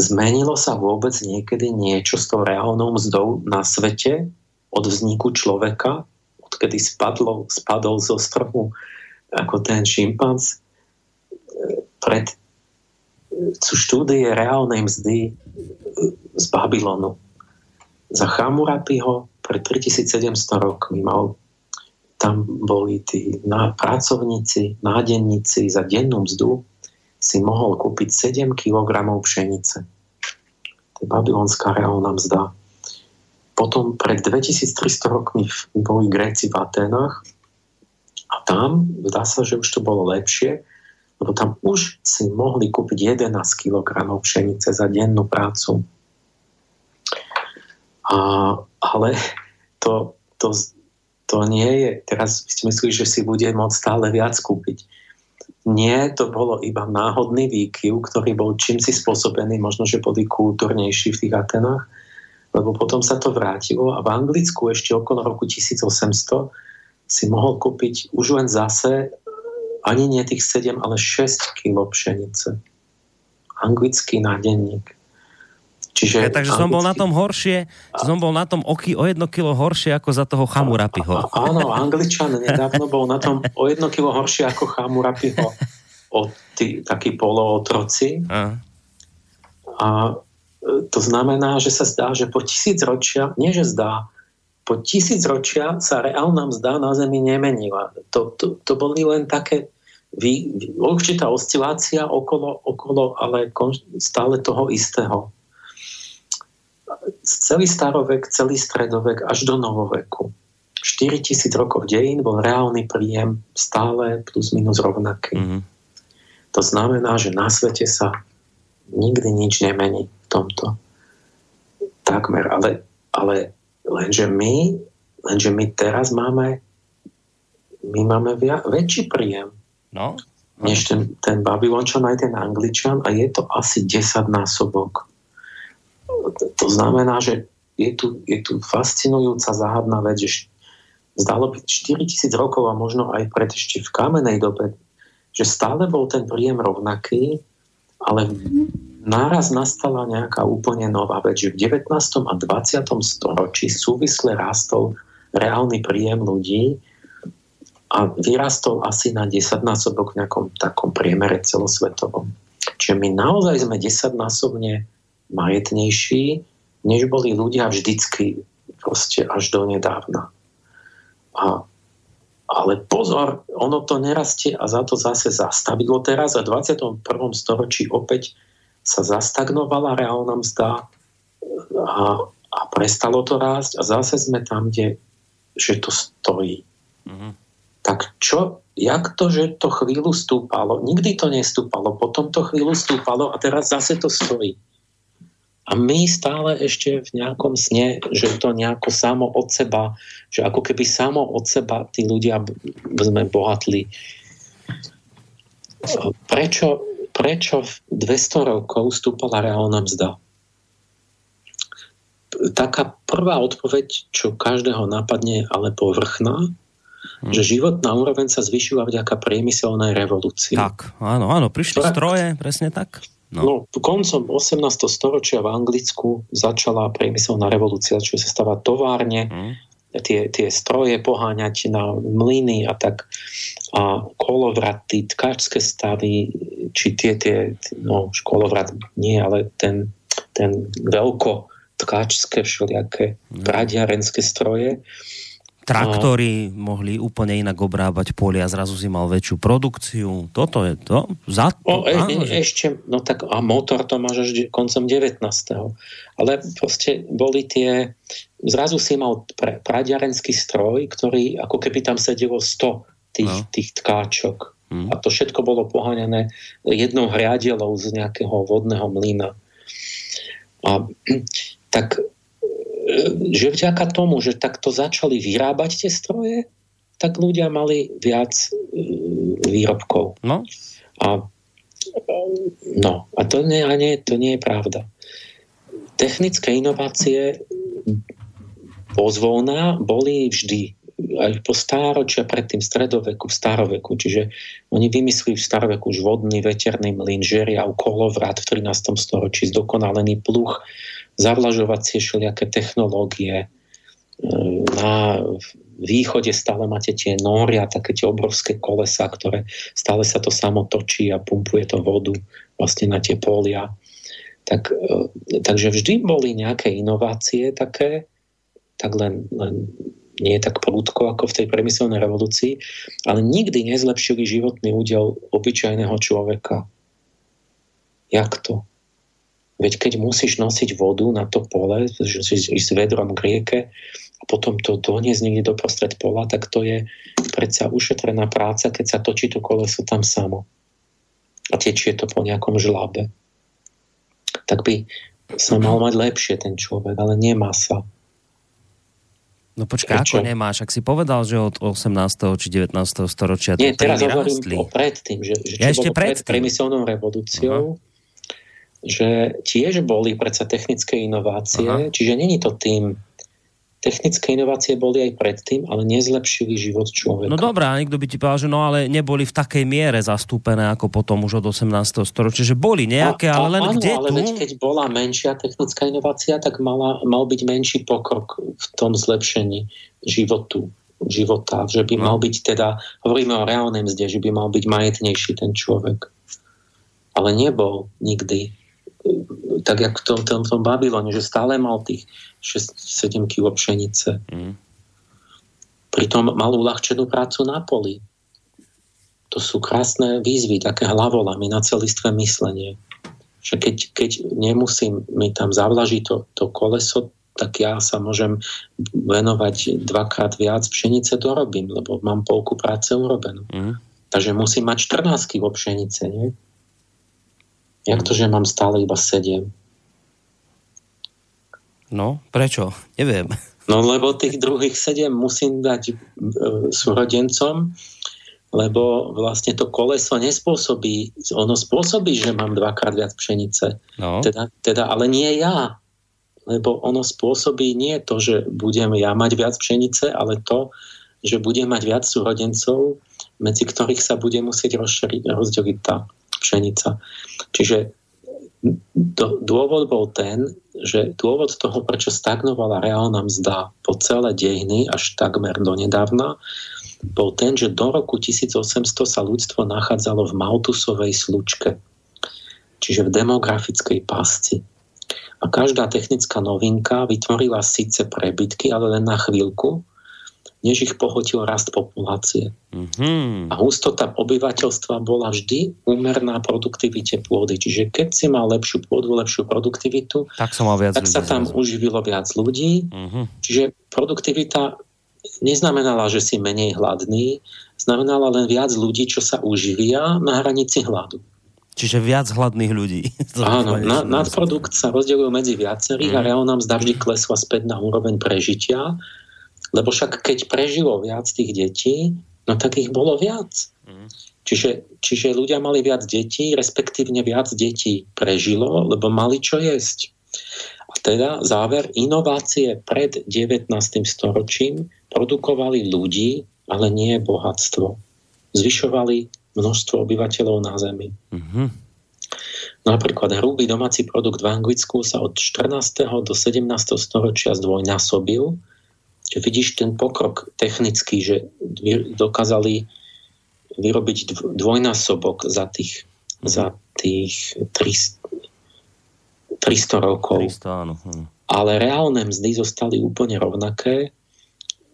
zmenilo sa vôbec niekedy niečo s tou reálnou mzdou na svete od vzniku človeka, odkedy spadlo, spadol zo strhu ako ten šimpanz pred sú štúdie reálnej mzdy z Babylonu. Za Chamurapiho pred 3700 rokmi mal tam boli tí pracovníci, nádenníci za dennú mzdu si mohol kúpiť 7 kg pšenice. To je babylonská reálna mzda. Potom pred 2300 rokmi boli Gréci v Atenách a tam zdá sa, že už to bolo lepšie, lebo tam už si mohli kúpiť 11 kg pšenice za dennú prácu. A, ale to, to, to nie je, teraz si myslíš, že si bude môcť stále viac kúpiť nie, to bolo iba náhodný výkyv, ktorý bol čím si spôsobený, možno, že boli kultúrnejší v tých Atenách, lebo potom sa to vrátilo a v Anglicku ešte okolo roku 1800 si mohol kúpiť už len zase ani nie tých 7, ale 6 kg pšenice. Anglický nádenník. Čiže ja, takže anglický... som bol na tom horšie, a... som bol na tom oky o jedno kilo horšie ako za toho Chamurapiho. Áno, Angličan nedávno bol na tom o jedno kilo horšie ako Chamurapiho. O tí, takí polootroci. A. a e, to znamená, že sa zdá, že po tisíc ročia, nie že zdá, po tisíc ročia sa reálna mzda na Zemi nemenila. To, to, to boli len také vy, určitá oscilácia okolo, okolo ale stále toho istého celý starovek, celý stredovek až do novoveku. 4000 rokov dejín bol reálny príjem stále plus minus rovnaký. Mm-hmm. To znamená, že na svete sa nikdy nič nemení v tomto. Takmer, ale, ale lenže my, lenže my teraz máme my máme via, väčší príjem. No. Než ten, ten Babylončan aj ten Angličan a je to asi 10 násobok to znamená, že je tu, je tu fascinujúca záhadná vec, že zdalo byť 4000 rokov a možno aj pred ešte v kamenej dobe, že stále bol ten príjem rovnaký, ale náraz nastala nejaká úplne nová vec, že v 19. a 20. storočí súvisle rástol reálny príjem ľudí a vyrastol asi na 10 násobok v nejakom takom priemere celosvetovom. Čiže my naozaj sme 10 násobne majetnejší, než boli ľudia vždycky proste až do nedávna. A, ale pozor, ono to nerastie a za to zase zastavilo teraz a v 21. storočí opäť sa zastagnovala reálna mzda a, a prestalo to rásť a zase sme tam, kde že to stojí. Mm-hmm. Tak čo, jak to, že to chvíľu stúpalo? Nikdy to nestúpalo, potom to chvíľu stúpalo a teraz zase to stojí. A my stále ešte v nejakom sne, že to nejako samo od seba, že ako keby samo od seba tí ľudia sme bohatli. Prečo, prečo 200 rokov stúpala reálna mzda? Taká prvá odpoveď, čo každého napadne, ale povrchná, hmm. že životná úroveň sa zvyšila vďaka priemyselnej revolúcii. Tak, áno, áno, prišli stroje, presne tak. No. no, koncom 18. storočia v Anglicku začala priemyselná revolúcia, čo sa stáva továrne, mm. Tie, tie stroje poháňať na mlyny a tak a kolovraty, tkáčské stavy, či tie, tie no, kolovrat nie, ale ten, ten veľko tkáčské všelijaké mm. pradiarenské stroje traktory no. mohli úplne inak obrábať polia, zrazu si mal väčšiu produkciu. Toto je to. Za to o, e, áno, že... Ešte, no tak a motor to máš až koncom 19. Ale proste boli tie, zrazu si mal pre, pradiarenský stroj, ktorý ako keby tam sedelo 100 tých, no. tých tkáčok. Hmm. A to všetko bolo poháňané jednou hriadelou z nejakého vodného mlyna. A tak že vďaka tomu, že takto začali vyrábať tie stroje, tak ľudia mali viac e, výrobkov. No. A, no, a to nie, a nie, to nie je pravda. Technické inovácie pozvolná boli vždy aj po stáročia predtým stredoveku, v staroveku. Čiže oni vymysleli v staroveku už vodný veterný mlyn, žeriav, kolovrat v 13. storočí, zdokonalený pluch, zavlažovacie všelijaké technológie. E, na východe stále máte tie noria, také tie obrovské kolesa, ktoré stále sa to samo točí a pumpuje to vodu vlastne na tie polia. Tak, e, takže vždy boli nejaké inovácie také, tak len, len nie je tak prúdko ako v tej premyselnej revolúcii, ale nikdy nezlepšili životný údel obyčajného človeka. Jak to? Veď keď musíš nosiť vodu na to pole, ísť s vedrom k rieke a potom to doniesť niekde do prostred pola, tak to je predsa ušetrená práca, keď sa točí to koleso tam samo. A tečie to po nejakom žlabe. Tak by sa mal mať lepšie ten človek, ale nemá sa. No počkaj, ako nemáš? Ak si povedal, že od 18. či 19. storočia Nie, teraz hovorím o predtým, že, že čo ja ešte bolo pred priemyselnou revolúciou, uh-huh že tiež boli predsa technické inovácie, Aha. čiže není to tým, technické inovácie boli aj predtým, ale nezlepšili život človeka. No dobré, a niekto by ti povedal, že no ale neboli v takej miere zastúpené ako potom už od 18. storočia, že boli nejaké, a, ale len áno, kde ale tu? Veď keď bola menšia technická inovácia, tak mala, mal byť menší pokrok v tom zlepšení životu života, že by no. mal byť teda, hovoríme o reálnej mzde, že by mal byť majetnejší ten človek. Ale nebol nikdy tak jak v tom, tom, tom Babylone, že stále mal tých 6-7 kg pšenice. Mm. Pritom mal uľahčenú prácu na poli. To sú krásne výzvy, také hlavolami na celistvé myslenie. Že keď, keď nemusím mi tam zavlažiť to, to koleso, tak ja sa môžem venovať dvakrát viac pšenice dorobím, lebo mám polku práce urobenú. Mm. Takže musím mať 14 kg pšenice, nie? Jak to, že mám stále iba 7? No, prečo? Neviem. No lebo tých druhých 7 musím dať e, súrodencom, lebo vlastne to koleso nespôsobí, ono spôsobí, že mám dvakrát viac pšenice. No. Teda, teda, ale nie ja. Lebo ono spôsobí nie to, že budem ja mať viac pšenice, ale to, že budem mať viac súrodencov, medzi ktorých sa bude musieť rozdeliť tá pšenica. Čiže dôvod bol ten, že dôvod toho, prečo stagnovala reálna mzda po celé dejiny až takmer do nedávna, bol ten, že do roku 1800 sa ľudstvo nachádzalo v Maltusovej slučke, čiže v demografickej pasci. A každá technická novinka vytvorila síce prebytky, ale len na chvíľku, než ich pohotil rast populácie. Mm-hmm. A hustota obyvateľstva bola vždy úmerná produktivite pôdy. Čiže keď si mal lepšiu pôdu, lepšiu produktivitu, tak, som mal viac tak sa tam uživilo viac ľudí. Mm-hmm. Čiže produktivita neznamenala, že si menej hladný, znamenala len viac ľudí, čo sa uživia na hranici hladu. Čiže viac hladných ľudí. Áno, na, nadprodukt sa rozdelujú medzi viacerých mm. a reálna mzda vždy klesla späť na úroveň prežitia lebo však keď prežilo viac tých detí, no tak ich bolo viac. Mm. Čiže, čiže ľudia mali viac detí, respektívne viac detí prežilo, lebo mali čo jesť. A teda záver, inovácie pred 19. storočím produkovali ľudí, ale nie bohatstvo. Zvyšovali množstvo obyvateľov na Zemi. Mm-hmm. Napríklad hrubý domáci produkt v Anglicku sa od 14. do 17. storočia zdvojnásobil že vidíš ten pokrok technický, že dokázali vyrobiť dvojnásobok za tých, za tých 300, 300 rokov. 300, áno. Ale reálne mzdy zostali úplne rovnaké,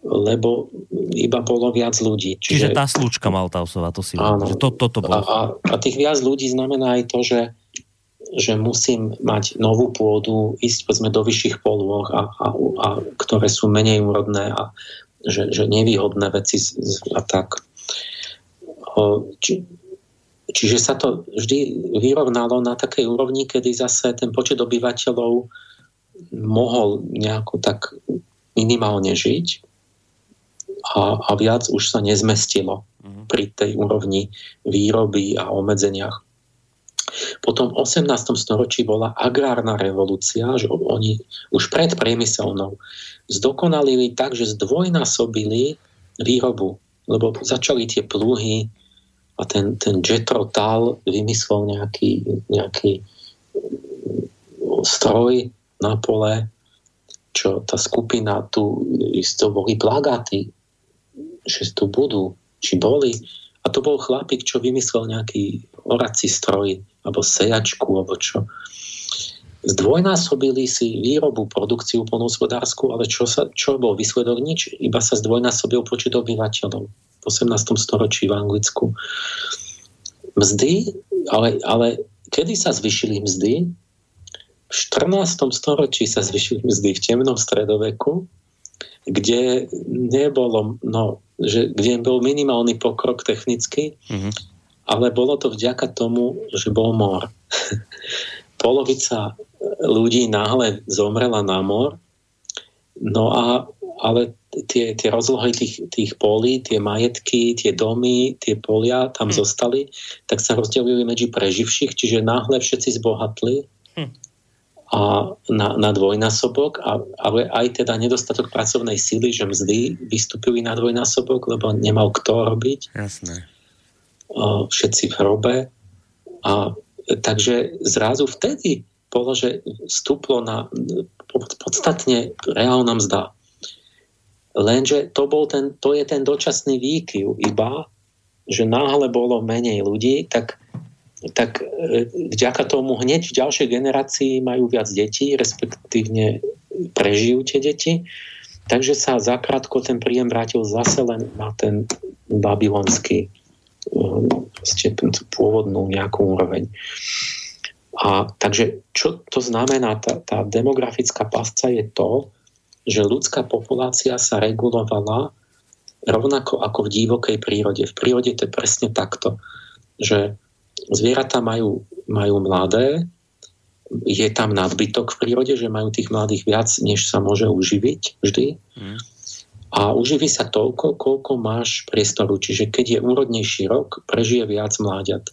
lebo iba bolo viac ľudí. Čiže, Čiže tá slučka Maltausová, to si áno, že to, toto bolo. A, a, a tých viac ľudí znamená aj to, že že musím mať novú pôdu, ísť povedzme do vyšších polôch, a, a, a, ktoré sú menej úrodné a že, že nevýhodné veci a tak. Či, čiže sa to vždy vyrovnalo na takej úrovni, kedy zase ten počet obyvateľov mohol nejako tak minimálne žiť a, a viac už sa nezmestilo mhm. pri tej úrovni výroby a obmedzeniach. Potom v 18. storočí bola agrárna revolúcia, že oni už pred priemyselnou zdokonalili tak, že zdvojnásobili výrobu, lebo začali tie pluhy a ten, ten Jetro Tal vymyslel nejaký, nejaký stroj na pole, čo tá skupina tu, isto boli plagáty, že tu budú, či boli. A to bol chlapík, čo vymyslel nejaký orací stroj alebo sejačku, alebo čo. Zdvojnásobili si výrobu, produkciu polnohospodárskú, ale čo, sa, čo bol výsledok? Nič, iba sa zdvojnásobil počet obyvateľov v 18. storočí v Anglicku. Mzdy, ale, ale kedy sa zvyšili mzdy? V 14. storočí sa zvyšili mzdy v temnom stredoveku, kde nebolo, no, že, kde bol minimálny pokrok technicky, mm-hmm ale bolo to vďaka tomu, že bol mor. Polovica ľudí náhle zomrela na mor, no a ale tie, tie rozlohy tých, tých polí, tie majetky, tie domy, tie polia tam hm. zostali, tak sa rozdelili medzi preživších, čiže náhle všetci zbohatli hm. a na, na dvojnásobok, a, ale aj teda nedostatok pracovnej síly, že mzdy vystúpili na dvojnásobok, lebo nemal kto robiť. Jasné všetci v hrobe. A takže zrazu vtedy bolo, že stúplo na podstatne reálna mzda. Lenže to, bol ten, to je ten dočasný výkyv iba, že náhle bolo menej ľudí, tak, tak e, vďaka tomu hneď v ďalšej generácii majú viac detí, respektívne prežijú tie deti. Takže sa zakrátko ten príjem vrátil zase len na ten babylonský tú pôvodnú nejakú úroveň. A takže čo to znamená, tá, tá demografická pasca je to, že ľudská populácia sa regulovala rovnako ako v divokej prírode. V prírode to je presne takto, že zvieratá majú, majú mladé, je tam nadbytok v prírode, že majú tých mladých viac, než sa môže uživiť vždy. Mm a uživí sa toľko, koľko máš priestoru. Čiže keď je úrodnejší rok, prežije viac mláďat.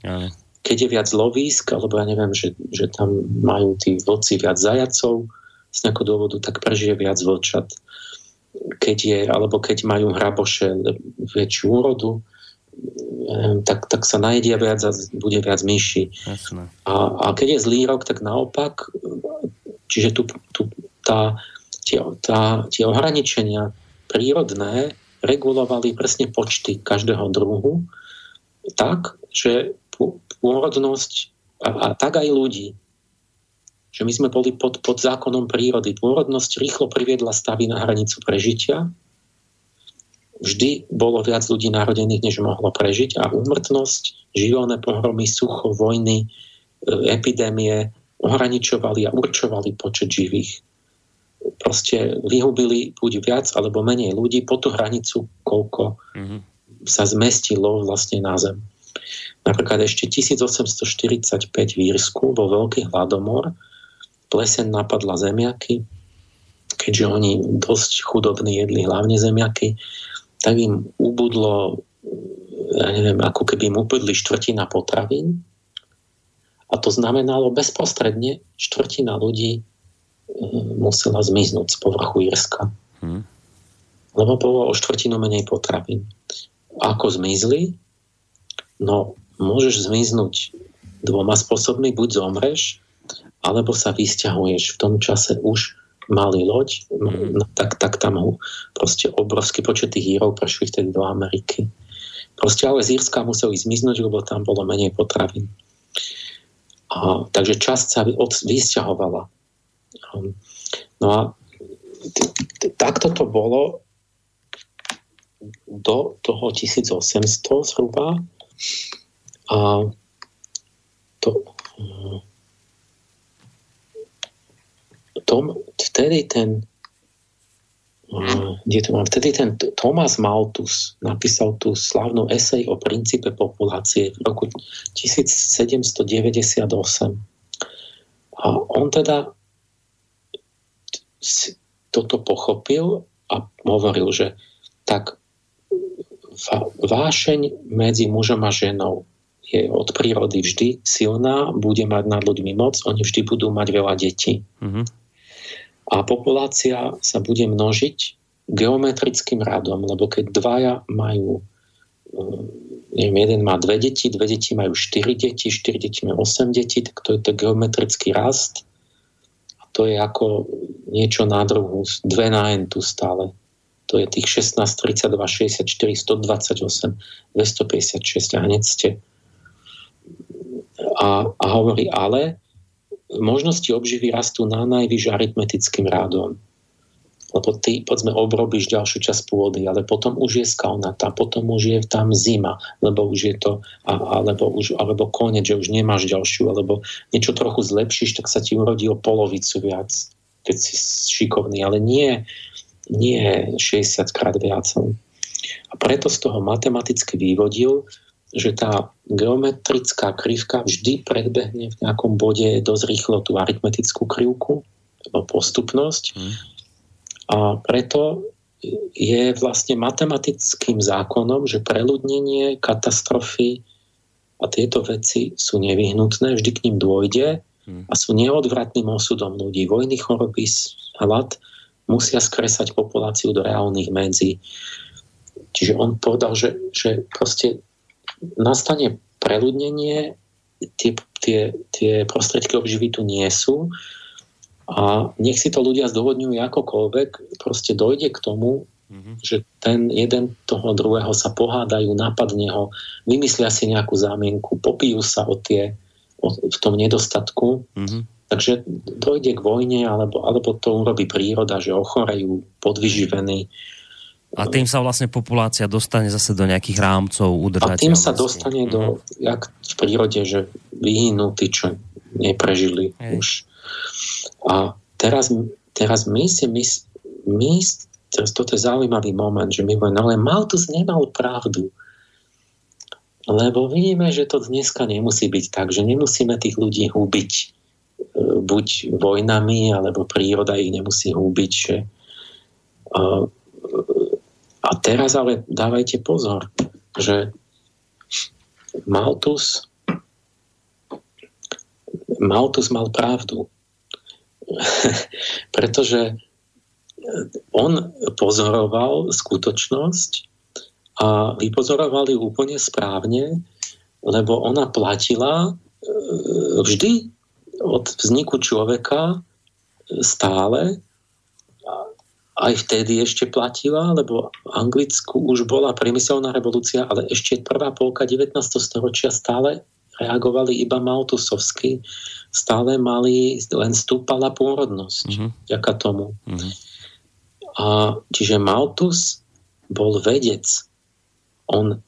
Keď je viac lovísk, alebo ja neviem, že, že tam majú tí vlci viac zajacov z nejakého dôvodu, tak prežije viac vlčat. Keď je, alebo keď majú hraboše väčšiu úrodu, tak, tak sa najedia viac a bude viac myší. A, a keď je zlý rok, tak naopak, čiže tu, tu tá, tie, tá, tie ohraničenia prírodné regulovali presne počty každého druhu tak, že pôrodnosť a, a tak aj ľudí, že my sme boli pod, pod zákonom prírody. Pôrodnosť rýchlo priviedla stavy na hranicu prežitia vždy bolo viac ľudí narodených, než mohlo prežiť a úmrtnosť, živelné pohromy, sucho, vojny, e, epidémie ohraničovali a určovali počet živých. Proste vyhubili buď viac alebo menej ľudí po tú hranicu, koľko mm-hmm. sa zmestilo vlastne na zem. Napríklad ešte 1845 v Írsku bol veľký hladomor, pleseň napadla zemiaky, keďže oni dosť chudobní jedli hlavne zemiaky, tak im ubudlo, ja neviem, ako keby im ubudli štvrtina potravín. A to znamenalo bezprostredne, štvrtina ľudí musela zmiznúť z povrchu Írska. Hmm. Lebo bolo o štvrtinu menej potravín. Ako zmizli? No, môžeš zmiznúť dvoma spôsobmi. Buď zomreš, alebo sa vysťahuješ. V tom čase už mali loď, mm. no, tak, tak tam ho proste obrovský počet tých hírov prešli vtedy do Ameriky. Proste ale z Írska museli zmiznúť, lebo tam bolo menej potravín. A, takže časť sa vysťahovala. Um, no a takto to bolo do toho 1800 zhruba. A to, tom, vtedy ten kde to mám, vtedy ten Thomas Malthus napísal tú slavnú esej o princípe populácie v roku 1798. A on teda toto pochopil a hovoril, že tak vášeň medzi mužom a ženou je od prírody vždy silná, bude mať nad ľuďmi moc, oni vždy budú mať veľa detí. Mm-hmm a populácia sa bude množiť geometrickým radom, lebo keď dvaja majú eh, neviem, jeden má dve deti, dve deti majú štyri deti, štyri deti majú 8 detí, tak to je to geometrický rast. To je ako niečo na druhu, dve na n tu stále. To je tých 16, 32, 64, 128, 256 a hneď ste. A, a hovorí, ale možnosti obživy rastú na najvyš aritmetickým rádom. Lebo ty, povedzme, obrobíš ďalšiu časť pôdy, ale potom už je skalnatá, potom už je tam zima, lebo už je to, alebo, už, alebo konec, že už nemáš ďalšiu, alebo niečo trochu zlepšíš, tak sa ti urodí o polovicu viac, keď si šikovný, ale nie, nie 60 krát viac. A preto z toho matematicky vyvodil, že tá geometrická krivka vždy predbehne v nejakom bode dosť rýchlo tú aritmetickú krivku, postupnosť. Hmm. A preto je vlastne matematickým zákonom, že preľudnenie, katastrofy a tieto veci sú nevyhnutné, vždy k ním dôjde hmm. a sú neodvratným osudom ľudí. Vojny, choroby, hlad musia skresať populáciu do reálnych medzi. Čiže on povedal, že, že proste nastane preľudnenie, tie, tie, tie prostriedky obživy tu nie sú a nech si to ľudia zdôvodňujú akokoľvek, proste dojde k tomu, mm-hmm. že ten jeden toho druhého sa pohádajú, napadne ho, vymyslia si nejakú zámienku, popijú sa o tie, o, v tom nedostatku. Mm-hmm. Takže dojde k vojne, alebo, alebo to urobí príroda, že ochorejú, podvyživení. A tým sa vlastne populácia dostane zase do nejakých rámcov udržateľnosti. A tým sa dostane do, mm-hmm. jak v prírode, že vyhynú tí, čo neprežili Hej. už. A teraz, teraz my si my, my teraz toto je zaujímavý moment, že my hovoríme, ale Malthus nemal pravdu. Lebo vidíme, že to dneska nemusí byť tak, že nemusíme tých ľudí hubiť e, buď vojnami, alebo príroda ich nemusí hubiť, že uh, a teraz ale dávajte pozor, že Maltus Maltus mal pravdu. Pretože on pozoroval skutočnosť a vypozoroval ju úplne správne, lebo ona platila e, vždy od vzniku človeka stále aj vtedy ešte platila, lebo v Anglicku už bola priemyselná revolúcia, ale ešte prvá polka 19. storočia stále reagovali iba Maltusovsky, stále mali, len stúpala pôrodnosť mm-hmm. ďaká tomu. Mm-hmm. A, čiže Maltus bol vedec. On e,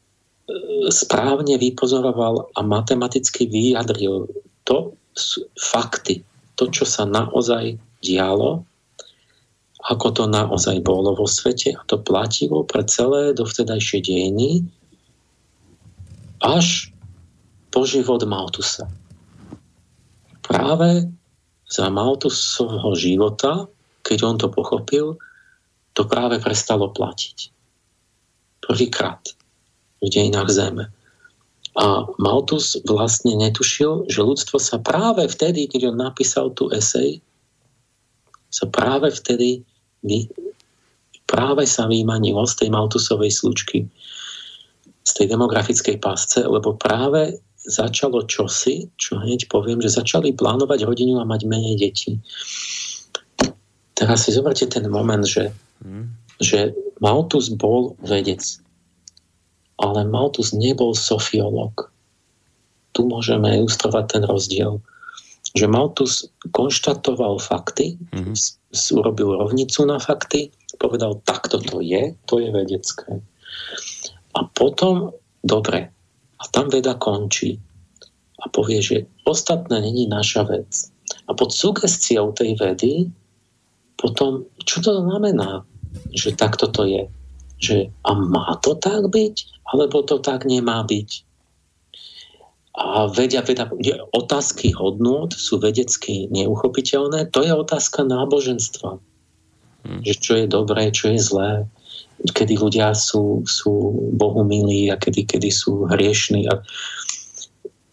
správne vypozoroval a matematicky vyjadril to fakty, to, čo sa naozaj dialo, ako to naozaj bolo vo svete a to platilo pre celé dovtedajšie dejiny až po život. Práve za Maltusovho života, keď on to pochopil, to práve prestalo platiť. Prvýkrát v dejinách Zeme. A Malthus vlastne netušil, že ľudstvo sa práve vtedy, keď on napísal tú esej, sa práve vtedy práve sa vymanilo z tej Malthusovej slučky, z tej demografickej pásce, lebo práve začalo čosi, čo hneď poviem, že začali plánovať rodinu a mať menej detí. Teraz si zoberte ten moment, že, hmm. že Malthus bol vedec ale Malthus nebol sofiolog. Tu môžeme ilustrovať ten rozdiel. Že Malthus konštatoval fakty, mm-hmm. urobil rovnicu na fakty, povedal, takto to je, to je vedecké. A potom, dobre, a tam veda končí. A povie, že ostatné není naša vec. A pod sugestiou tej vedy potom, čo to znamená, že takto to je? Že a má to tak byť? alebo to tak nemá byť. A vedia, veda, otázky hodnôt sú vedecky neuchopiteľné. To je otázka náboženstva. Hmm. Že čo je dobré, čo je zlé. Kedy ľudia sú, sú Bohu milí a kedy, kedy sú hriešní. A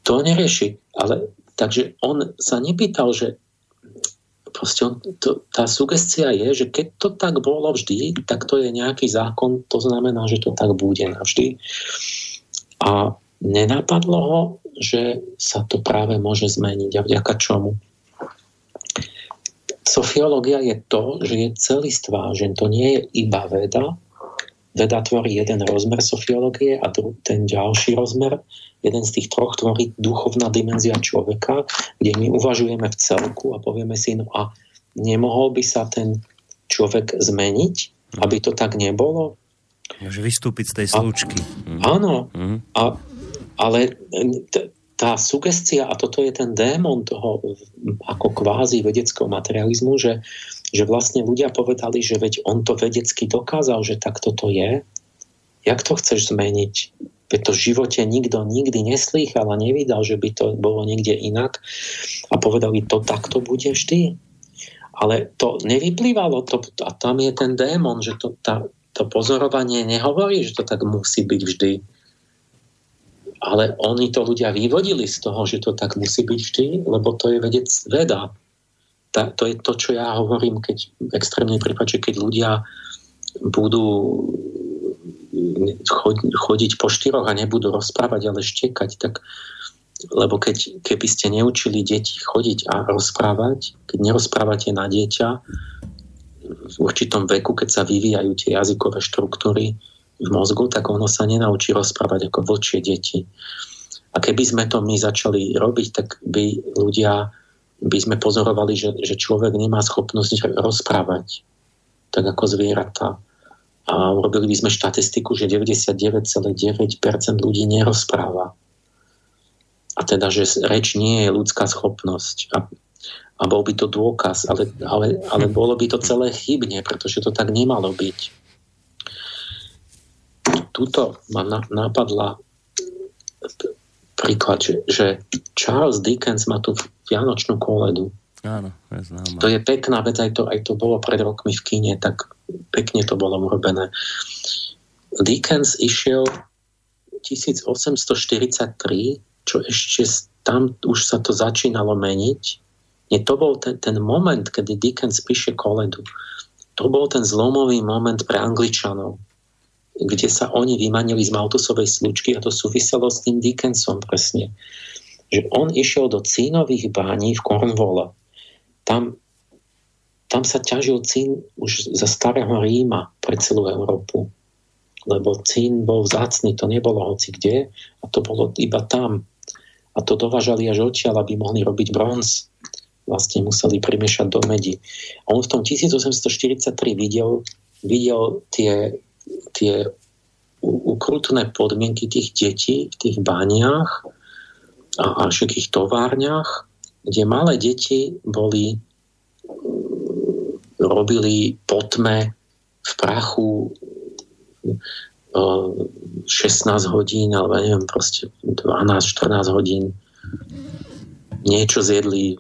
to nerieši. Ale, takže on sa nepýtal, že proste on, to, tá sugestia je, že keď to tak bolo vždy, tak to je nejaký zákon, to znamená, že to tak bude navždy. A nenapadlo ho, že sa to práve môže zmeniť. A vďaka čomu? Sofiológia je to, že je celistvá, že to nie je iba veda. Veda tvorí jeden rozmer sofiológie a ten ďalší rozmer jeden z tých troch tvorí duchovná dimenzia človeka, kde my uvažujeme v celku a povieme si, no a nemohol by sa ten človek zmeniť, aby to tak nebolo? Môže vystúpiť z tej slučky. Mhm. Áno, mhm. A, ale t- tá sugestia, a toto je ten démon toho ako kvázi vedeckého materializmu, že, že vlastne ľudia povedali, že veď on to vedecky dokázal, že takto to je, jak to chceš zmeniť? Veď to v živote nikto nikdy neslýchal a nevidel, že by to bolo niekde inak. A povedali, to takto bude vždy. Ale to nevyplývalo, to, a tam je ten démon, že to, tá, to pozorovanie nehovorí, že to tak musí byť vždy. Ale oni to ľudia vyvodili z toho, že to tak musí byť vždy, lebo to je vedec veda. Ta, to je to, čo ja hovorím, keď extrémny prípad, že keď ľudia budú chodiť po štyroch a nebudú rozprávať, ale štekať, tak lebo keď, keby ste neučili deti chodiť a rozprávať, keď nerozprávate na dieťa v určitom veku, keď sa vyvíjajú tie jazykové štruktúry v mozgu, tak ono sa nenaučí rozprávať ako vlčie deti. A keby sme to my začali robiť, tak by ľudia by sme pozorovali, že, že človek nemá schopnosť rozprávať tak ako zvieratá a urobili by sme štatistiku, že 99,9% ľudí nerozpráva. A teda, že reč nie je ľudská schopnosť. A, a bol by to dôkaz, ale, ale, ale bolo by to celé chybne, pretože to tak nemalo byť. Tuto ma na, napadla príklad, že, že Charles Dickens má tu Vianočnú koledu Áno, je známa. To je pekná vec, aj to, aj to bolo pred rokmi v kine, tak pekne to bolo urobené. Dickens išiel 1843, čo ešte tam už sa to začínalo meniť. Nie, to bol ten, ten moment, kedy Dickens píše koledu. To bol ten zlomový moment pre Angličanov, kde sa oni vymanili z Maltusovej slučky a to súviselo s tým Dickensom presne. Že on išiel do cínových bání v Cornwalla tam, tam sa ťažil cín už za starého Ríma pre celú Európu. Lebo cín bol vzácný, to nebolo hoci kde a to bolo iba tam. A to dovážali až odtiaľ, aby mohli robiť bronz. Vlastne museli primiešať do medi. A on v tom 1843 videl, videl tie tie ukrutné podmienky tých detí v tých baniach a, a všetkých továrniach, kde malé deti boli robili potme v prachu 16 hodín, alebo neviem, proste 12-14 hodín niečo zjedli,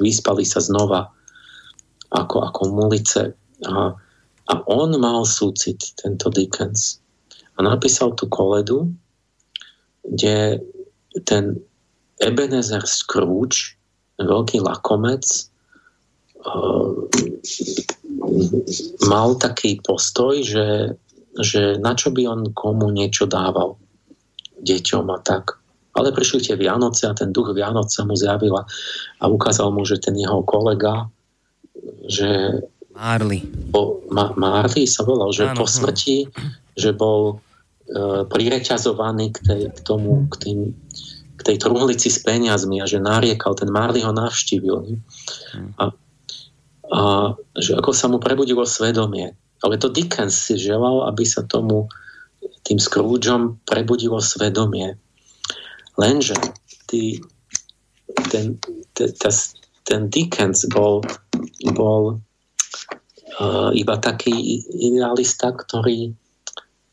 vyspali sa znova ako, ako mulice. A, a on mal súcit, tento Dickens a napísal tú koledu, kde ten Ebenezer Scrooge, veľký lakomec, uh, mal taký postoj, že, že na čo by on komu niečo dával deťom a tak. Ale prišli tie Vianoce a ten duch Vianoc sa mu zjavila a ukázal mu, že ten jeho kolega, že Marley. Po, Ma, Marley sa volal, že Áno, po smrti, že bol E, prireťazovaný k, tej, k tomu, k, tým, k tej truhlici s peniazmi a že nariekal, ten Marley ho navštívil. Hmm. A, a že ako sa mu prebudilo svedomie. Ale to Dickens si želal, aby sa tomu tým Scroogeom prebudilo svedomie. Lenže tý, ten, ten, ten Dickens bol, bol iba taký idealista, ktorý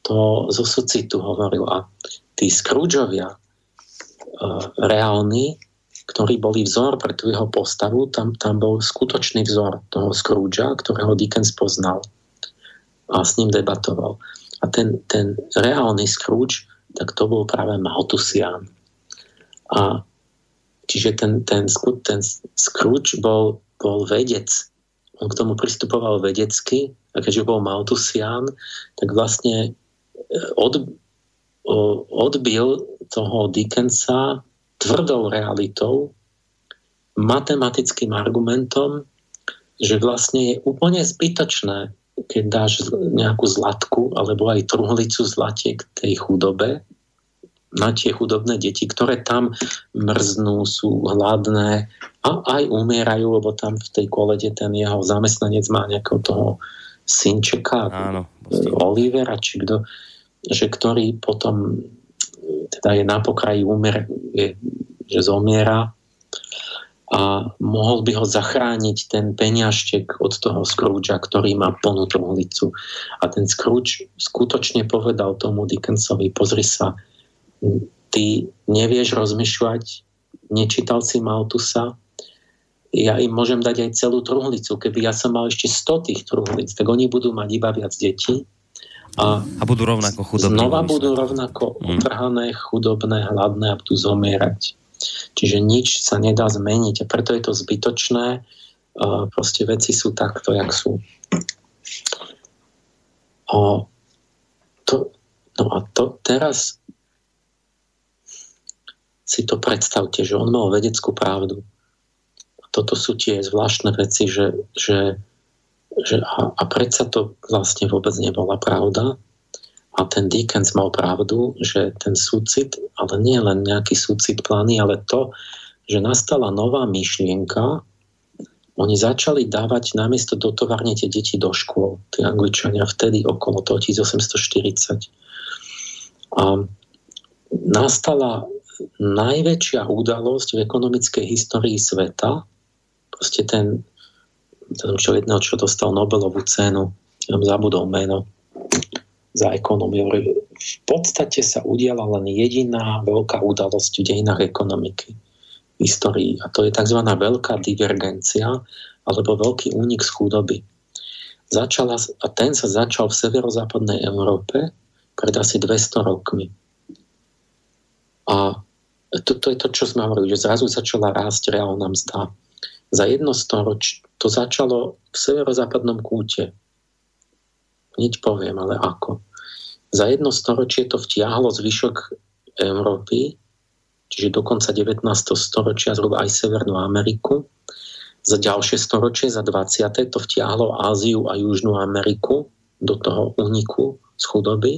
to zo socitu hovoril. A tí Scroogeovia uh, reálni, ktorí boli vzor pre tú jeho postavu, tam, tam bol skutočný vzor toho Scroogea, ktorého Dickens poznal a s ním debatoval. A ten, ten reálny Scrooge, tak to bol práve Maltusian. A čiže ten, ten, ten Scrooge bol, bol vedec. On k tomu pristupoval vedecky a keďže bol Maltusian, tak vlastne od, odbil toho Dickensa tvrdou realitou, matematickým argumentom, že vlastne je úplne zbytočné, keď dáš nejakú zlatku alebo aj truhlicu zlatiek tej chudobe na tie chudobné deti, ktoré tam mrznú, sú hladné a aj umierajú, lebo tam v tej kolede ten jeho zamestnanec má nejakého toho synčeka, Áno, Olivera, či kto že ktorý potom teda je na pokraji úmer, je, že zomiera a mohol by ho zachrániť ten peňažtek od toho Scroogea, ktorý má plnú truhlicu. A ten Scrooge skutočne povedal tomu Dickensovi, pozri sa, ty nevieš rozmýšľať, nečítal si Maltusa, ja im môžem dať aj celú truhlicu. Keby ja som mal ešte 100 tých truhlic, tak oni budú mať iba viac detí a, a budú rovnako chudobné. Znova budú rovnako mm. utrhané, chudobné, hladné a budú zomierať. Čiže nič sa nedá zmeniť a preto je to zbytočné. Proste veci sú takto, jak sú. O, to, no a to teraz si to predstavte, že on mal vedeckú pravdu. Toto sú tie zvláštne veci, že, že že a, a predsa to vlastne vôbec nebola pravda. A ten Dickens mal pravdu, že ten súcit, ale nie len nejaký súcit plány, ale to, že nastala nová myšlienka, oni začali dávať namiesto do továrne tie deti do škôl, tí Angličania vtedy okolo toho 1840. A nastala najväčšia udalosť v ekonomickej histórii sveta, proste ten ten čo jedného, čo dostal Nobelovú cenu, som zabudol meno, za ekonómiu. V podstate sa udiala len jediná veľká udalosť v dejinách ekonomiky v histórii a to je tzv. veľká divergencia alebo veľký únik z chudoby. Začala, a ten sa začal v severozápadnej Európe pred asi 200 rokmi. A to, to je to, čo sme hovorili, že zrazu začala rásť reálna mzda. Za jedno storoč, to začalo v severozápadnom kúte. Nič poviem, ale ako. Za jedno storočie to vtiahlo zvyšok Európy, čiže do konca 19. storočia zhruba aj Severnú Ameriku. Za ďalšie storočie, za 20. to vtiahlo Áziu a Južnú Ameriku do toho úniku z chudoby.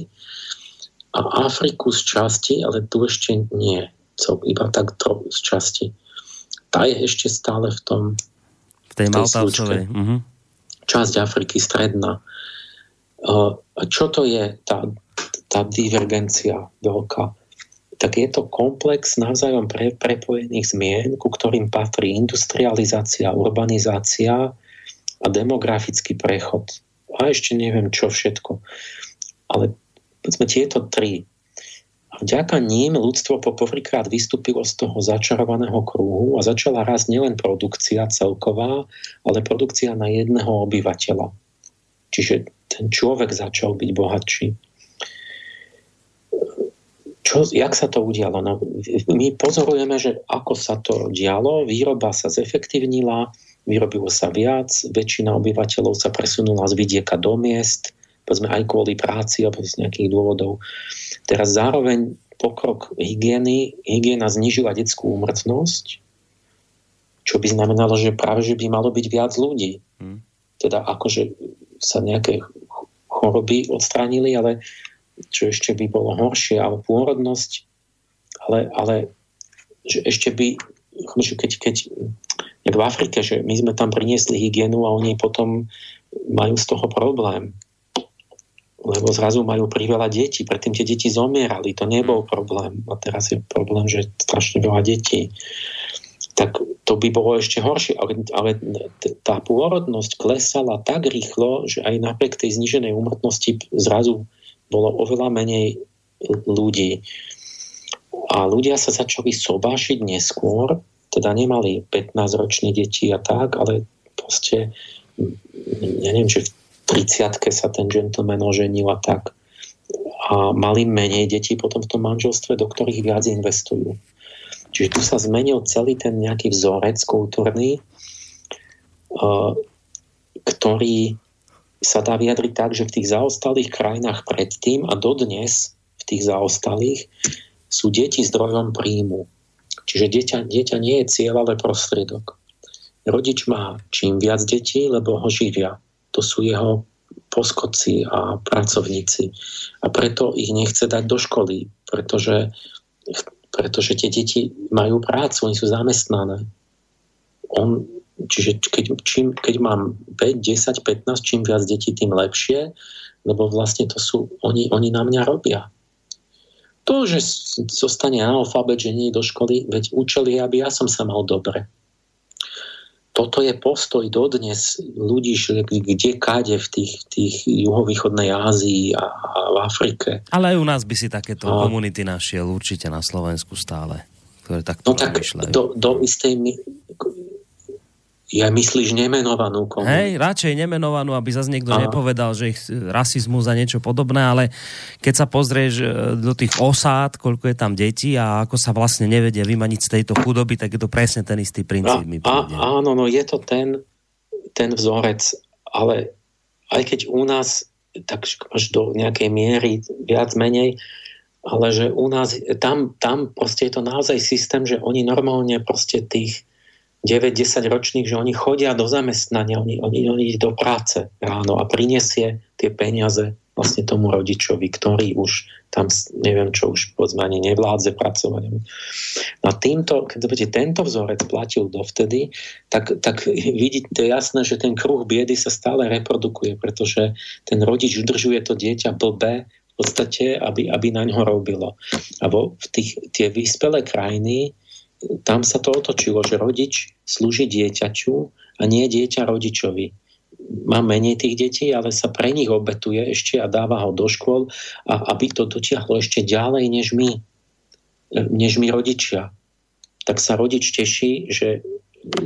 A Afriku z časti, ale tu ešte nie. Iba tak to z časti. Tá je ešte stále v tom v tej Maltávcovej. Uh-huh. Časť Afriky stredná. Čo to je tá, tá divergencia veľká? Tak je to komplex navzájom pre, prepojených zmien, ku ktorým patrí industrializácia, urbanizácia a demografický prechod. A ešte neviem čo všetko. Ale povedzme tieto tri a vďaka ním ľudstvo poprvýkrát vystúpilo z toho začarovaného kruhu a začala rásť nielen produkcia celková, ale produkcia na jedného obyvateľa. Čiže ten človek začal byť bohatší. Čo, jak sa to udialo? No, my pozorujeme, že ako sa to dialo, výroba sa zefektívnila, vyrobilo sa viac, väčšina obyvateľov sa presunula z vidieka do miest, povedzme aj kvôli práci alebo z nejakých dôvodov. Teraz zároveň pokrok hygieny, hygiena znižila detskú úmrtnosť, čo by znamenalo, že práve že by malo byť viac ľudí. Hmm. Teda akože sa nejaké choroby odstránili, ale čo ešte by bolo horšie, ale pôrodnosť, ale, ale že ešte by, že keď, keď jak v Afrike, že my sme tam priniesli hygienu a oni potom majú z toho problém lebo zrazu majú priveľa detí. Predtým tie deti zomierali, to nebol hmm. problém. A teraz je problém, že strašne veľa detí. Tak to by bolo ešte horšie. Ale, ale tá pôrodnosť klesala tak rýchlo, že aj napriek tej zniženej úmrtnosti zrazu bolo oveľa menej ľudí. A ľudia sa začali sobášiť neskôr, teda nemali 15-ročné deti a tak, ale proste ja neviem, že v 30 sa ten gentleman oženil a tak. A mali menej detí potom v tom manželstve, do ktorých viac investujú. Čiže tu sa zmenil celý ten nejaký vzorec kultúrny, ktorý sa dá vyjadriť tak, že v tých zaostalých krajinách predtým a dodnes v tých zaostalých sú deti zdrojom príjmu. Čiže dieťa, dieťa nie je cieľ, ale prostriedok. Rodič má čím viac detí, lebo ho živia to sú jeho poskoci a pracovníci. A preto ich nechce dať do školy, pretože, pretože tie deti majú prácu, oni sú zamestnané. On, čiže keď, čím, keď mám 5, 10, 15, čím viac detí, tým lepšie, lebo vlastne to sú, oni, oni na mňa robia. To, že zostane analfabet, že nie je do školy, veď učili, aby ja som sa mal dobre toto je postoj dodnes ľudí, kde káde v tých, tých juhovýchodnej Ázii a, a v Afrike. Ale aj u nás by si takéto a... komunity našiel určite na Slovensku stále, ktoré takto no tak do, do istej ja myslíš nemenovanú komunitu? Hej, radšej nemenovanú, aby zase niekto Aha. nepovedal, že ich rasizmus a niečo podobné, ale keď sa pozrieš e, do tých osád, koľko je tam detí a ako sa vlastne nevedia vymaniť z tejto chudoby, tak je to presne ten istý princíp. A, a, áno, no je to ten, ten vzorec, ale aj keď u nás tak až do nejakej miery viac menej, ale že u nás, tam, tam proste je to naozaj systém, že oni normálne proste tých 9-10 ročných, že oni chodia do zamestnania, oni, oni, oni idú do práce ráno a prinesie tie peniaze vlastne tomu rodičovi, ktorý už tam, neviem čo, už povedzme ani nevládze pracovať. No a týmto, keď budete tento vzorec platil dovtedy, tak, tak vidíte jasné, že ten kruh biedy sa stále reprodukuje, pretože ten rodič udržuje to dieťa blbé v podstate, aby, aby na ňo robilo. A vo, v tých, tie vyspelé krajiny tam sa to otočilo, že rodič slúži dieťaču a nie dieťa rodičovi. Má menej tých detí, ale sa pre nich obetuje ešte a dáva ho do škôl, a aby to dotiahlo ešte ďalej než my, než my rodičia. Tak sa rodič teší, že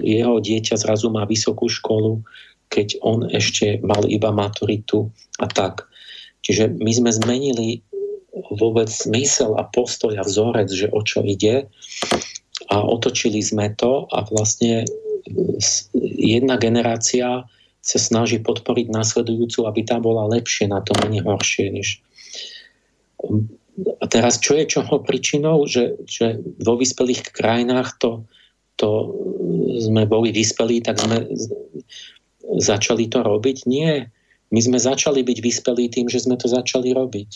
jeho dieťa zrazu má vysokú školu, keď on ešte mal iba maturitu a tak. Čiže my sme zmenili vôbec zmysel a postoj a vzorec, že o čo ide a otočili sme to a vlastne jedna generácia sa snaží podporiť následujúcu, aby tá bola lepšie na to, menej horšie. Než... A teraz, čo je čoho príčinou, že, že vo vyspelých krajinách to, to sme boli vyspelí, tak sme začali to robiť? Nie. My sme začali byť vyspelí tým, že sme to začali robiť.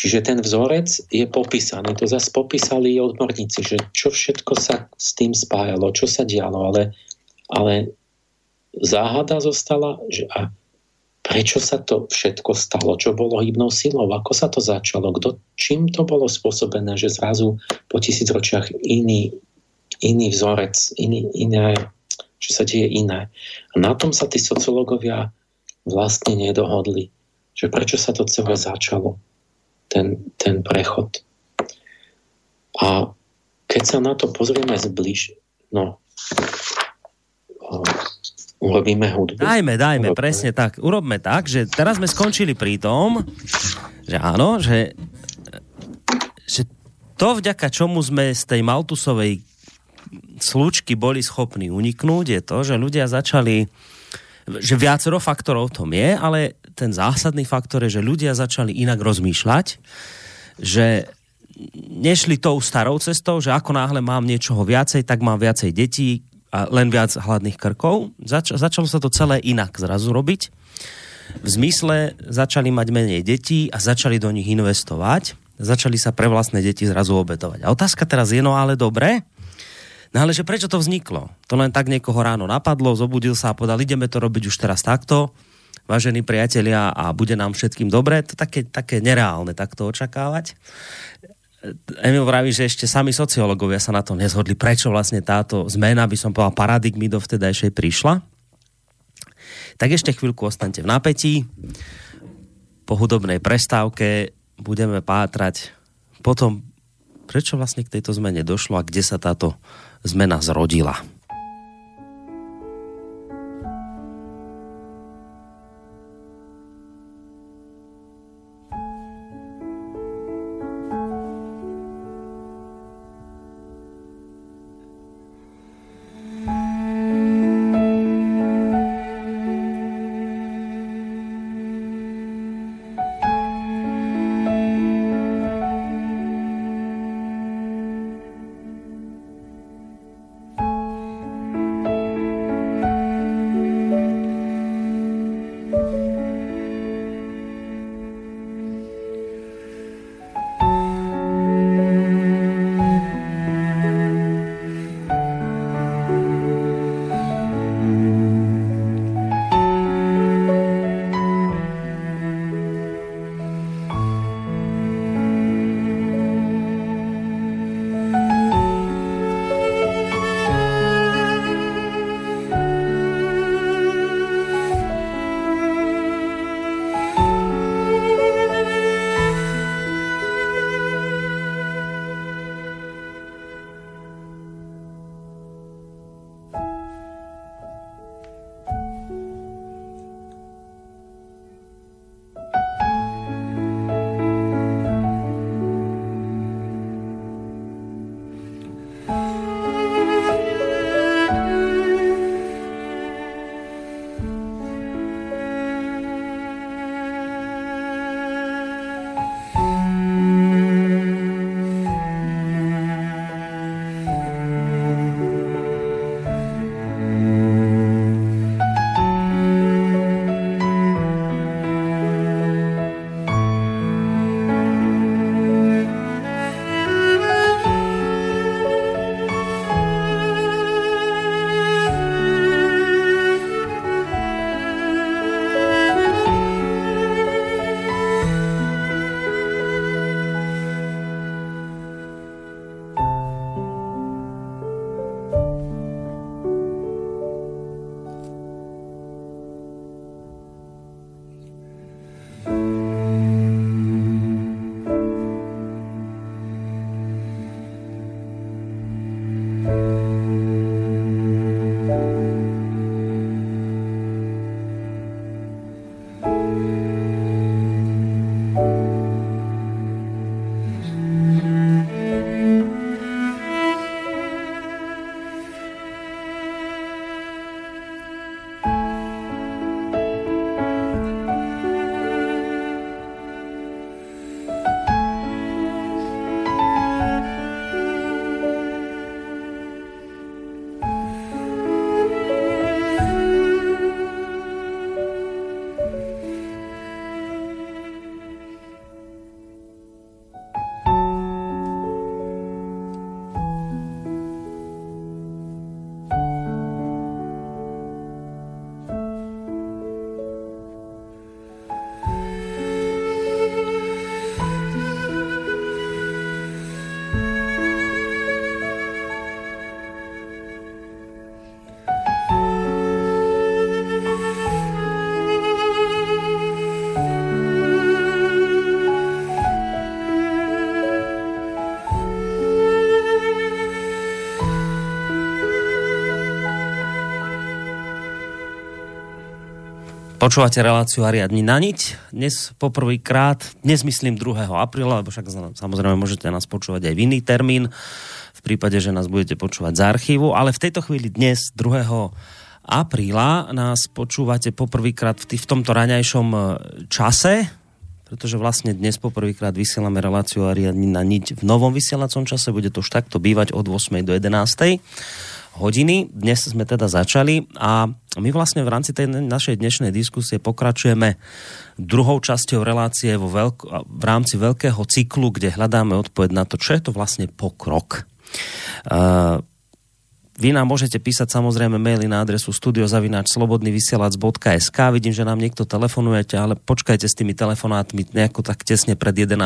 Čiže ten vzorec je popísaný. To zase popísali odborníci, že čo všetko sa s tým spájalo, čo sa dialo, ale, ale záhada zostala, že a prečo sa to všetko stalo, čo bolo hybnou silou, ako sa to začalo, kto, čím to bolo spôsobené, že zrazu po tisícročiach iný, iný vzorec, iný, iné, že sa deje iné. A na tom sa tí sociológovia vlastne nedohodli, že prečo sa to celé začalo, ten, ten prechod. A keď sa na to pozrieme zbliž, no, urobíme hudbu. Dajme, dajme, urobíme. presne tak. Urobme tak, že teraz sme skončili pri tom, že áno, že, že to vďaka čomu sme z tej Maltusovej slučky boli schopní uniknúť, je to, že ľudia začali že viacero faktorov tom je, ale ten zásadný faktor je, že ľudia začali inak rozmýšľať, že nešli tou starou cestou, že ako náhle mám niečoho viacej, tak mám viacej detí, a len viac hladných krkov. Zač- začalo sa to celé inak zrazu robiť. V zmysle začali mať menej detí a začali do nich investovať. Začali sa pre vlastné deti zrazu obetovať. A otázka teraz je, no ale dobre, No ale že prečo to vzniklo? To len tak niekoho ráno napadlo, zobudil sa a povedal, ideme to robiť už teraz takto, vážení priatelia, a bude nám všetkým dobre. To také, také nereálne takto očakávať. Emil vraví, že ešte sami sociológovia sa na to nezhodli, prečo vlastne táto zmena, by som povedal, paradigmy do vtedajšej prišla. Tak ešte chvíľku ostaňte v napätí. Po hudobnej prestávke budeme pátrať potom, prečo vlastne k tejto zmene došlo a kde sa táto zmena zrodila. Počúvate reláciu Ariadni na niť. Dnes poprvýkrát, dnes myslím 2. apríla, lebo však samozrejme môžete nás počúvať aj v iný termín, v prípade, že nás budete počúvať z archívu, ale v tejto chvíli dnes 2. apríla nás počúvate poprvýkrát v, v tomto raňajšom e, čase, pretože vlastne dnes poprvýkrát vysielame reláciu Ariadni na niť v novom vysielacom čase, bude to už takto bývať od 8. do 11 hodiny. Dnes sme teda začali a my vlastne v rámci tej našej dnešnej diskusie pokračujeme druhou časťou relácie vo veľk- v rámci veľkého cyklu, kde hľadáme odpoveď na to, čo je to vlastne pokrok. Uh, vy nám môžete písať samozrejme maily na adresu studiozavináčslobodnyvysielac.sk Vidím, že nám niekto telefonujete, ale počkajte s tými telefonátmi nejako tak tesne pred 11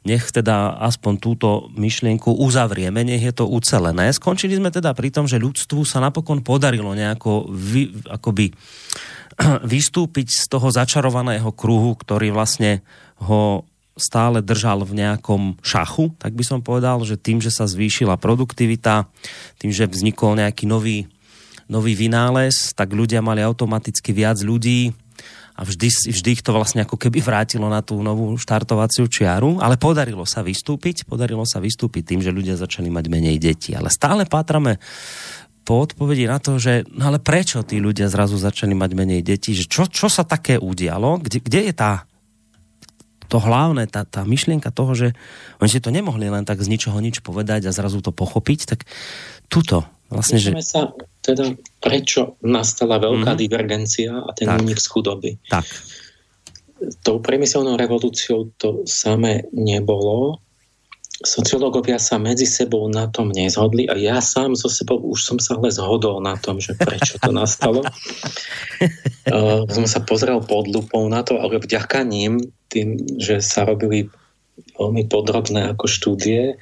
nech teda aspoň túto myšlienku uzavrieme, nech je to ucelené. Skončili sme teda pri tom, že ľudstvu sa napokon podarilo nejako vy, akoby vystúpiť z toho začarovaného kruhu, ktorý vlastne ho stále držal v nejakom šachu, tak by som povedal, že tým, že sa zvýšila produktivita, tým, že vznikol nejaký nový, nový vynález, tak ľudia mali automaticky viac ľudí, a vždy, vždy ich to vlastne ako keby vrátilo na tú novú štartovaciu čiaru, ale podarilo sa vystúpiť, podarilo sa vystúpiť tým, že ľudia začali mať menej detí. Ale stále pátrame po odpovedi na to, že no ale prečo tí ľudia zrazu začali mať menej detí, že čo, čo sa také udialo, kde, kde je tá to hlavné, tá, tá myšlienka toho, že oni si to nemohli len tak z ničoho nič povedať a zrazu to pochopiť, tak tuto vlastne, že... sa teda, prečo nastala veľká mm-hmm. divergencia a ten únik z chudoby. Tak. Tou priemyselnou revolúciou to samé nebolo. Sociológovia sa medzi sebou na tom nezhodli a ja sám so sebou už som sa ale zhodol na tom, že prečo to nastalo. uh, som sa pozrel pod lupou na to, ale vďaka ním, tým, že sa robili veľmi podrobné ako štúdie,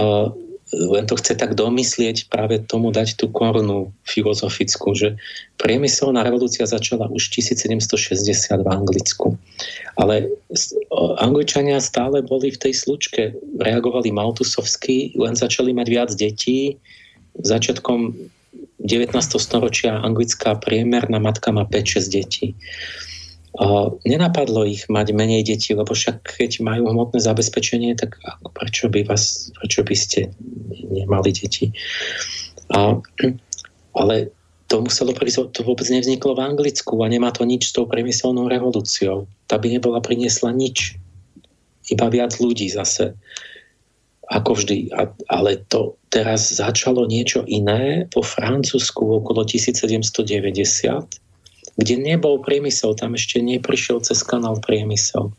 uh, len to chce tak domyslieť, práve tomu dať tú korunu filozofickú, že priemyselná revolúcia začala už 1760 v Anglicku. Ale Angličania stále boli v tej slučke, reagovali maltusovsky, len začali mať viac detí. Začiatkom 19. storočia anglická priemerná matka má 5-6 detí nenapadlo ich mať menej detí, lebo však keď majú hmotné zabezpečenie, tak prečo by, vás, prečo by ste nemali deti? A, ale to muselo prísť, to vôbec nevzniklo v Anglicku a nemá to nič s tou priemyselnou revolúciou. Tá by nebola priniesla nič. Iba viac ľudí zase. Ako vždy. A, ale to teraz začalo niečo iné po Francúzsku okolo 1790 kde nebol priemysel, tam ešte neprišiel cez kanál priemysel.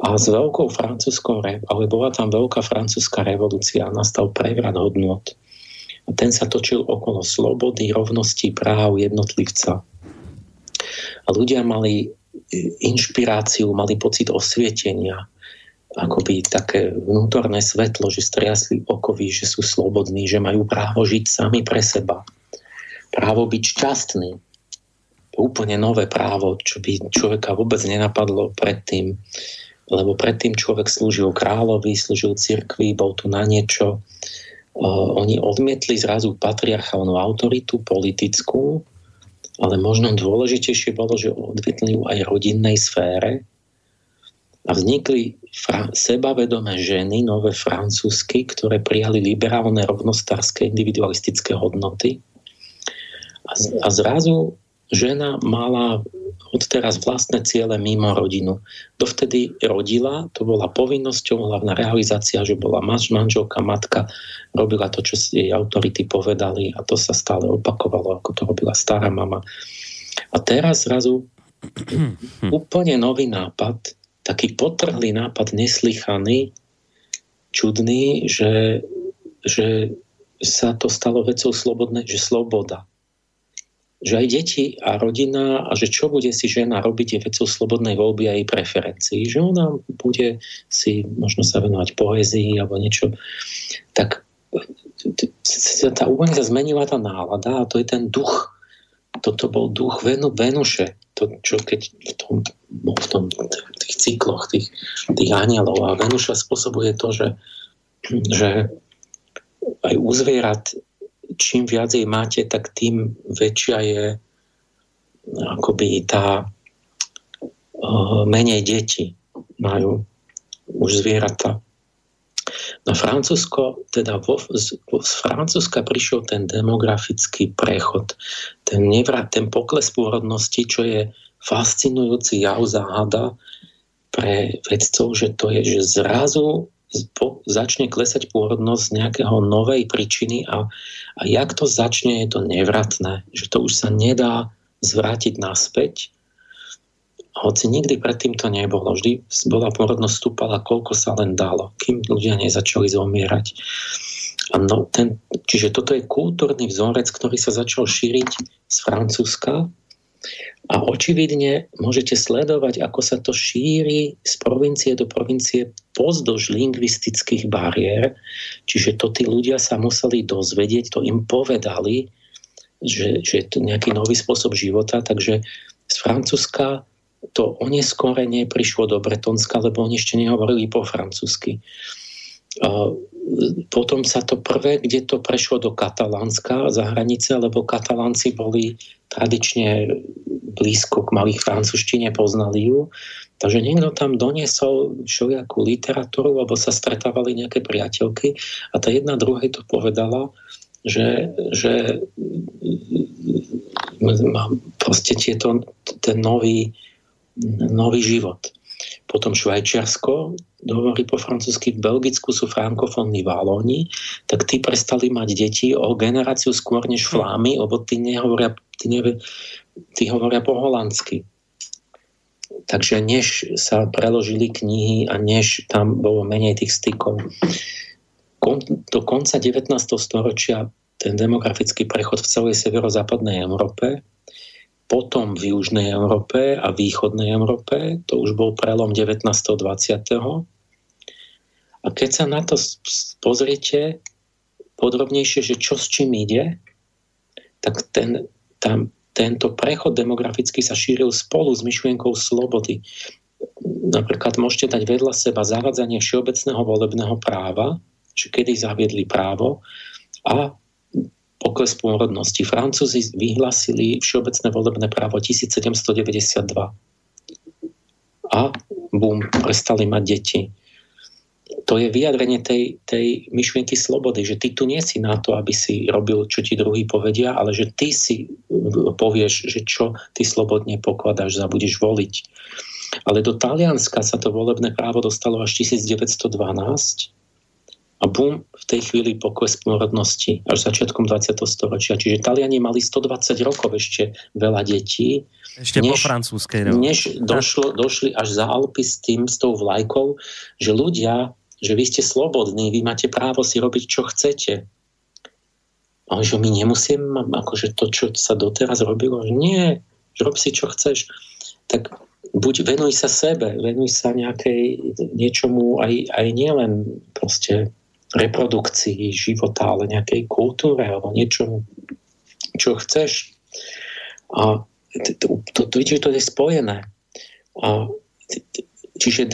A s veľkou francúzskou, ale bola tam veľká francúzska revolúcia, nastal prevrat hodnot. A ten sa točil okolo slobody, rovnosti, práv jednotlivca. A ľudia mali inšpiráciu, mali pocit osvietenia, akoby také vnútorné svetlo, že striasli okovy, že sú slobodní, že majú právo žiť sami pre seba. Právo byť šťastný, úplne nové právo, čo by človeka vôbec nenapadlo predtým. Lebo predtým človek slúžil kráľovi, slúžil cirkvi, bol tu na niečo. Oni odmietli zrazu patriarchálnu autoritu politickú, ale možno dôležitejšie bolo, že odmietli ju aj rodinnej sfére a vznikli fra- sebavedomé ženy, nové francúzsky, ktoré prijali liberálne rovnostárske individualistické hodnoty. A, z- a zrazu žena mala odteraz vlastné ciele mimo rodinu. Dovtedy rodila, to bola povinnosťou, hlavná realizácia, že bola manž, manželka, matka, robila to, čo si jej autority povedali a to sa stále opakovalo, ako to robila stará mama. A teraz zrazu úplne nový nápad, taký potrhlý nápad, neslychaný, čudný, že, že sa to stalo vecou slobodné, že sloboda že aj deti a rodina a že čo bude si žena robiť je vecou slobodnej voľby a jej preferencií. Že ona bude si možno sa venovať poézii alebo niečo. Tak tá úplne sa zmenila tá nálada a to je ten duch. Toto bol duch Venu, Venuše. To, čo keď v tom, v tom tých cykloch tých, tých anielov a Venuša spôsobuje to, že, že aj u čím viac jej máte, tak tým väčšia je akoby tá uh, menej deti majú už zvieratá. Na Francúzsko, teda vo, z, z Francúzska prišiel ten demografický prechod, ten nevrat, ten pokles pôrodnosti, čo je fascinujúci jav záhada pre vedcov, že to je, že zrazu začne klesať pôrodnosť z nejakého novej príčiny a, a jak to začne, je to nevratné, že to už sa nedá zvrátiť naspäť. Hoci nikdy predtým to nebolo. Vždy bola pôrodnosť stúpala, koľko sa len dalo, kým ľudia nezačali zomierať. A no, ten, čiže toto je kultúrny vzorec, ktorý sa začal šíriť z Francúzska a očividne môžete sledovať, ako sa to šíri z provincie do provincie pozdĺž lingvistických bariér. Čiže to tí ľudia sa museli dozvedieť, to im povedali, že, že je to nejaký nový spôsob života. Takže z Francúzska to oneskorenie prišlo do Bretonska, lebo oni ešte nehovorili po francúzsky. Potom sa to prvé, kde to prešlo do Katalánska za hranice, lebo Katalánci boli tradične blízko k malých francúzštine, poznali ju. Takže niekto tam doniesol všelijakú literatúru, lebo sa stretávali nejaké priateľky a tá jedna druhej to povedala, že, že má proste tieto, ten nový, nový život. Potom Švajčiarsko, hovorí po francúzsky, v Belgicku sú frankofónni Valóni, tak tí prestali mať deti o generáciu skôr než Flámy, lebo tí nehovoria, tí, nevie, tí hovoria po holandsky. Takže než sa preložili knihy a než tam bolo menej tých stykov. Do konca 19. storočia ten demografický prechod v celej severozápadnej Európe potom v Južnej Európe a Východnej Európe, to už bol prelom 19. 20. A keď sa na to pozriete podrobnejšie, že čo s čím ide, tak ten, tam, tento prechod demografický sa šíril spolu s myšlienkou slobody. Napríklad môžete dať vedľa seba zavadzanie všeobecného volebného práva, či kedy zaviedli právo, a pokles pôrodnosti. Francúzi vyhlasili všeobecné volebné právo 1792. A bum, prestali mať deti. To je vyjadrenie tej, tej myšlienky slobody, že ty tu nie si na to, aby si robil, čo ti druhý povedia, ale že ty si povieš, že čo ty slobodne pokladáš za budeš voliť. Ale do Talianska sa to volebné právo dostalo až 1912 a bum, v tej chvíli pokles pôrodnosti až začiatkom 20. storočia. Čiže Taliani mali 120 rokov ešte veľa detí. Ešte než, po francúzskej Než došlo, došli až za Alpy s tým, s tou vlajkou, že ľudia, že vy ste slobodní, vy máte právo si robiť, čo chcete. Ale že my nemusíme, akože to, čo sa doteraz robilo, že nie, že rob si, čo chceš. Tak buď venuj sa sebe, venuj sa nejakej niečomu aj, aj nielen proste reprodukcii života, ale nejakej kultúre alebo niečomu, čo chceš. A to, to, to, to je spojené. A, čiže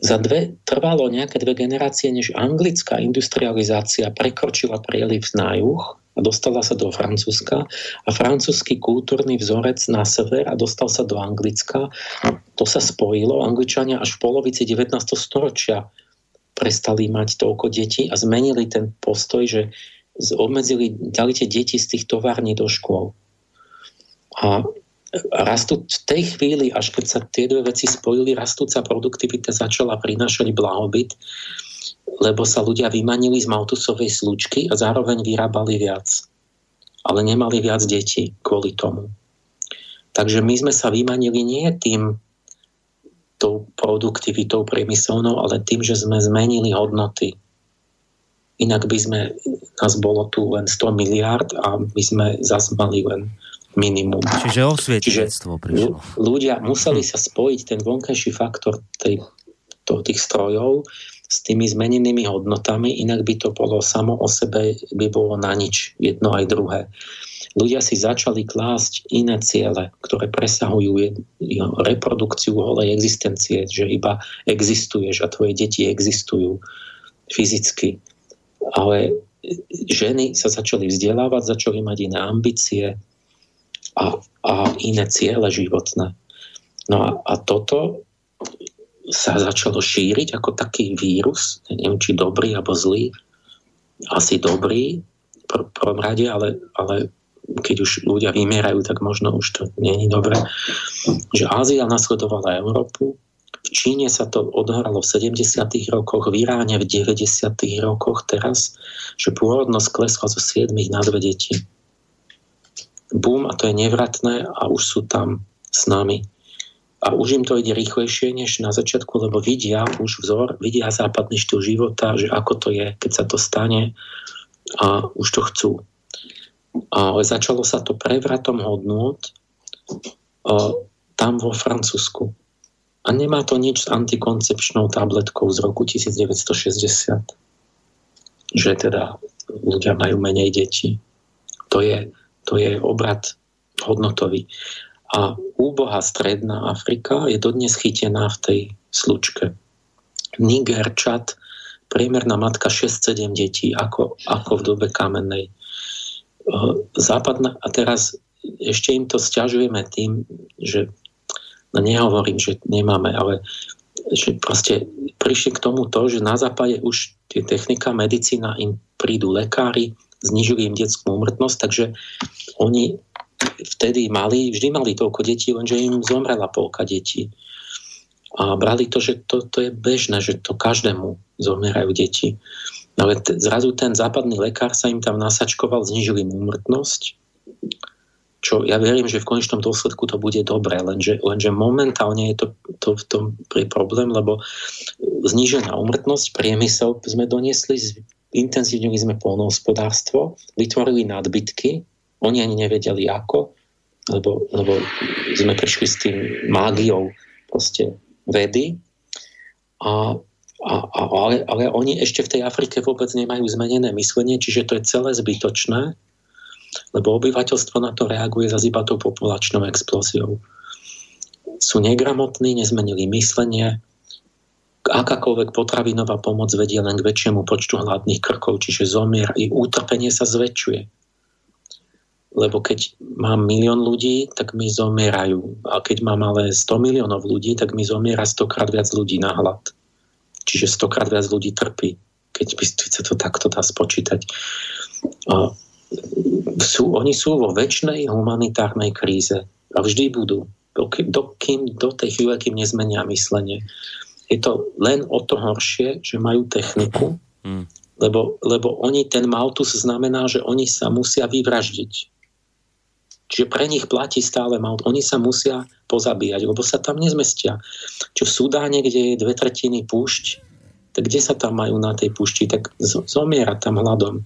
za dve, trvalo nejaké dve generácie, než anglická industrializácia prekročila prieliv na juh a dostala sa do Francúzska a francúzsky kultúrny vzorec na sever a dostal sa do Anglicka. To sa spojilo. Angličania až v polovici 19. storočia prestali mať toľko detí a zmenili ten postoj, že obmedzili, dali tie deti z tých tovární do škôl. A rastú v tej chvíli, až keď sa tie dve veci spojili, rastúca produktivita začala prinášať blahobyt, lebo sa ľudia vymanili z Maltusovej slučky a zároveň vyrábali viac. Ale nemali viac detí kvôli tomu. Takže my sme sa vymanili nie tým tou produktivitou priemyselnou, ale tým, že sme zmenili hodnoty. Inak by sme, nás bolo tu len 100 miliard a my sme zase mali len minimum. Čiže osvietenstvo prišlo. Ľudia museli sa spojiť, ten vonkajší faktor tej, to, tých strojov s tými zmenenými hodnotami, inak by to bolo samo o sebe, by bolo na nič, jedno aj druhé ľudia si začali klásť iné ciele, ktoré presahujú reprodukciu holej existencie, že iba existuješ a tvoje deti existujú fyzicky. Ale ženy sa začali vzdelávať, začali mať iné ambície a, a iné ciele životné. No a, a toto sa začalo šíriť ako taký vírus, neviem, či dobrý alebo zlý, asi dobrý v prvom rade, ale, ale keď už ľudia vymierajú, tak možno už to není dobré, že Ázia nasledovala Európu, v Číne sa to odhralo v 70. rokoch, v Iráne v 90. rokoch teraz, že pôrodnosť klesla zo 7 na dve deti. Bum, a to je nevratné a už sú tam s nami. A už im to ide rýchlejšie než na začiatku, lebo vidia už vzor, vidia západný štýl života, že ako to je, keď sa to stane a už to chcú. Ale začalo sa to prevratom hodnúť tam vo Francúzsku. A nemá to nič s antikoncepčnou tabletkou z roku 1960. Že teda ľudia majú menej detí. To je, to je obrad hodnotový. A úboha stredná Afrika je dodnes chytená v tej slučke. Niger, Čad, priemerná matka 6-7 detí, ako, ako v dobe kamennej. Západná, a teraz ešte im to stiažujeme tým, že no nehovorím, že nemáme, ale že proste prišli k tomu to, že na západe už tie technika, medicína, im prídu lekári, znižujú im detskú úmrtnosť, takže oni vtedy mali, vždy mali toľko detí, lenže im zomrela polka detí. A brali to, že to, to je bežné, že to každému zomierajú deti. Ale t- zrazu ten západný lekár sa im tam nasačkoval, znižili im úmrtnosť čo ja verím, že v konečnom dôsledku to bude dobré, lenže, lenže momentálne je to, to v tom problém, lebo znížená umrtnosť, priemysel sme doniesli, intenzívnili sme polnohospodárstvo, vytvorili nadbytky, oni ani nevedeli ako, lebo, lebo sme prišli s tým mágiou proste vedy. A a, a, ale, ale oni ešte v tej Afrike vôbec nemajú zmenené myslenie, čiže to je celé zbytočné lebo obyvateľstvo na to reaguje za iba tou populačnou explóziou. Sú negramotní, nezmenili myslenie, akákoľvek potravinová pomoc vedie len k väčšiemu počtu hladných krkov, čiže zomier i utrpenie sa zväčšuje. Lebo keď mám milión ľudí, tak mi zomierajú. A keď mám ale 100 miliónov ľudí, tak mi zomiera stokrát viac ľudí na hlad. Čiže stokrát viac ľudí trpí, keď sa to takto dá spočítať. A sú, oni sú vo väčšnej humanitárnej kríze a vždy budú, dokým, dokým, do tej chvíle, kým nezmenia myslenie. Je to len o to horšie, že majú techniku, mm. lebo, lebo oni, ten Maltus znamená, že oni sa musia vyvraždiť. Čiže pre nich platí stále Malt. Oni sa musia pozabíjať, lebo sa tam nezmestia. Čo v Sudáne, kde je dve tretiny púšť, tak kde sa tam majú na tej púšti? Tak zomiera tam hladom.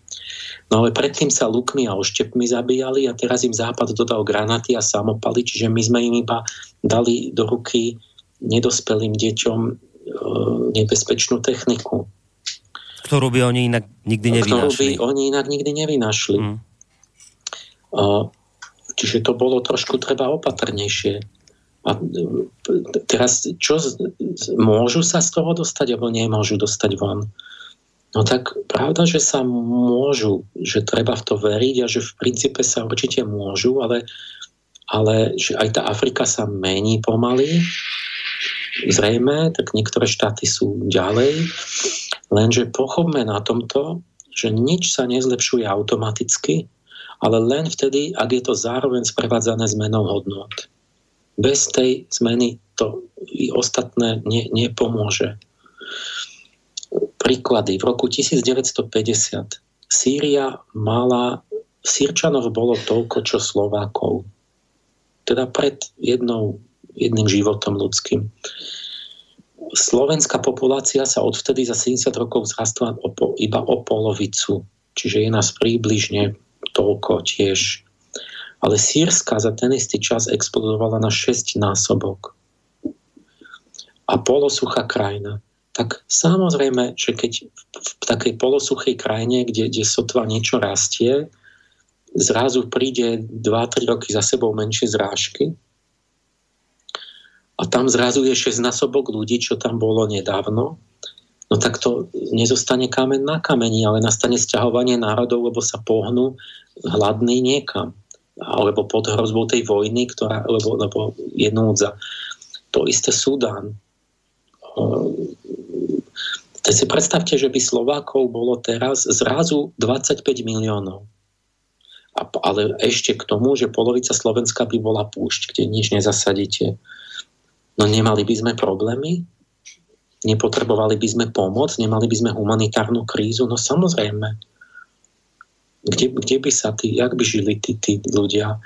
No ale predtým sa lukmi a oštepmi zabíjali a teraz im Západ dodal granaty a samopaly, čiže my sme im iba dali do ruky nedospelým deťom e, nebezpečnú techniku. Ktorú by oni inak nikdy nevynašli. Ktorú by oni inak nikdy nevynašli. Mm. E, čiže to bolo trošku treba opatrnejšie. A e, teraz, čo, môžu sa z toho dostať, alebo nemôžu dostať von? No tak pravda, že sa môžu, že treba v to veriť a že v princípe sa určite môžu, ale, ale že aj tá Afrika sa mení pomaly, zrejme, tak niektoré štáty sú ďalej, lenže pochopme na tomto, že nič sa nezlepšuje automaticky, ale len vtedy, ak je to zároveň sprevádzané zmenou hodnot. Bez tej zmeny to ostatné ne, nepomôže príklady. V roku 1950 Sýria mala, Sýrčanov bolo toľko, čo Slovákov. Teda pred jednou, jedným životom ľudským. Slovenská populácia sa odvtedy za 70 rokov zrastla o, iba o polovicu. Čiže je nás príbližne toľko tiež. Ale Sýrska za ten istý čas explodovala na 6 násobok. A polosuchá krajina tak samozrejme, že keď v takej polosuchej krajine, kde, kde sotva niečo rastie, zrazu príde 2-3 roky za sebou menšie zrážky a tam zrazu je 6 násobok ľudí, čo tam bolo nedávno, no tak to nezostane kamen na kameni, ale nastane sťahovanie národov, lebo sa pohnú hladný niekam. Alebo pod hrozbou tej vojny, ktorá, lebo, lebo je núdza. To isté Sudán. Teď si predstavte, že by Slovákov bolo teraz zrazu 25 miliónov. A, ale ešte k tomu, že polovica Slovenska by bola púšť, kde nič nezasadíte. No nemali by sme problémy? Nepotrebovali by sme pomoc? Nemali by sme humanitárnu krízu? No samozrejme. Kde, kde by sa tí, jak by žili tí, tí ľudia?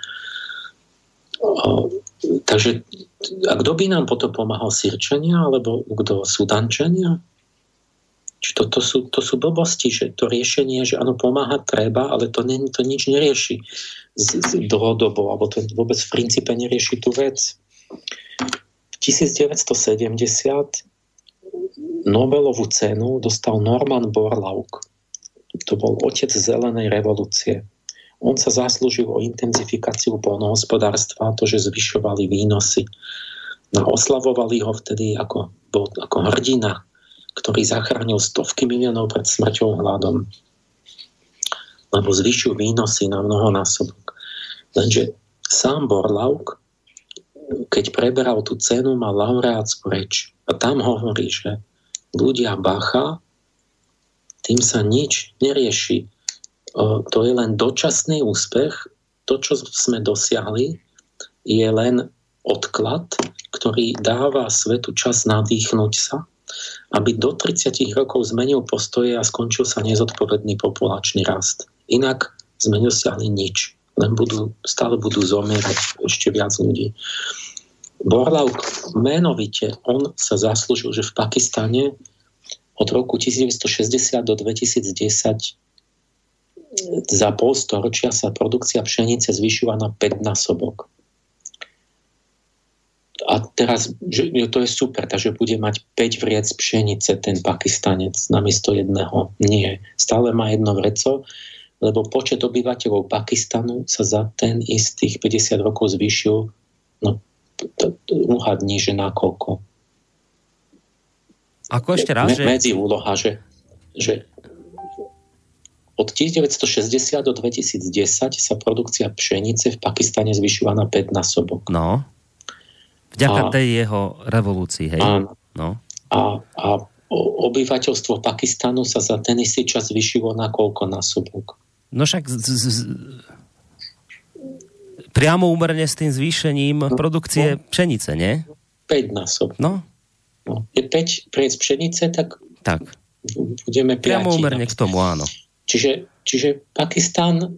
O, takže a kto by nám potom pomáhal? Sirčania alebo kto? Sudančania? Čiže to, to, sú, to sú blbosti, že to riešenie, že áno, pomáhať treba, ale to, ne, to nič nerieši z, z dlhodobo, alebo to vôbec v princípe nerieši tú vec. V 1970 Nobelovú cenu dostal Norman Borlaug. To bol otec zelenej revolúcie. On sa zaslúžil o intenzifikáciu polnohospodárstva, to, že zvyšovali výnosy. No, oslavovali ho vtedy ako, bol, ako hrdina, ktorý zachránil stovky miliónov pred smrťou hladom. Lebo zvyšujú výnosy na mnohonásobok. Lenže sám Borlaug, keď preberal tú cenu, mal laureátsku reč. A tam hovorí, že ľudia bacha, tým sa nič nerieši. To je len dočasný úspech. To, čo sme dosiahli, je len odklad, ktorý dáva svetu čas nadýchnuť sa, aby do 30 rokov zmenil postoje a skončil sa nezodpovedný populačný rast. Inak sme nedosiahli nič. Len budú, stále budú zomierať ešte viac ľudí. Borlaug menovite, on sa zaslúžil, že v Pakistane od roku 1960 do 2010 za pol storočia sa produkcia pšenice zvyšila na 5 násobok. A teraz, že, to je super, takže bude mať 5 vriec pšenice ten pakistanec namiesto jedného. Nie. Stále má jedno vreco, lebo počet obyvateľov Pakistanu sa za ten istých 50 rokov zvýšil no, uhadní, že nakoľko. Ako ešte raz? Me. Medzi úloha, že, že od 1960 do 2010 sa produkcia pšenice v Pakistane zvyšila na 5 násobok. No. Vďaka a, tej jeho revolúcii, hej? Áno. No. A, a obyvateľstvo Pakistanu sa za ten istý čas zvyšilo na koľko násobok? No však z, z, z, priamo úmerne s tým zvýšením no, produkcie no, pšenice, nie? 5 násob. No. No. Je 5 priec pšenice, tak, tak. budeme 5. Priamo úmerne k tomu, áno. Čiže, čiže Pakistan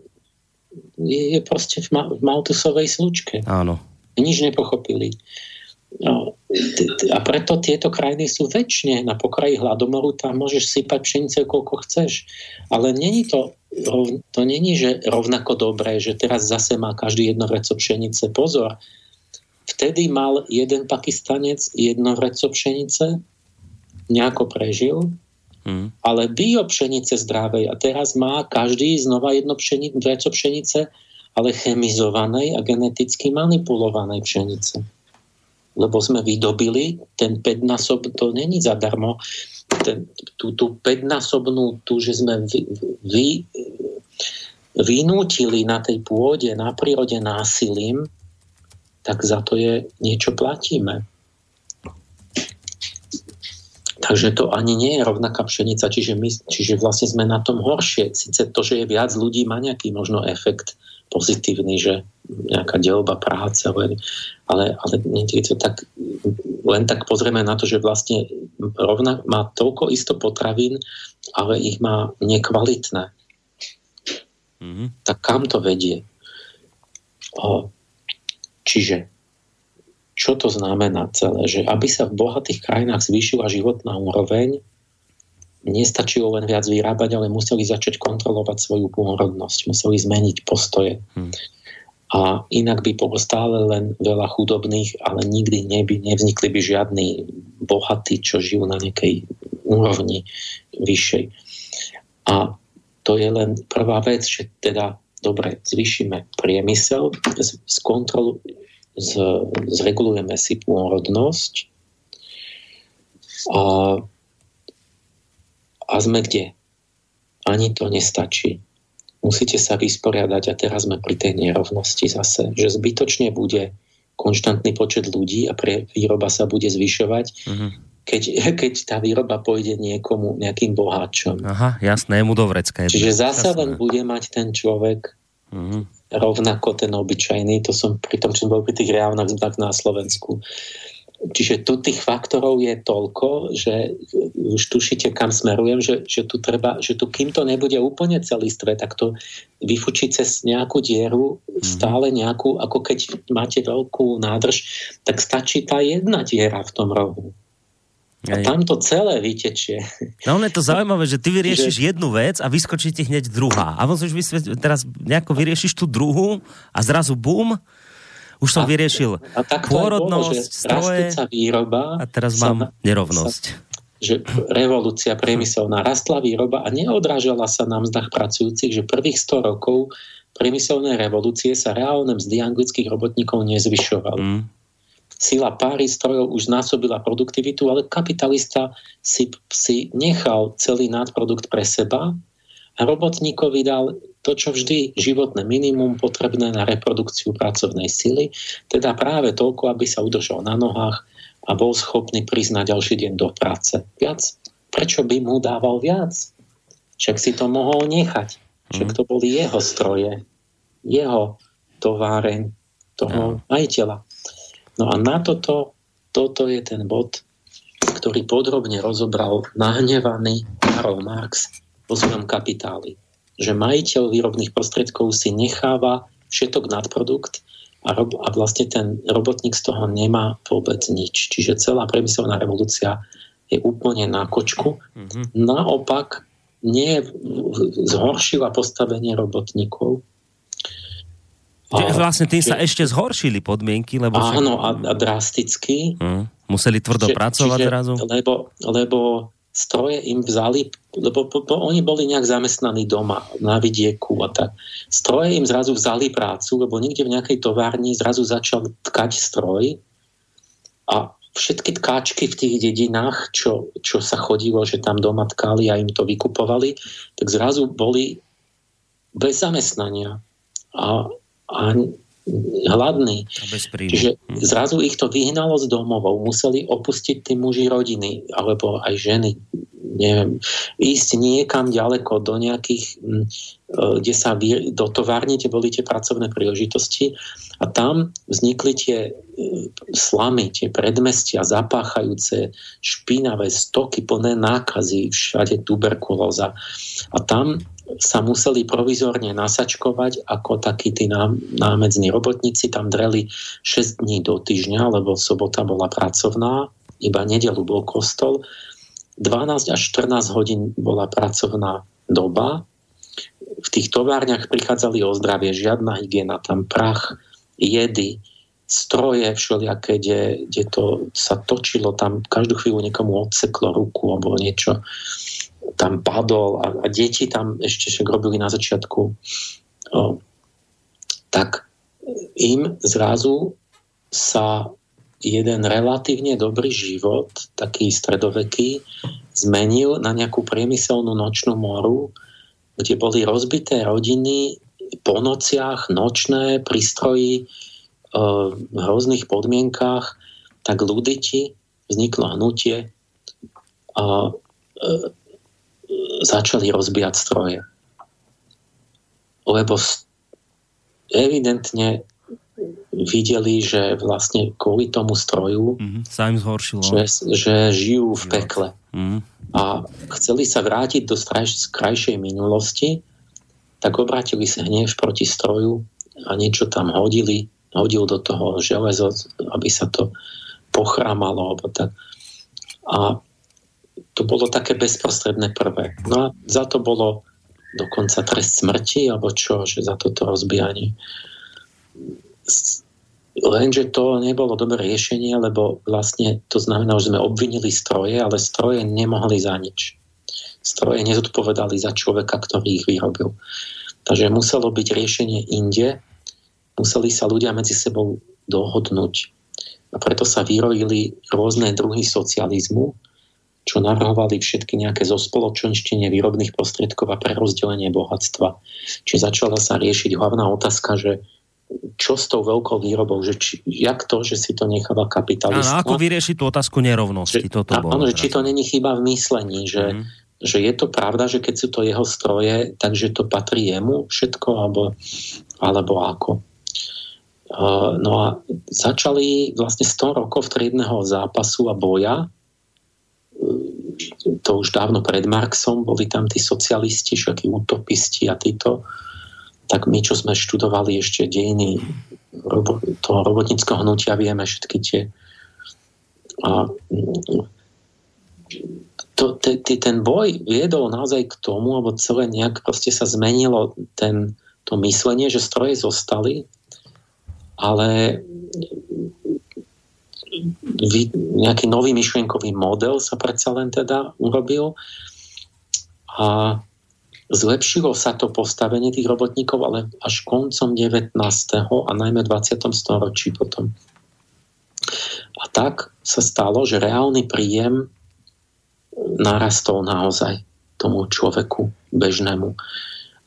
je, je proste v, ma, v Maltusovej slučke. Áno. Nič nepochopili. No, a preto tieto krajiny sú väčšine na pokraji hladomoru, tam môžeš sypať pšenice koľko chceš. Ale není to to není, že rovnako dobré, že teraz zase má každý jedno vreco pšenice. Pozor, vtedy mal jeden pakistanec jedno vreco pšenice, nejako prežil, hmm. ale bio pšenice zdravej a teraz má každý znova jedno pšeni, vreco pšenice, ale chemizovanej a geneticky manipulovanej pšenice. Lebo sme vydobili ten 5 násob, to není zadarmo, ten, tú, tú 5-násobnú, tú, že sme vy, vy, vynútili na tej pôde, na prírode násilím, tak za to je niečo platíme. Takže to ani nie je rovnaká pšenica, čiže, my, čiže vlastne sme na tom horšie. Sice to, že je viac ľudí, má nejaký možno efekt pozitívny, že nejaká delba práce, ale, ale, ale to tak, len tak pozrieme na to, že vlastne rovna, má toľko isto potravín, ale ich má nekvalitné. Mm-hmm. Tak kam to vedie? O, čiže čo to znamená celé? Že aby sa v bohatých krajinách zvýšila životná úroveň, nestačilo len viac vyrábať, ale museli začať kontrolovať svoju pôrodnosť, museli zmeniť postoje. Hmm. A inak by bolo stále len veľa chudobných, ale nikdy neby, nevznikli by žiadni bohatí, čo žijú na nejakej úrovni vyššej. A to je len prvá vec, že teda dobre, zvýšime priemysel, z, z kontrolu, z, zregulujeme si pôrodnosť a a sme kde? Ani to nestačí. musíte sa vysporiadať a teraz sme pri tej nerovnosti zase, že zbytočne bude konštantný počet ľudí a pre výroba sa bude zvyšovať, uh-huh. Keď, keď tá výroba pôjde niekomu, nejakým boháčom. Aha, jasné, mu do vrecka. Čiže zase len bude mať ten človek uh-huh. rovnako ten obyčajný, to som pri tom, čo som bol pri tých reálnych na Slovensku, Čiže tu tých faktorov je toľko, že už tušíte, kam smerujem, že, že tu treba, že tu kým to nebude úplne celistvé, tak to vyfučiť cez nejakú dieru, mm. stále nejakú, ako keď máte veľkú nádrž, tak stačí tá jedna diera v tom rohu. A tam to celé vytečie. No je to zaujímavé, že ty vyriešiš že... jednu vec a vyskočí ti hneď druhá. A musíš vysvetliť, teraz nejako vyriešiš tú druhú a zrazu bum, už som a, vyriešil a tak pôrodnosť, stroje výroba a teraz mám nerovnosť. Sa, že revolúcia priemyselná rastla výroba a neodrážala sa na mzdách pracujúcich, že prvých 100 rokov priemyselnej revolúcie sa reálne mzdy anglických robotníkov nezvyšovali. Mm. Sila páry strojov už násobila produktivitu, ale kapitalista si, si nechal celý nadprodukt pre seba a robotníkovi dal to, čo vždy životné minimum potrebné na reprodukciu pracovnej sily, teda práve toľko, aby sa udržal na nohách a bol schopný prísť na ďalší deň do práce. Viac? Prečo by mu dával viac? Však si to mohol nechať. Však to boli jeho stroje, jeho továreň, toho majiteľa. No a na toto, toto je ten bod, ktorý podrobne rozobral nahnevaný Karol Marx vo svojom kapitáli že majiteľ výrobných prostriedkov si necháva všetok nadprodukt a, rob, a vlastne ten robotník z toho nemá vôbec nič. Čiže celá priemyselná revolúcia je úplne na kočku. Mm-hmm. Naopak nie zhoršila postavenie robotníkov. A, vlastne tým sa ešte zhoršili podmienky, lebo... Áno, a, a drasticky. Mm, museli tvrdo čiže, pracovať čiže, zrazu. Lebo, lebo stroje im vzali, lebo po, po, oni boli nejak zamestnaní doma, na vidieku a tak. Stroje im zrazu vzali prácu, lebo niekde v nejakej továrni zrazu začal tkať stroj a všetky tkáčky v tých dedinách, čo, čo sa chodilo, že tam doma tkali a im to vykupovali, tak zrazu boli bez zamestnania. A, a hladní. Čiže hm. zrazu ich to vyhnalo z domovov, museli opustiť tí muži rodiny, alebo aj ženy, neviem, ísť niekam ďaleko do nejakých, hm, e, kde sa vy, do továrne, kde boli tie pracovné príležitosti a tam vznikli tie e, slamy, tie predmestia zapáchajúce, špinavé stoky plné nákazy, všade tuberkulóza. A tam sa museli provizorne nasačkovať ako takí tí námedzní robotníci. Tam dreli 6 dní do týždňa, lebo sobota bola pracovná, iba nedelu bol kostol. 12 až 14 hodín bola pracovná doba. V tých továrniach prichádzali o zdravie, žiadna hygiena, tam prach, jedy, stroje všelijaké, kde, kde to sa točilo, tam každú chvíľu niekomu odseklo ruku alebo niečo tam padol a, a deti tam ešte však robili na začiatku, o, tak im zrazu sa jeden relatívne dobrý život, taký stredoveký, zmenil na nejakú priemyselnú nočnú moru, kde boli rozbité rodiny po nociach, nočné prístroji v hrozných podmienkách, tak ľuditi vzniklo hnutie a e, začali rozbíjať stroje. Lebo evidentne videli, že vlastne kvôli tomu stroju mm-hmm, sa im zhoršilo. Že, že žijú v pekle. Mm-hmm. A chceli sa vrátiť do krajšej minulosti, tak obrátili sa hnev proti stroju a niečo tam hodili, hodil do toho železo, aby sa to pochrámalo. Alebo tak. A to bolo také bezprostredné prvé. No a za to bolo dokonca trest smrti, alebo čo, že za toto rozbijanie. Lenže to nebolo dobré riešenie, lebo vlastne to znamená, že sme obvinili stroje, ale stroje nemohli za nič. Stroje nezodpovedali za človeka, ktorý ich vyrobil. Takže muselo byť riešenie inde, museli sa ľudia medzi sebou dohodnúť. A preto sa vyrojili rôzne druhy socializmu, čo navrhovali všetky nejaké zospoločenštenie výrobných prostriedkov a prerozdelenie bohatstva. Čiže začala sa riešiť hlavná otázka, že čo s tou veľkou výrobou, že či, jak to, že si to necháva kapitalista. Áno, ako vyriešiť tú otázku nerovnosti? Že, toto bolo áno, že či to není chyba v myslení, že, mm. že je to pravda, že keď sú to jeho stroje, takže to patrí jemu všetko, alebo, alebo ako. Uh, no a začali vlastne 100 rokov triedného zápasu a boja to už dávno pred Marxom, boli tam tí socialisti, všakí utopisti a títo, tak my, čo sme študovali ešte dejiny toho robotnického hnutia, vieme všetky tie a to, te, te, ten boj viedol naozaj k tomu, alebo celé nejak proste sa zmenilo ten, to myslenie, že stroje zostali, ale nejaký nový myšlienkový model sa predsa len teda urobil a zlepšilo sa to postavenie tých robotníkov, ale až koncom 19. a najmä 20. storočí potom. A tak sa stalo, že reálny príjem narastol naozaj tomu človeku bežnému.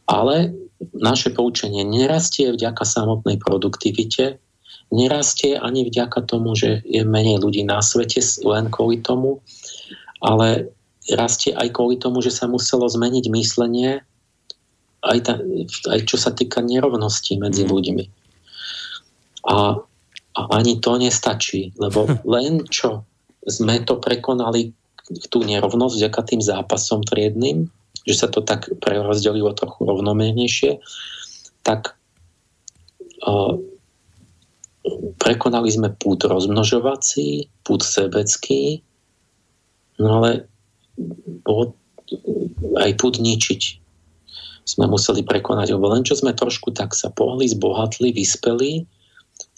Ale naše poučenie nerastie vďaka samotnej produktivite, nerastie ani vďaka tomu, že je menej ľudí na svete len kvôli tomu, ale rastie aj kvôli tomu, že sa muselo zmeniť myslenie aj, ta, aj čo sa týka nerovností medzi mhm. ľuďmi. A, a ani to nestačí, lebo len čo sme to prekonali tú nerovnosť vďaka tým zápasom triedným, že sa to tak prerozdelilo trochu rovnomernejšie, tak uh, prekonali sme pút rozmnožovací, pút sebecký, no ale aj pút ničiť. Sme museli prekonať, lebo len čo sme trošku tak sa pohli, zbohatli, vyspeli,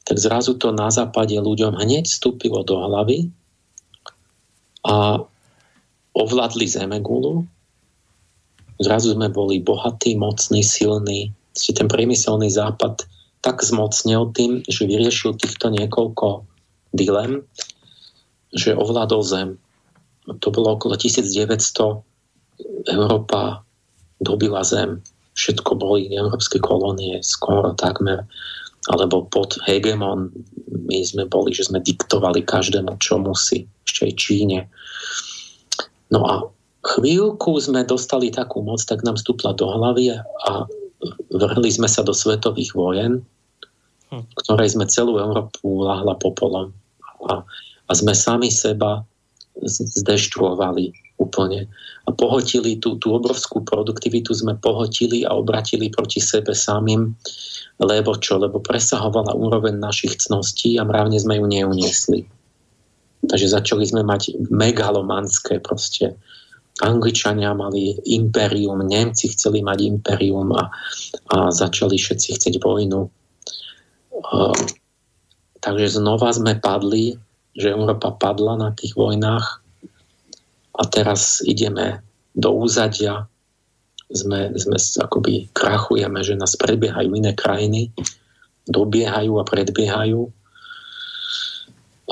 tak zrazu to na západe ľuďom hneď vstúpilo do hlavy a ovládli Zemegulu. Zrazu sme boli bohatí, mocní, silní. Ten priemyselný západ tak zmocnil tým, že vyriešil týchto niekoľko dilem, že ovládol Zem. To bolo okolo 1900. Európa dobila Zem. Všetko boli európske kolónie, skoro takmer. Alebo pod hegemon my sme boli, že sme diktovali každému, čo musí. Ešte aj Číne. No a chvíľku sme dostali takú moc, tak nám stúpla do hlavy a vrhli sme sa do svetových vojen, hm. ktorej sme celú Európu lahla popolom. A, a sme sami seba zdeštruovali úplne. A pohotili tú, tú obrovskú produktivitu sme pohotili a obratili proti sebe samým, lebo čo? Lebo presahovala úroveň našich cností a mravne sme ju neuniesli. Takže začali sme mať megalomanské proste Angličania mali imperium, Nemci chceli mať imperium a, a začali všetci chcieť vojnu. Uh, takže znova sme padli, že Európa padla na tých vojnách a teraz ideme do úzadia, sme, sme akoby krachujeme, že nás predbiehajú iné krajiny, dobiehajú a predbiehajú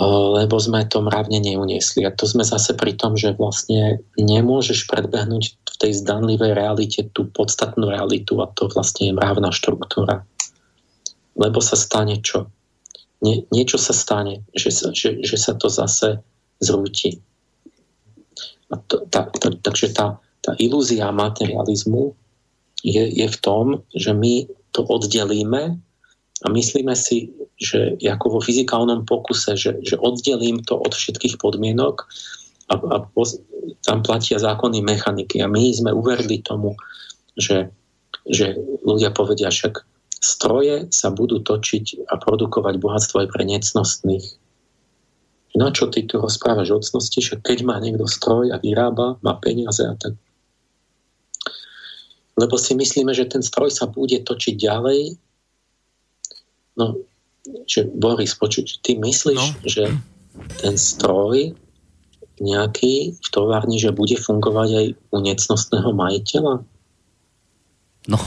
lebo sme to mravne neuniesli. A to sme zase pri tom, že vlastne nemôžeš predbehnúť v tej zdanlivej realite tú podstatnú realitu a to vlastne je mravná štruktúra. Lebo sa stane čo? Nie, niečo sa stane, že sa, že, že sa to zase zrúti. A to, tá, tá, takže tá, tá ilúzia materializmu je, je v tom, že my to oddelíme a myslíme si, že ako vo fyzikálnom pokuse, že, že oddelím to od všetkých podmienok a, a poz, tam platia zákony mechaniky. A my sme uverili tomu, že, že ľudia povedia však stroje sa budú točiť a produkovať bohatstvo aj pre necnostných. Na čo ty tu rozprávaš o cnosti, že keď má niekto stroj a vyrába, má peniaze a tak. Lebo si myslíme, že ten stroj sa bude točiť ďalej No, že Boris, počuť, ty myslíš, no. že ten stroj nejaký v továrni, že bude fungovať aj u necnostného majiteľa? No,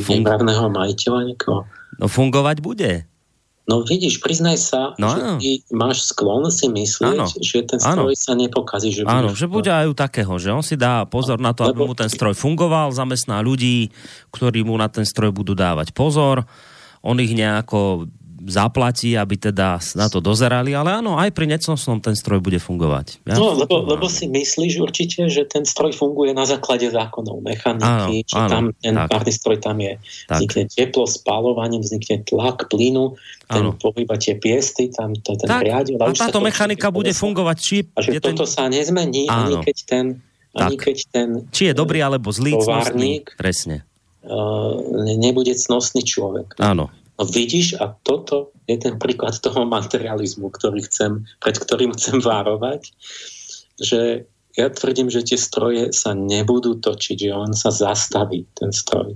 fung... majiteľa niekoho? No fungovať bude. No vidíš, priznaj sa, no, že ty máš sklon si myslieť, áno. že ten stroj áno. sa nepokazí. Že áno, že bude aj takého, že on si dá pozor na to, Lebo... aby mu ten stroj fungoval, zamestná ľudí, ktorí mu na ten stroj budú dávať pozor, on ich nejako zaplatí, aby teda na to dozerali, ale áno, aj pri necnosnom ten stroj bude fungovať. Ja no, lebo, lebo si myslíš určite, že ten stroj funguje na základe zákonov mechaniky, áno, že áno, tam ten tak. párny stroj tam je. Tak. Vznikne teplo, spálovaním, vznikne tlak plynu, ten pohýba tie piesty, tam to ten tak. riadil. A, a táto mechanika bude fungovať, či... A že toto ten... sa nezmení, áno. ani keď ten... Ani keď ten či je dobrý alebo zlý, továrnik, presne. Uh, nebude cnostný človek. Áno. No vidíš, a toto je ten príklad toho materializmu, ktorý chcem, pred ktorým chcem várovať, že ja tvrdím, že tie stroje sa nebudú točiť, že on sa zastaví, ten stroj.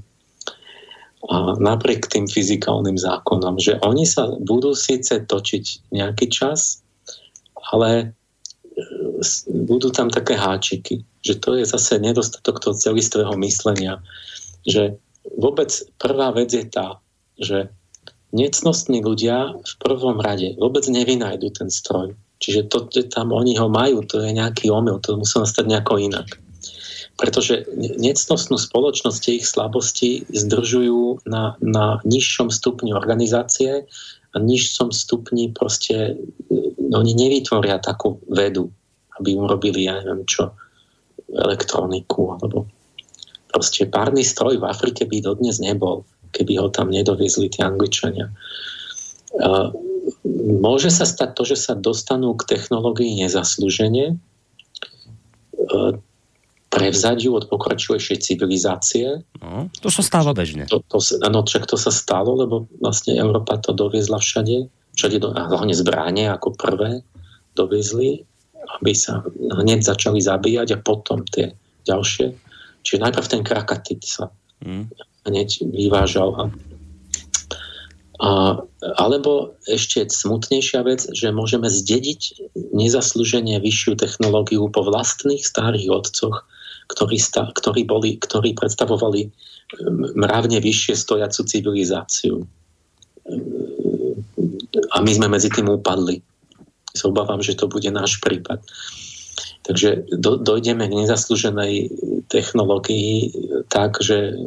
A napriek tým fyzikálnym zákonom, že oni sa budú síce točiť nejaký čas, ale e, budú tam také háčiky, že to je zase nedostatok toho celistvého myslenia, že vôbec prvá vec je tá, že necnostní ľudia v prvom rade vôbec nevynajdu ten stroj. Čiže to, že tam oni ho majú, to je nejaký omyl, to musí nastať nejako inak. Pretože necnostnú spoločnosť ich slabosti zdržujú na, na nižšom stupni organizácie a nižšom stupni proste no, oni nevytvoria takú vedu, aby im robili, ja neviem čo, elektroniku alebo proste párny stroj v Afrike by dodnes nebol keby ho tam nedoviezli tie Angličania. Môže sa stať to, že sa dostanú k technológii nezaslúžene, prevzať ju od pokračujúcej civilizácie. No, to sa stáva bežne. To, to, ano, však to sa stalo, lebo vlastne Európa to doviezla všade, všade do, a hlavne zbráne ako prvé doviezli, aby sa hneď začali zabíjať a potom tie ďalšie. Čiže najprv ten krakatit sa mm hneď vyvážal. A, a, alebo ešte smutnejšia vec, že môžeme zdediť nezaslúženie vyššiu technológiu po vlastných starých otcoch, ktorí, sta, ktorí, boli, ktorí predstavovali mravne vyššie stojacu civilizáciu. A my sme medzi tým upadli. Sa obávam, že to bude náš prípad. Takže do, dojdeme k nezaslúženej technológii tak, že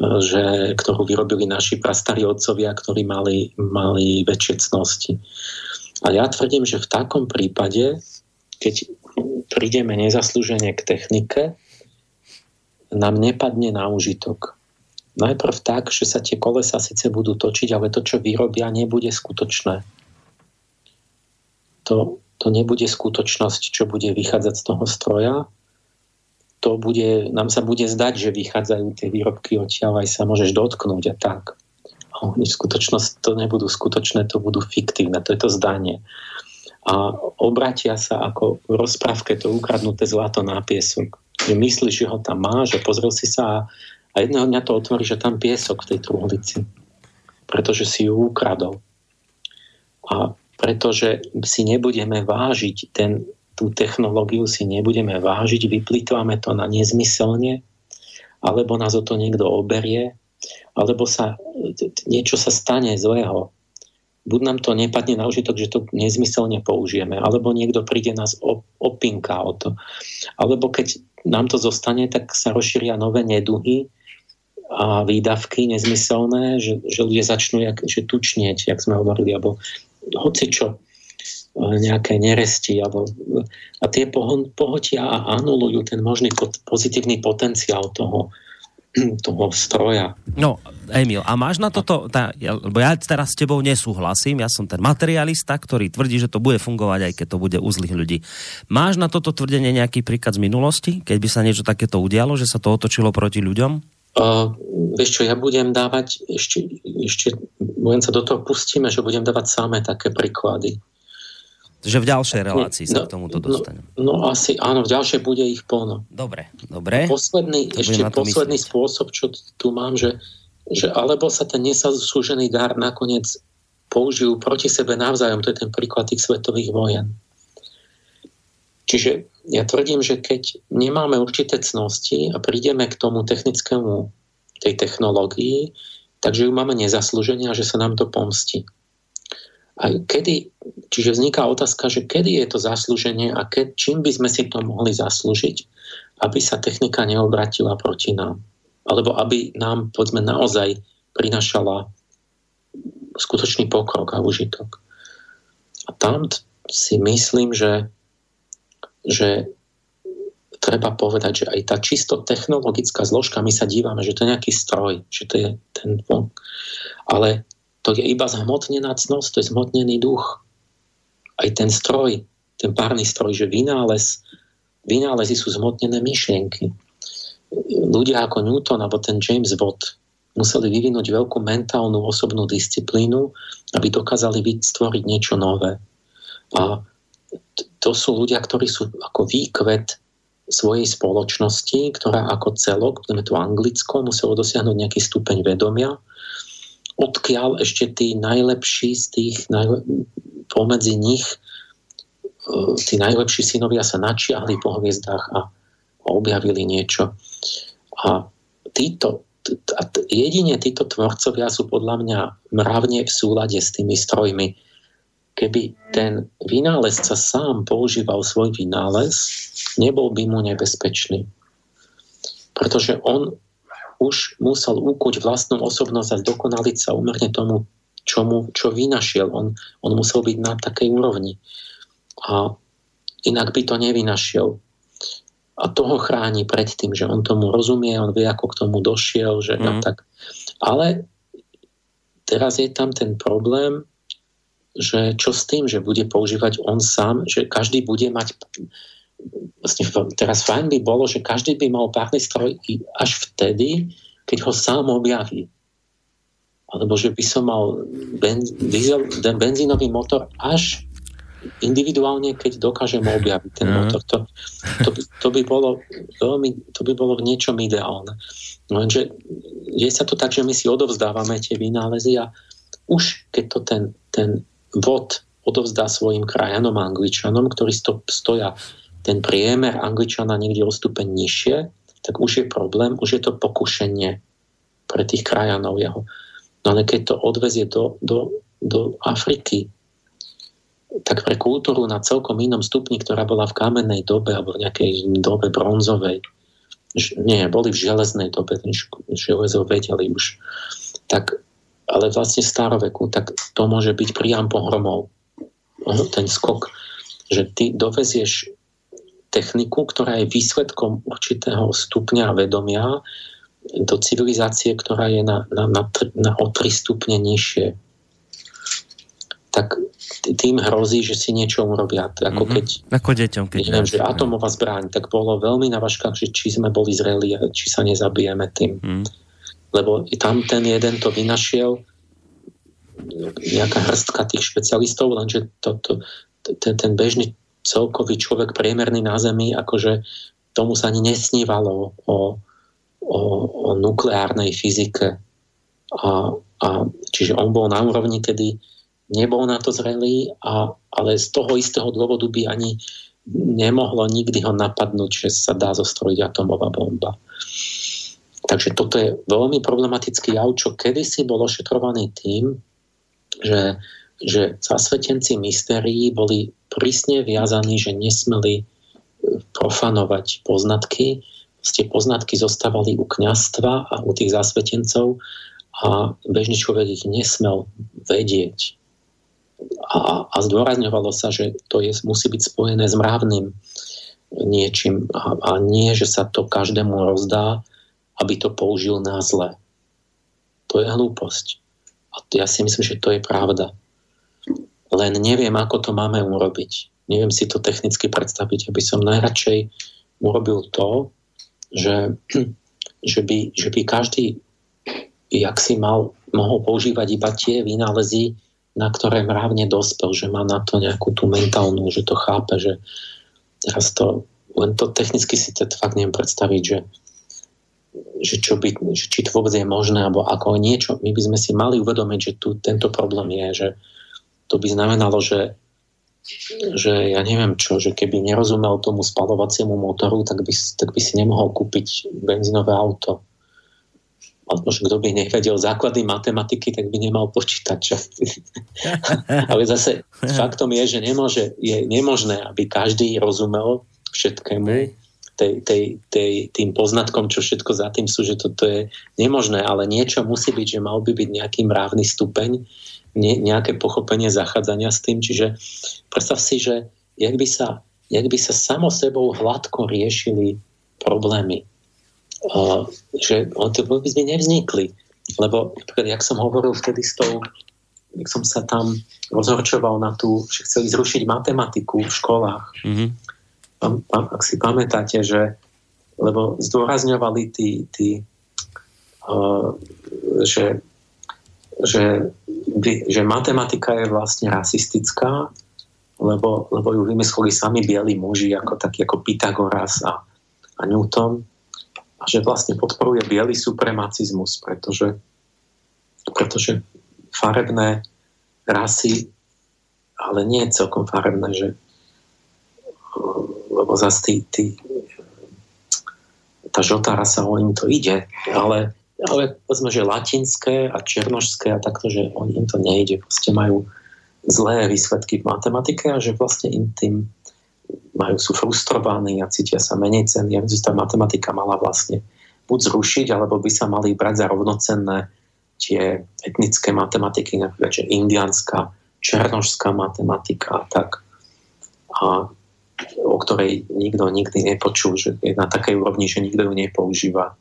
že, ktorú vyrobili naši prastarí otcovia, ktorí mali, mali väčšie cnosti. A ja tvrdím, že v takom prípade, keď prídeme nezaslúžene k technike, nám nepadne na užitok. Najprv tak, že sa tie kolesa síce budú točiť, ale to, čo vyrobia, nebude skutočné. To, to nebude skutočnosť, čo bude vychádzať z toho stroja, to bude, nám sa bude zdať, že vychádzajú tie výrobky odtiaľ, aj sa môžeš dotknúť a tak. A oni v skutočnosti to nebudú skutočné, to budú fiktívne, to je to zdanie. A obratia sa ako v rozprávke to ukradnuté zlato na piesok. Že myslíš, že ho tam máš a pozrel si sa a jedného dňa to otvorí, že tam piesok v tej truhlici. Pretože si ju ukradol. A pretože si nebudeme vážiť ten tú technológiu si nebudeme vážiť, vyplýtvame to na nezmyselne, alebo nás o to niekto oberie, alebo sa, niečo sa stane zlého. Buď nám to nepadne na užitok, že to nezmyselne použijeme, alebo niekto príde nás opinka o to. Alebo keď nám to zostane, tak sa rozšíria nové neduhy a výdavky nezmyselné, že, že ľudia začnú jak, že tučnieť, jak sme hovorili, alebo hoci čo nejaké neresti alebo, a tie pohotia a anulujú ten možný pozitívny potenciál toho, toho stroja. No, Emil, a máš na toto, tá, ja, lebo ja teraz s tebou nesúhlasím, ja som ten materialista, ktorý tvrdí, že to bude fungovať, aj keď to bude u zlých ľudí. Máš na toto tvrdenie nejaký príklad z minulosti, keď by sa niečo takéto udialo, že sa to otočilo proti ľuďom? Uh, vieš čo, ja budem dávať, ešte, ešte budem sa do toho pustíme, že budem dávať samé také príklady. Že v ďalšej relácii sa no, k tomuto dostanem. No, no asi áno, v ďalšej bude ich plno. Dobre, dobre. Posledný, to ešte posledný myslieť. spôsob, čo tu mám, že, že alebo sa ten nesaslúžený dar nakoniec použijú proti sebe navzájom, to je ten príklad tých svetových vojen. Čiže ja tvrdím, že keď nemáme určité cnosti a prídeme k tomu technickému tej technológii, takže ju máme nezaslúženia, že sa nám to pomstí A kedy, čiže vzniká otázka, že kedy je to zaslúženie a ke, čím by sme si to mohli zaslúžiť, aby sa technika neobratila proti nám. Alebo aby nám, povedzme, naozaj prinašala skutočný pokrok a užitok. A tam si myslím, že, že treba povedať, že aj tá čisto technologická zložka, my sa dívame, že to je nejaký stroj, že to je ten ale to je iba zhmotnená cnosť, to je zhmotnený duch. Aj ten stroj, ten párny stroj, že vynález, vynálezy sú zhmotnené myšlienky. Ľudia ako Newton alebo ten James Watt museli vyvinúť veľkú mentálnu osobnú disciplínu, aby dokázali vytvoriť niečo nové. A to sú ľudia, ktorí sú ako výkvet svojej spoločnosti, ktorá ako celok, povedzme to Anglicko, muselo dosiahnuť nejaký stupeň vedomia, odkiaľ ešte tí najlepší z tých, najle- pomedzi nich, e, tí najlepší synovia sa načiahli po hviezdách a objavili niečo. A títo, jedine títo tvorcovia sú podľa mňa mravne v súlade s tými strojmi, keby ten vynálezca sám používal svoj vynález, nebol by mu nebezpečný. Pretože on už musel úkuť vlastnú osobnosť a dokonaliť sa umerne tomu, čo, mu, čo vynašiel. On, on musel byť na takej úrovni. A inak by to nevynašiel. A toho chráni pred tým, že on tomu rozumie, on vie, ako k tomu došiel. Že mm. tak. Ale teraz je tam ten problém, že čo s tým, že bude používať on sám, že každý bude mať vlastne teraz fajn by bolo, že každý by mal párny stroj až vtedy, keď ho sám objaví. Alebo že by som mal benz, diesel, benzínový motor až individuálne, keď dokážem objaviť ten mm. motor. To, to, by, to, by bolo veľmi, to by bolo v niečom ideálne. Lenže je sa to tak, že my si odovzdávame tie vynálezy a už keď to ten, ten vod odovzdá svojim krajanom Angličanom, ktorí sto, stoja ten priemer Angličana niekde o stupeň nižšie, tak už je problém, už je to pokušenie pre tých krajanov jeho. No ale keď to odvezie do, do, do Afriky, tak pre kultúru na celkom inom stupni, ktorá bola v kamennej dobe alebo v nejakej dobe bronzovej, nie, boli v železnej dobe, železo vedeli už, tak ale vlastne staroveku, tak to môže byť priam pohromou. Ten skok, že ty dovezieš techniku, ktorá je výsledkom určitého stupňa vedomia do civilizácie, ktorá je na, na, na, na o tri stupne nižšie. Tak tým hrozí, že si niečo urobia. Ako mm-hmm. keď, ako deťom, keď neviem, že atomová zbraň, tak bolo veľmi na vaškách, že či sme boli zreli, či sa nezabijeme tým. Mm lebo tam ten jeden to vynašiel nejaká hrstka tých špecialistov, lenže to, to, ten, ten bežný celkový človek priemerný na Zemi, akože tomu sa ani nesnívalo o, o, o nukleárnej fyzike. A, a, čiže on bol na úrovni, kedy nebol na to zrelý, a, ale z toho istého dôvodu by ani nemohlo nikdy ho napadnúť, že sa dá zostrojiť atomová bomba. Takže toto je veľmi problematický jav, čo kedysi bol ošetrovaný tým, že, že zasvetenci mystérií boli prísne viazaní, že nesmeli e, profanovať poznatky. Tie poznatky zostávali u kňastva a u tých zasvetencov a bežný človek ich nesmel vedieť. A, a zdôrazňovalo sa, že to je, musí byť spojené s mravným niečím a, a nie, že sa to každému rozdá aby to použil na zle. To je hlúposť. A ja si myslím, že to je pravda. Len neviem, ako to máme urobiť. Neviem si to technicky predstaviť, aby som najradšej urobil to, že, že, by, že by každý jak si mal, mohol používať iba tie vynálezy, na ktoré mravne dospel, že má na to nejakú tú mentálnu, že to chápe, že teraz to, len to technicky si to fakt neviem predstaviť, že že, čo by, že či to vôbec je možné, alebo ako niečo. My by sme si mali uvedomiť, že tu tento problém je, že to by znamenalo, že, že ja neviem čo, že keby nerozumel tomu spalovaciemu motoru, tak by, tak by si nemohol kúpiť benzínové auto. alebo že kto by nevedel základy matematiky, tak by nemal počítač. Ale zase faktom je, že nemôže, je nemožné, aby každý rozumel všetkému, tej, tej, tej, tým poznatkom, čo všetko za tým sú, že toto je nemožné, ale niečo musí byť, že mal by byť nejaký mravný stupeň, ne, nejaké pochopenie zachádzania s tým, čiže predstav si, že jak by sa, jak by sa samo sebou hladko riešili problémy, uh, že to by nevznikli, lebo jak som hovoril vtedy s tou jak som sa tam rozhorčoval na tú, že chceli zrušiť matematiku v školách. Mm-hmm ak si pamätáte, že lebo zdôrazňovali tí, tí uh, že, že, že matematika je vlastne rasistická, lebo, lebo ju vymysleli sami bieli muži, ako taký ako Pythagoras a, a Newton, a že vlastne podporuje biely supremacizmus, pretože, pretože farebné rasy, ale nie celkom farebné, že lebo zase tí, tí, tá žltá rasa, o im to ide, ale, ale povedzme, že latinské a černožské a takto, že o im to nejde, proste majú zlé výsledky v matematike a že vlastne im tým majú, sú frustrovaní a cítia sa menej cenní. Ja tá matematika mala vlastne buď zrušiť, alebo by sa mali brať za rovnocenné tie etnické matematiky, napríklad, že indianská, černožská matematika a tak. A o ktorej nikto nikdy nepočul, že je na takej úrovni, že nikto ju nepoužíva.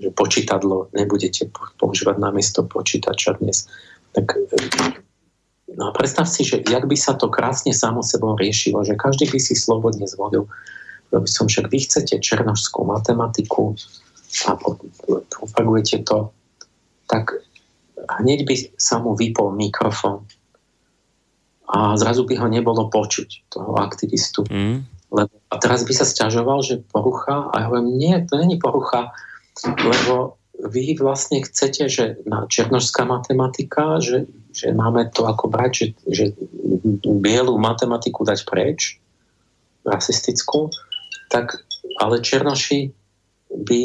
Že počítadlo nebudete používať namiesto počítača dnes. Tak no a predstav si, že jak by sa to krásne samo sebou riešilo, že každý by si slobodne zvolil. By som však vy chcete černožskú matematiku a propagujete to, tak hneď by sa mu vypol mikrofón a zrazu by ho nebolo počuť, toho aktivistu. Mm. Lebo, a teraz by sa sťažoval, že porucha, a ja hovorím, nie, to není porucha, lebo vy vlastne chcete, že na černožská matematika, že, že máme to ako brať, že, že bielú matematiku dať preč, rasistickú, tak ale černoši by,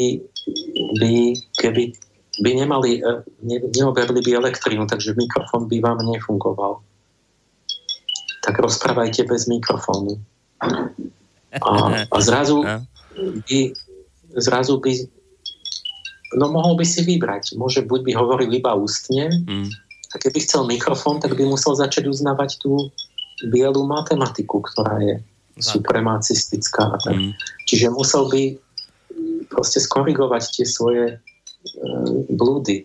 by keby by nemali, e, ne, neoberli by elektrínu, takže mikrofón by vám nefungoval tak rozprávajte bez mikrofónu. A, a zrazu by, zrazu by no mohol by si vybrať. Môže buď by hovoril iba ústne, mm. a keby chcel mikrofón, tak by musel začať uznávať tú bielú matematiku, ktorá je supremacistická. Tak. Mm. Čiže musel by proste skorigovať tie svoje e, blúdy.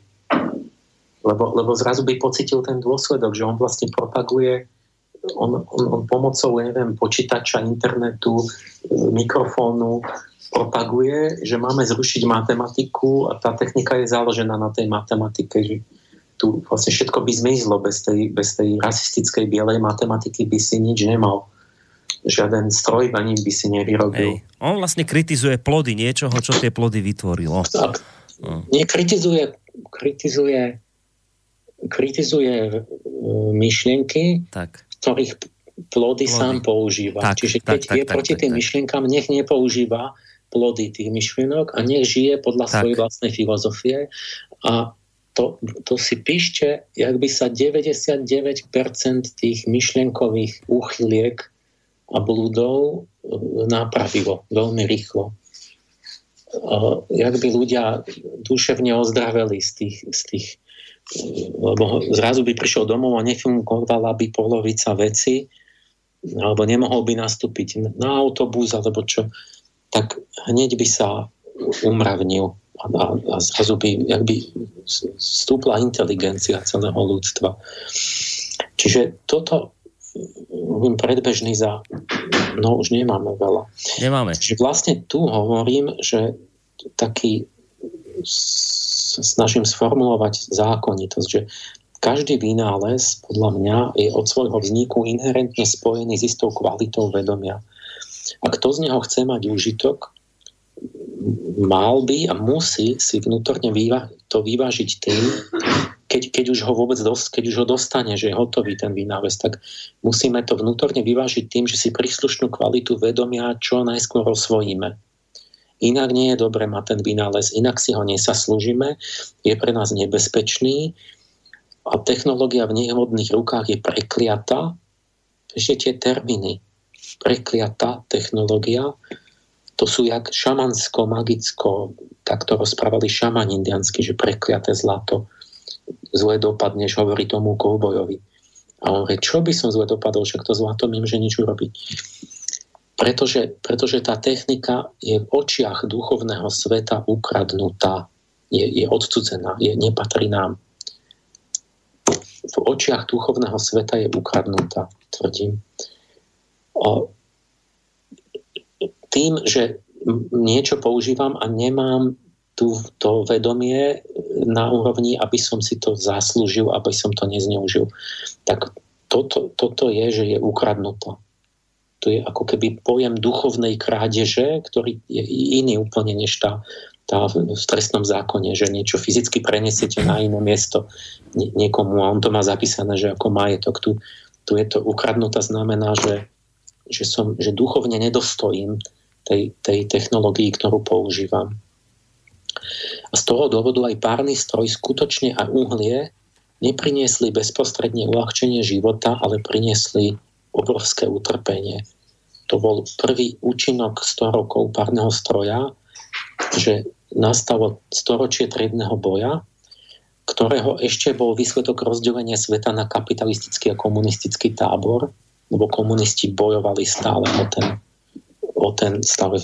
Lebo, lebo zrazu by pocitil ten dôsledok, že on vlastne propaguje on, on, on pomocou, neviem, počítača, internetu, mikrofónu propaguje, že máme zrušiť matematiku a tá technika je založená na tej matematike, že tu vlastne všetko by zmizlo bez tej, bez tej rasistickej bielej matematiky by si nič nemal. Žiaden stroj ani by si nevyrobil. Hej. On vlastne kritizuje plody niečoho, čo tie plody vytvorilo. Tak. No. Nie, kritizuje, kritizuje kritizuje e, myšlienky, tak ktorých plody, plody. sám používa. Tak, Čiže keď tak, je tak, proti tak, tým tak, myšlienkám, nech nepoužíva plody tých myšlienok a nech žije podľa tak. svojej vlastnej filozofie a to, to si píšte, jak by sa 99% tých myšlienkových úchyliek a blúdov e, napravilo veľmi rýchlo. Jak by ľudia duševne ozdraveli z tých, z tých lebo zrazu by prišiel domov a nefungovala by polovica veci, alebo nemohol by nastúpiť na autobus, alebo čo, tak hneď by sa umravnil a, a, a zrazu by, jak by stúpla inteligencia celého ľudstva. Čiže toto hovorím predbežný za... No už nemáme veľa. Nemáme. Čiže vlastne tu hovorím, že taký snažím sformulovať zákonitosť, že každý vynález podľa mňa je od svojho vzniku inherentne spojený s istou kvalitou vedomia. A kto z neho chce mať užitok, mal by a musí si vnútorne to vyvážiť tým, keď, keď, už ho vôbec dost, keď už ho dostane, že je hotový ten vynález, tak musíme to vnútorne vyvážiť tým, že si príslušnú kvalitu vedomia čo najskôr osvojíme inak nie je dobre mať ten vynález, inak si ho nesaslúžime, je pre nás nebezpečný a technológia v nevhodných rukách je prekliatá. Ešte tie termíny. Prekliatá technológia, to sú jak šamansko, magicko, tak to rozprávali šaman indiansky, že prekliaté zlato. Zle dopadneš, hovorí tomu koubojovi. A on hovorí, čo by som zle dopadol, však to zlato viem, že nič urobiť. Pretože, pretože tá technika je v očiach duchovného sveta ukradnutá, je, je odcudzená, je, nepatrí nám. V očiach duchovného sveta je ukradnutá, tvrdím. O, tým, že niečo používam a nemám tu to vedomie na úrovni, aby som si to zaslúžil, aby som to nezneužil. Tak toto, toto je, že je ukradnuté. To je ako keby pojem duchovnej krádeže, ktorý je iný úplne než tá, tá v trestnom zákone, že niečo fyzicky prenesiete na iné miesto niekomu a on to má zapísané, že ako majetok. Tu, tu je to ukradnuté, znamená, že, že, som, že duchovne nedostojím tej, tej technológii, ktorú používam. A z toho dôvodu aj párny stroj skutočne a uhlie nepriniesli bezprostredne uľahčenie života, ale priniesli obrovské utrpenie. To bol prvý účinok 100 rokov párneho stroja, že nastalo storočie triedného boja, ktorého ešte bol výsledok rozdelenia sveta na kapitalistický a komunistický tábor, lebo komunisti bojovali stále o ten o ten, stále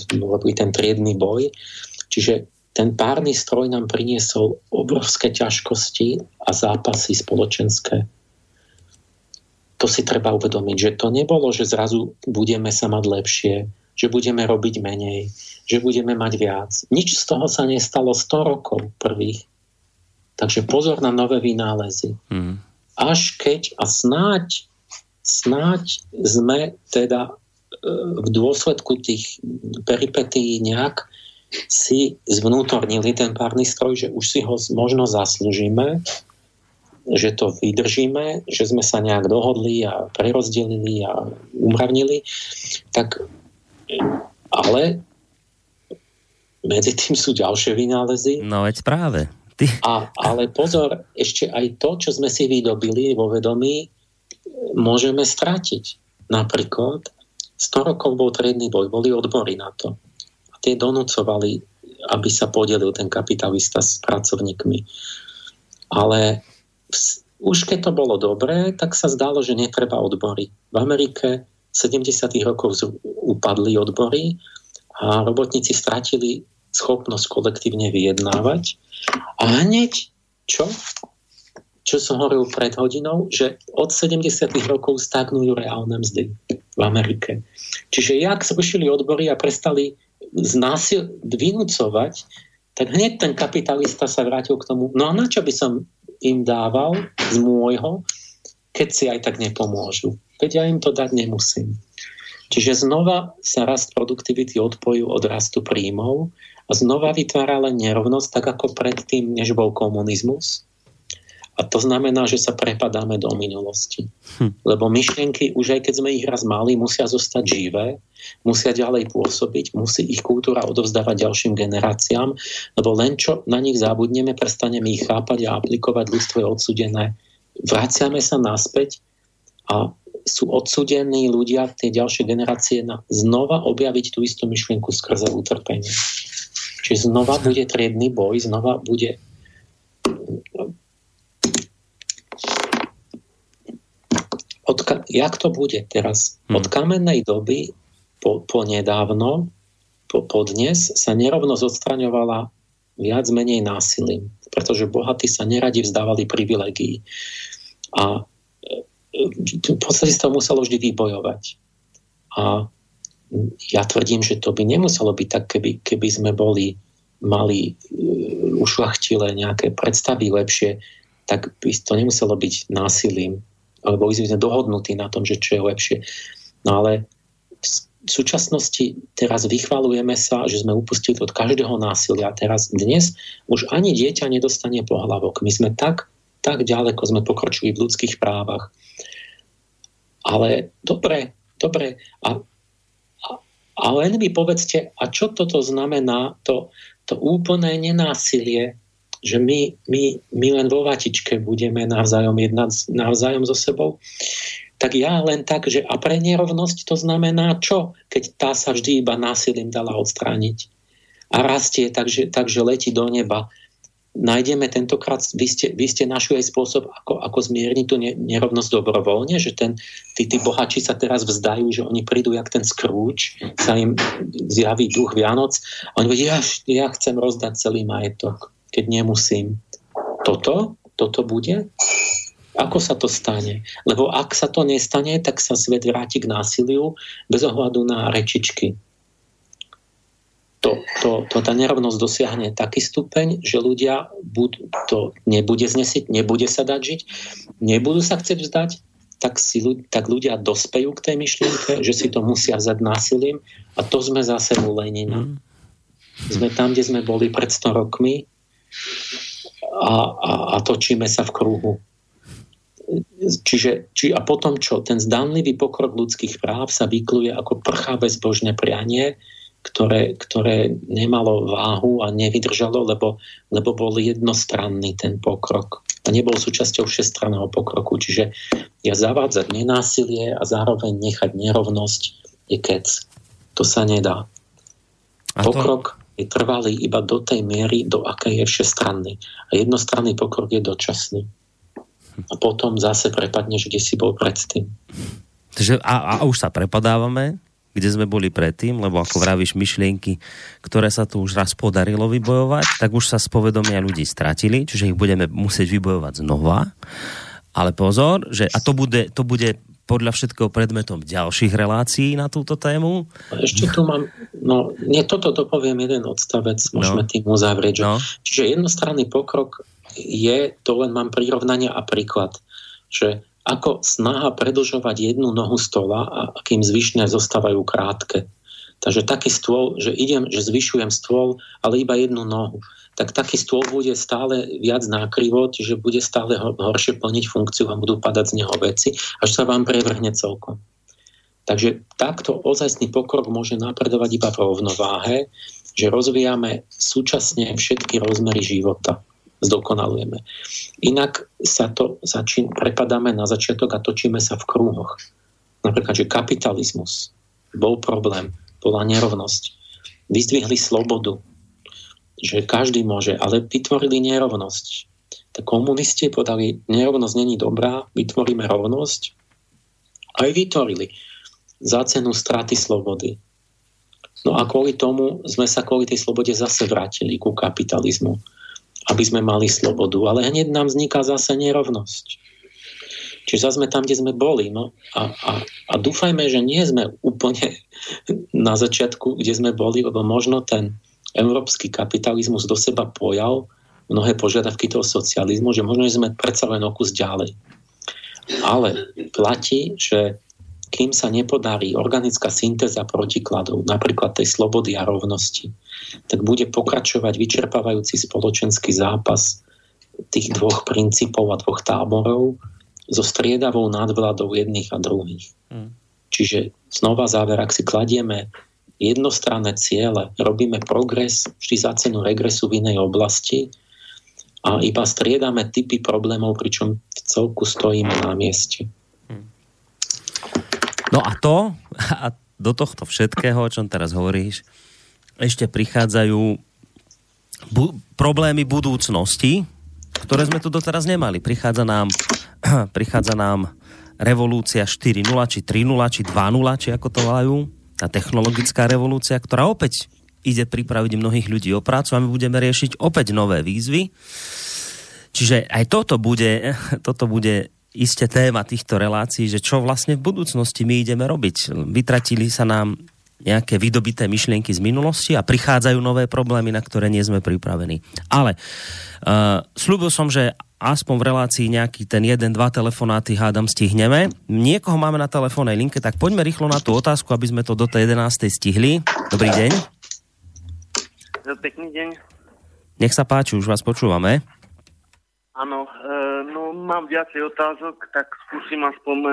ten triedny boj. Čiže ten párny stroj nám priniesol obrovské ťažkosti a zápasy spoločenské. To si treba uvedomiť, že to nebolo, že zrazu budeme sa mať lepšie, že budeme robiť menej, že budeme mať viac. Nič z toho sa nestalo 100 rokov prvých. Takže pozor na nové vynálezy. Mm. Až keď, a snáď, snáď sme teda v dôsledku tých peripetí nejak si zvnútornili ten párny stroj, že už si ho možno zaslúžime, že to vydržíme, že sme sa nejak dohodli a prerozdelili a umravnili, tak ale medzi tým sú ďalšie vynálezy. No veď práve. Ty. A, ale pozor, ešte aj to, čo sme si vydobili vo vedomí, môžeme stratiť. Napríklad 100 rokov bol triedny boj, boli odbory na to. A tie donúcovali, aby sa podelil ten kapitalista s pracovníkmi. Ale už keď to bolo dobré, tak sa zdalo, že netreba odbory. V Amerike v 70. rokov upadli odbory a robotníci stratili schopnosť kolektívne vyjednávať. A hneď, čo? Čo som hovoril pred hodinou, že od 70. rokov stagnujú reálne mzdy v Amerike. Čiže jak zrušili odbory a prestali znásil, vynúcovať, tak hneď ten kapitalista sa vrátil k tomu, no a na čo by som im dával z môjho, keď si aj tak nepomôžu. Veď ja im to dať nemusím. Čiže znova sa rast produktivity odpojú od rastu príjmov a znova vytvára len nerovnosť, tak ako predtým, než bol komunizmus. A to znamená, že sa prepadáme do minulosti. Hm. Lebo myšlienky, už aj keď sme ich raz mali, musia zostať živé, musia ďalej pôsobiť, musí ich kultúra odovzdávať ďalším generáciám, lebo len čo na nich zabudneme, prestaneme ich chápať a aplikovať, ľudstvo je odsudené. Vraciame sa naspäť a sú odsudení ľudia, tie ďalšie generácie, na znova objaviť tú istú myšlienku skrze utrpenie. Čiže znova bude triedny boj, znova bude od, jak to bude teraz? Hmm. Od kamennej doby po, po nedávno, po, po dnes sa nerovnosť odstraňovala viac menej násilím, pretože bohatí sa neradi vzdávali privilegií. A e, v podstate sa to muselo vždy vybojovať. A ja tvrdím, že to by nemuselo byť tak, keby, keby sme boli mali uh, ušlachtile nejaké predstavy lepšie, tak by to nemuselo byť násilím alebo my sme dohodnutí na tom, že čo je lepšie. No ale v súčasnosti teraz vychvalujeme sa, že sme upustili od každého násilia. Teraz dnes už ani dieťa nedostane pohlavok. My sme tak, tak ďaleko sme pokročili v ľudských právach. Ale dobre, dobre. A, a, A len mi povedzte, a čo toto znamená, to, to úplné nenásilie, že my, my, my len vo vatičke budeme navzájom jednať navzájom so sebou, tak ja len tak, že a pre nerovnosť to znamená čo, keď tá sa vždy iba násilím dala odstrániť. A rastie, takže, takže letí do neba. Nájdeme tentokrát, vy ste, vy ste našli aj spôsob, ako, ako zmierniť tú nerovnosť dobrovoľne, že ten, tí, tí bohači sa teraz vzdajú, že oni prídu jak ten Scrooge, sa im zjaví duch Vianoc. A oni povedia, ja, ja chcem rozdať celý majetok keď nemusím. Toto? Toto bude? Ako sa to stane? Lebo ak sa to nestane, tak sa svet vráti k násiliu bez ohľadu na rečičky. To, to, to tá nerovnosť dosiahne taký stupeň, že ľudia bud, to nebude znesiť, nebude sa dať žiť, nebudú sa chcieť vzdať, tak, si, tak ľudia dospejú k tej myšlienke, že si to musia vzať násilím a to sme zase u Lenina. Mm. Sme tam, kde sme boli pred 100 rokmi, a, a, a točíme sa v kruhu. Čiže, či, a potom čo? Ten zdanlivý pokrok ľudských práv sa vykluje ako prchavé zbožné prianie, ktoré, ktoré nemalo váhu a nevydržalo, lebo, lebo bol jednostranný ten pokrok a nebol súčasťou všestranného pokroku. Čiže ja zavádzať nenásilie a zároveň nechať nerovnosť je kec. To sa nedá. A to... Pokrok je trvalý iba do tej miery, do akej je všestranný. A jednostranný pokrok je dočasný. A potom zase prepadneš, kde si bol predtým. Takže a, a už sa prepadávame, kde sme boli predtým, lebo ako vravíš myšlienky, ktoré sa tu už raz podarilo vybojovať, tak už sa z povedomia ľudí stratili, čiže ich budeme musieť vybojovať znova. Ale pozor, že a to bude, to bude podľa všetkého predmetom ďalších relácií na túto tému. Ešte tu mám, no nie toto to poviem jeden odstavec, môžeme no. tým uzavrieť. Že, no. Čiže jednostranný pokrok je, to len mám prirovnania a príklad, že ako snaha predlžovať jednu nohu stola a kým zvyšné zostávajú krátke. Takže taký stôl, že idem, že zvyšujem stôl, ale iba jednu nohu tak taký stôl bude stále viac nakrivo, čiže bude stále horšie plniť funkciu a budú padať z neho veci, až sa vám prevrhne celkom. Takže takto ozajstný pokrok môže napredovať iba v rovnováhe, že rozvíjame súčasne všetky rozmery života. Zdokonalujeme. Inak sa to začín, prepadáme na začiatok a točíme sa v krúhoch. Napríklad, že kapitalizmus bol problém, bola nerovnosť. Vyzdvihli slobodu, že každý môže, ale vytvorili nerovnosť. Tak komunisti podali, nerovnosť není dobrá, vytvoríme rovnosť. Aj vytvorili za cenu straty slobody. No a kvôli tomu sme sa kvôli tej slobode zase vrátili ku kapitalizmu, aby sme mali slobodu. Ale hneď nám vzniká zase nerovnosť. Čiže zase sme tam, kde sme boli. No. A, a, a dúfajme, že nie sme úplne na začiatku, kde sme boli, lebo možno ten európsky kapitalizmus do seba pojal mnohé požiadavky toho socializmu, že možno sme predsa len o kus ďalej. Ale platí, že kým sa nepodarí organická syntéza protikladov, napríklad tej slobody a rovnosti, tak bude pokračovať vyčerpávajúci spoločenský zápas tých dvoch princípov a dvoch táborov so striedavou nadvládou jedných a druhých. Hmm. Čiže znova záver, ak si kladieme jednostranné ciele, robíme progres vždy za cenu regresu v inej oblasti a iba striedame typy problémov, pričom v celku stojíme na mieste. No a to, a do tohto všetkého, o čom teraz hovoríš, ešte prichádzajú bu- problémy budúcnosti, ktoré sme tu doteraz nemali. Prichádza nám, prichádza nám revolúcia 4.0, či 3.0, či 2.0, či ako to volajú tá technologická revolúcia, ktorá opäť ide pripraviť mnohých ľudí o prácu a my budeme riešiť opäť nové výzvy. Čiže aj toto bude, toto bude isté téma týchto relácií, že čo vlastne v budúcnosti my ideme robiť. Vytratili sa nám nejaké vydobité myšlienky z minulosti a prichádzajú nové problémy, na ktoré nie sme pripravení. Ale uh, slúbil som, že aspoň v relácii nejaký ten jeden, dva telefonáty hádam stihneme. Niekoho máme na telefónnej linke, tak poďme rýchlo na tú otázku, aby sme to do tej 11. stihli. Dobrý deň. Pekný deň. Nech sa páči, už vás počúvame. Áno, e, no mám viacej otázok, tak skúsim aspoň e,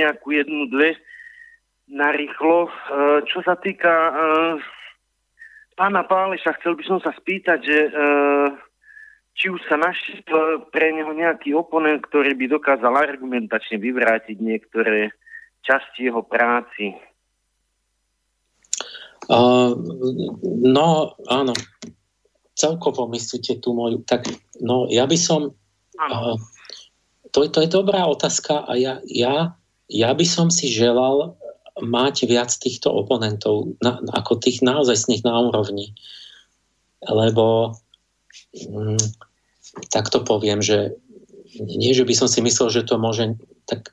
nejakú jednu, dve. narýchlo. E, čo sa týka e, pána Páleša, chcel by som sa spýtať, že e, či už sa našiel pre neho nejaký oponent, ktorý by dokázal argumentačne vyvrátiť niektoré časti jeho práci. Uh, no, áno. Celkovo myslíte tú moju... Tak, no, ja by som... Uh, to, to je dobrá otázka a ja, ja, ja by som si želal mať viac týchto oponentov, na, ako tých naozaj na úrovni. Lebo mm, tak to poviem, že nie, že by som si myslel, že to môže tak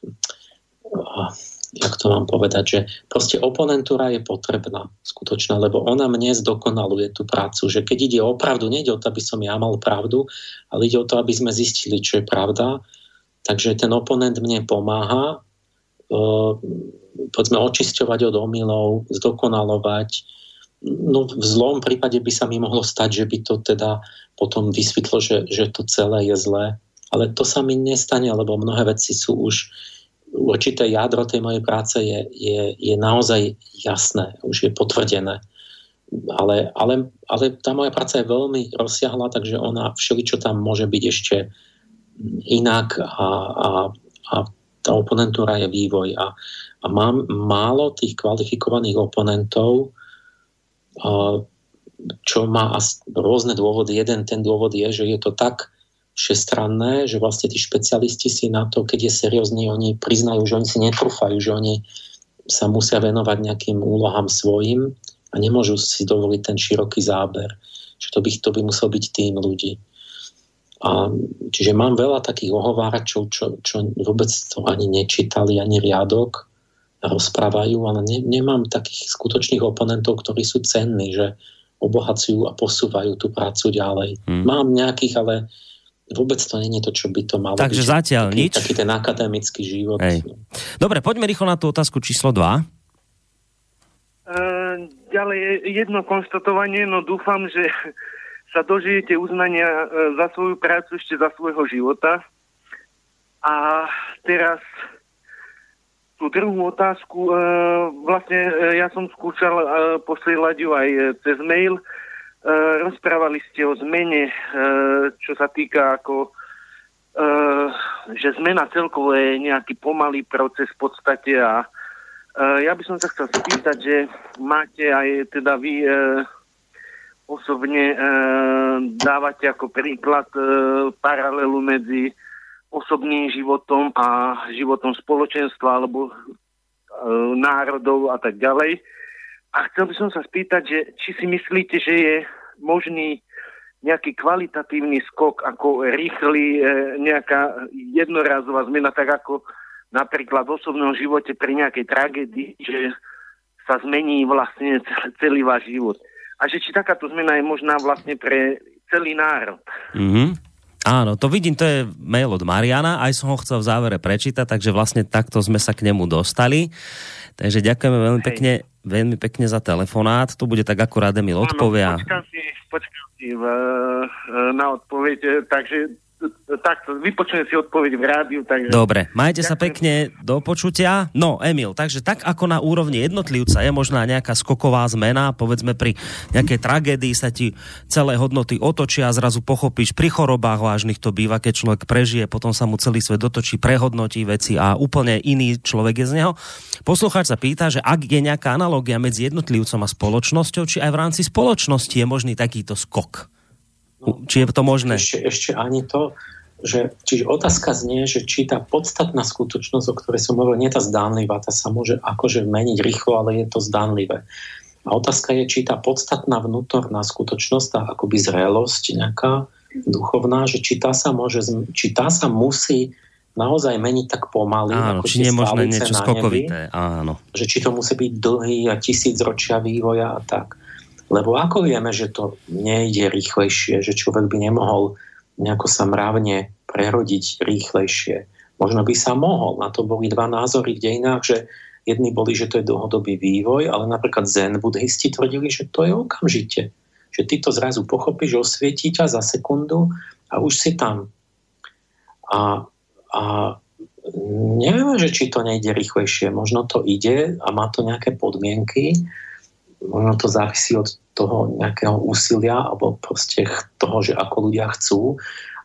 jak to mám povedať, že proste oponentúra je potrebná, skutočná, lebo ona mne zdokonaluje tú prácu, že keď ide o pravdu, nejde o to, aby som ja mal pravdu, ale ide o to, aby sme zistili, čo je pravda, takže ten oponent mne pomáha uh, povedzme očisťovať od omylov, zdokonalovať. No v zlom prípade by sa mi mohlo stať, že by to teda potom vysvetlo, že, že to celé je zlé. Ale to sa mi nestane, lebo mnohé veci sú už určité jádro tej mojej práce je, je, je naozaj jasné, už je potvrdené. Ale, ale, ale tá moja práca je veľmi rozsiahla, takže ona všeličo tam môže byť ešte inak a, a, a tá oponentúra je vývoj. A, a mám málo tých kvalifikovaných oponentov, čo má rôzne dôvody. Jeden ten dôvod je, že je to tak všestranné, že vlastne tí špecialisti si na to, keď je seriózny, oni priznajú, že oni si netrúfajú, že oni sa musia venovať nejakým úlohám svojim a nemôžu si dovoliť ten široký záber. Že to by, to by musel byť tým ľudí. A, čiže mám veľa takých ohováračov, čo, čo vôbec to ani nečítali, ani riadok rozprávajú, ale ne, nemám takých skutočných oponentov, ktorí sú cenní, že obohacujú a posúvajú tú prácu ďalej. Hmm. Mám nejakých, ale vôbec to není to, čo by to malo Takže byť. zatiaľ taký, nič? Taký ten akademický život. Hej. Dobre, poďme rýchlo na tú otázku číslo 2. Uh, ďalej jedno konstatovanie, no dúfam, že sa dožijete uznania uh, za svoju prácu ešte za svojho života. A teraz tú druhú otázku, e, vlastne e, ja som skúšal e, posielať ju aj e, cez mail. E, rozprávali ste o zmene, e, čo sa týka ako, e, že zmena celkovo je nejaký pomalý proces v podstate a e, ja by som sa chcel spýtať, že máte aj teda vy e, osobne e, dávate ako príklad e, paralelu medzi osobným životom a životom spoločenstva alebo e, národov a tak ďalej. A chcel by som sa spýtať, že či si myslíte, že je možný nejaký kvalitatívny skok, ako rýchly, e, nejaká jednorazová zmena, tak ako napríklad v osobnom živote pri nejakej tragédii, že sa zmení vlastne celý váš život. A že či takáto zmena je možná vlastne pre celý národ. Mm-hmm. Áno, to vidím, to je mail od Mariana, aj som ho chcel v závere prečítať, takže vlastne takto sme sa k nemu dostali. Takže ďakujeme veľmi Hej. pekne, veľmi pekne za telefonát. To bude tak akurát Emil odpovia. Počkám si, počkám si v, na odpoveď, takže takto, vypočujem si odpoveď v rádiu. Takže... Dobre, majte Ďakujem. sa pekne, do počutia. No, Emil, takže tak ako na úrovni jednotlivca je možná nejaká skoková zmena, povedzme pri nejakej tragédii sa ti celé hodnoty otočia a zrazu pochopíš, pri chorobách vážnych to býva, keď človek prežije, potom sa mu celý svet dotočí, prehodnotí veci a úplne iný človek je z neho. Poslucháč sa pýta, že ak je nejaká analogia medzi jednotlivcom a spoločnosťou, či aj v rámci spoločnosti je možný takýto skok. No, či je to možné? Ešte, ešte ani to, že, čiže otázka znie, že či tá podstatná skutočnosť, o ktorej som hovoril, nie tá zdánlivá, tá sa môže akože meniť rýchlo, ale je to zdánlivé. A otázka je, či tá podstatná vnútorná skutočnosť, tá akoby zrelosť nejaká duchovná, že či tá sa môže, či tá sa musí naozaj meniť tak pomaly. Áno, ako či nie možné niečo skokovité. Áno. Že či to musí byť dlhý a tisíc ročia vývoja a tak. Lebo ako vieme, že to nejde rýchlejšie, že človek by nemohol nejako sa mravne prerodiť rýchlejšie. Možno by sa mohol. Na to boli dva názory v dejinách, že jedni boli, že to je dlhodobý vývoj, ale napríklad zen buddhisti tvrdili, že to je okamžite. Že ty to zrazu pochopíš, osvietí ťa za sekundu a už si tam. A, a neviem, že či to nejde rýchlejšie. Možno to ide a má to nejaké podmienky. Možno to závisí od toho nejakého úsilia alebo proste toho, že ako ľudia chcú.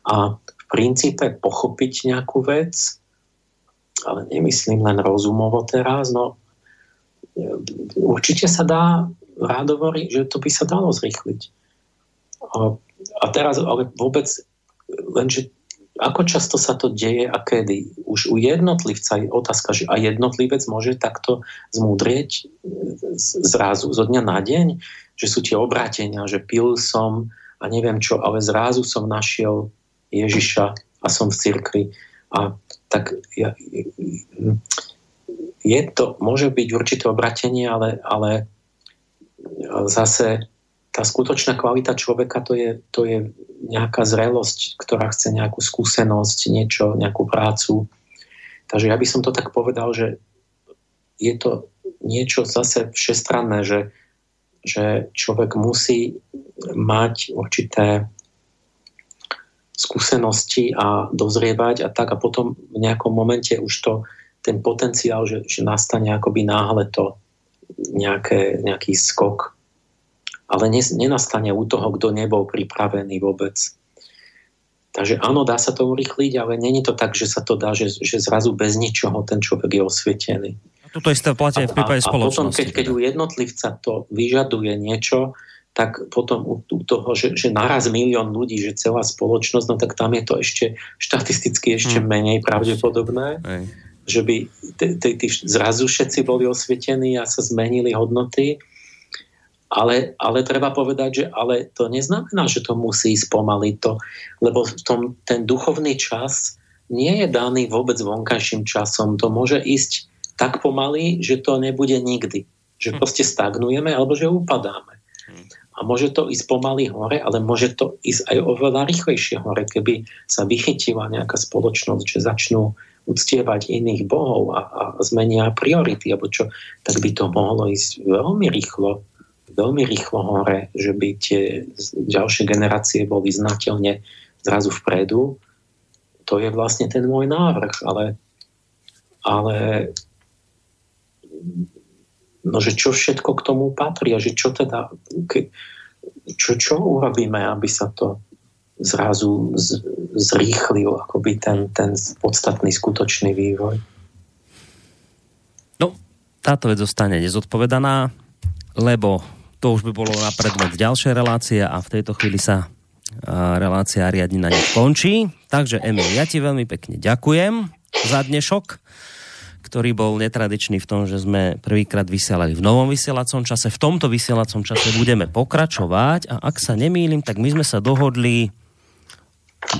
A v princípe pochopiť nejakú vec, ale nemyslím len rozumovo teraz, no určite sa dá, rád hovorí, že to by sa dalo zrýchliť. A, a teraz ale vôbec, lenže ako často sa to deje a kedy? Už u jednotlivca je otázka, že a jednotlivec môže takto zmúdrieť zrazu zo dňa na deň, že sú tie obrátenia, že pil som a neviem čo, ale zrazu som našiel Ježiša a som v cirkvi. A tak ja, je to, môže byť určité obratenie, ale, ale zase tá skutočná kvalita človeka to je, to je nejaká zrelosť, ktorá chce nejakú skúsenosť, niečo, nejakú prácu. Takže ja by som to tak povedal, že je to niečo zase všestranné, že, že človek musí mať určité skúsenosti a dozrievať a tak a potom v nejakom momente už to, ten potenciál, že, že nastane akoby náhle to nejaké, nejaký skok ale nenastane u toho, kto nebol pripravený vôbec. Takže áno, dá sa to urychliť, ale není to tak, že sa to dá, že, že zrazu bez ničoho ten človek je osvietený. A toto isté platí v prípade spoločnosti. A potom, keď, keď u jednotlivca to vyžaduje niečo, tak potom u, u toho, že, že naraz milión ľudí, že celá spoločnosť, no tak tam je to ešte štatisticky ešte hmm. menej pravdepodobné. Hej. Že by t- t- t- zrazu všetci boli osvietení a sa zmenili hodnoty ale, ale treba povedať, že ale to neznamená, že to musí ísť pomaly to, lebo v tom, ten duchovný čas nie je daný vôbec vonkajším časom. To môže ísť tak pomaly, že to nebude nikdy. Že hm. proste stagnujeme alebo že upadáme. Hm. A môže to ísť pomaly hore, ale môže to ísť aj oveľa rýchlejšie hore, keby sa vychytila nejaká spoločnosť, že začnú uctievať iných bohov a, a zmenia priority, alebo čo, tak by to mohlo ísť veľmi rýchlo veľmi rýchlo hore, že by tie ďalšie generácie boli znateľne zrazu vpredu. To je vlastne ten môj návrh, ale, ale no, že čo všetko k tomu patrí a že čo teda, čo, čo urobíme, aby sa to zrazu z, zrýchlil akoby ten, ten podstatný skutočný vývoj. No, táto vec zostane nezodpovedaná, lebo to už by bolo na predmet ďalšej relácie a v tejto chvíli sa relácia riadni na nich končí. Takže Emil, ja ti veľmi pekne ďakujem za dnešok, ktorý bol netradičný v tom, že sme prvýkrát vysielali v novom vysielacom čase. V tomto vysielacom čase budeme pokračovať a ak sa nemýlim, tak my sme sa dohodli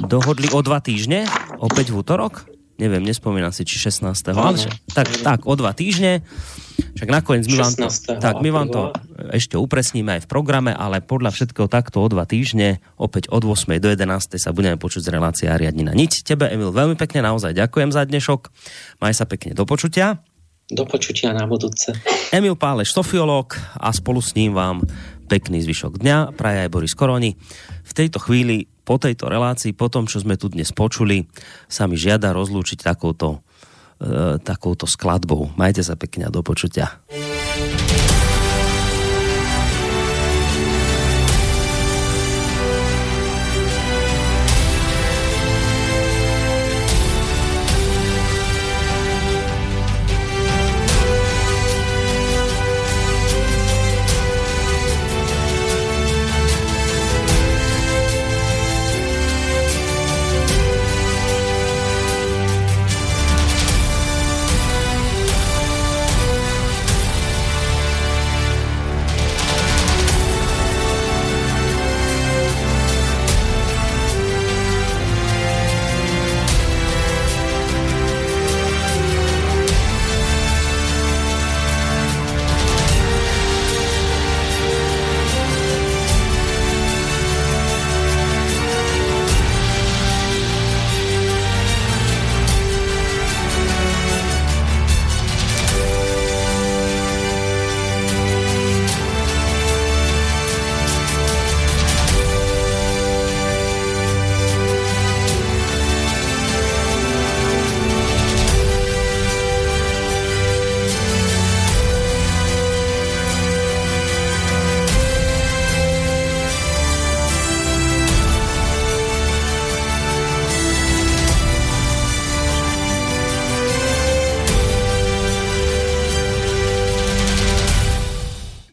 dohodli o dva týždne, opäť v útorok neviem, nespomínam si, či 16. Ale, tak, tak, o dva týždne. Však nakoniec my vám to, tak, my vám to ešte upresníme aj v programe, ale podľa všetkého takto o dva týždne, opäť od 8. do 11. sa budeme počuť z relácie Ariadnina. Niť tebe, Emil, veľmi pekne naozaj ďakujem za dnešok. Maj sa pekne do počutia. Do počutia na budúce. Emil Páleš, sofiológ a spolu s ním vám pekný zvyšok dňa. Praja aj Boris Koroni. V tejto chvíli po tejto relácii, po tom, čo sme tu dnes počuli, sa mi žiada rozlúčiť takouto, e, takouto skladbou. Majte sa pekne a do počutia.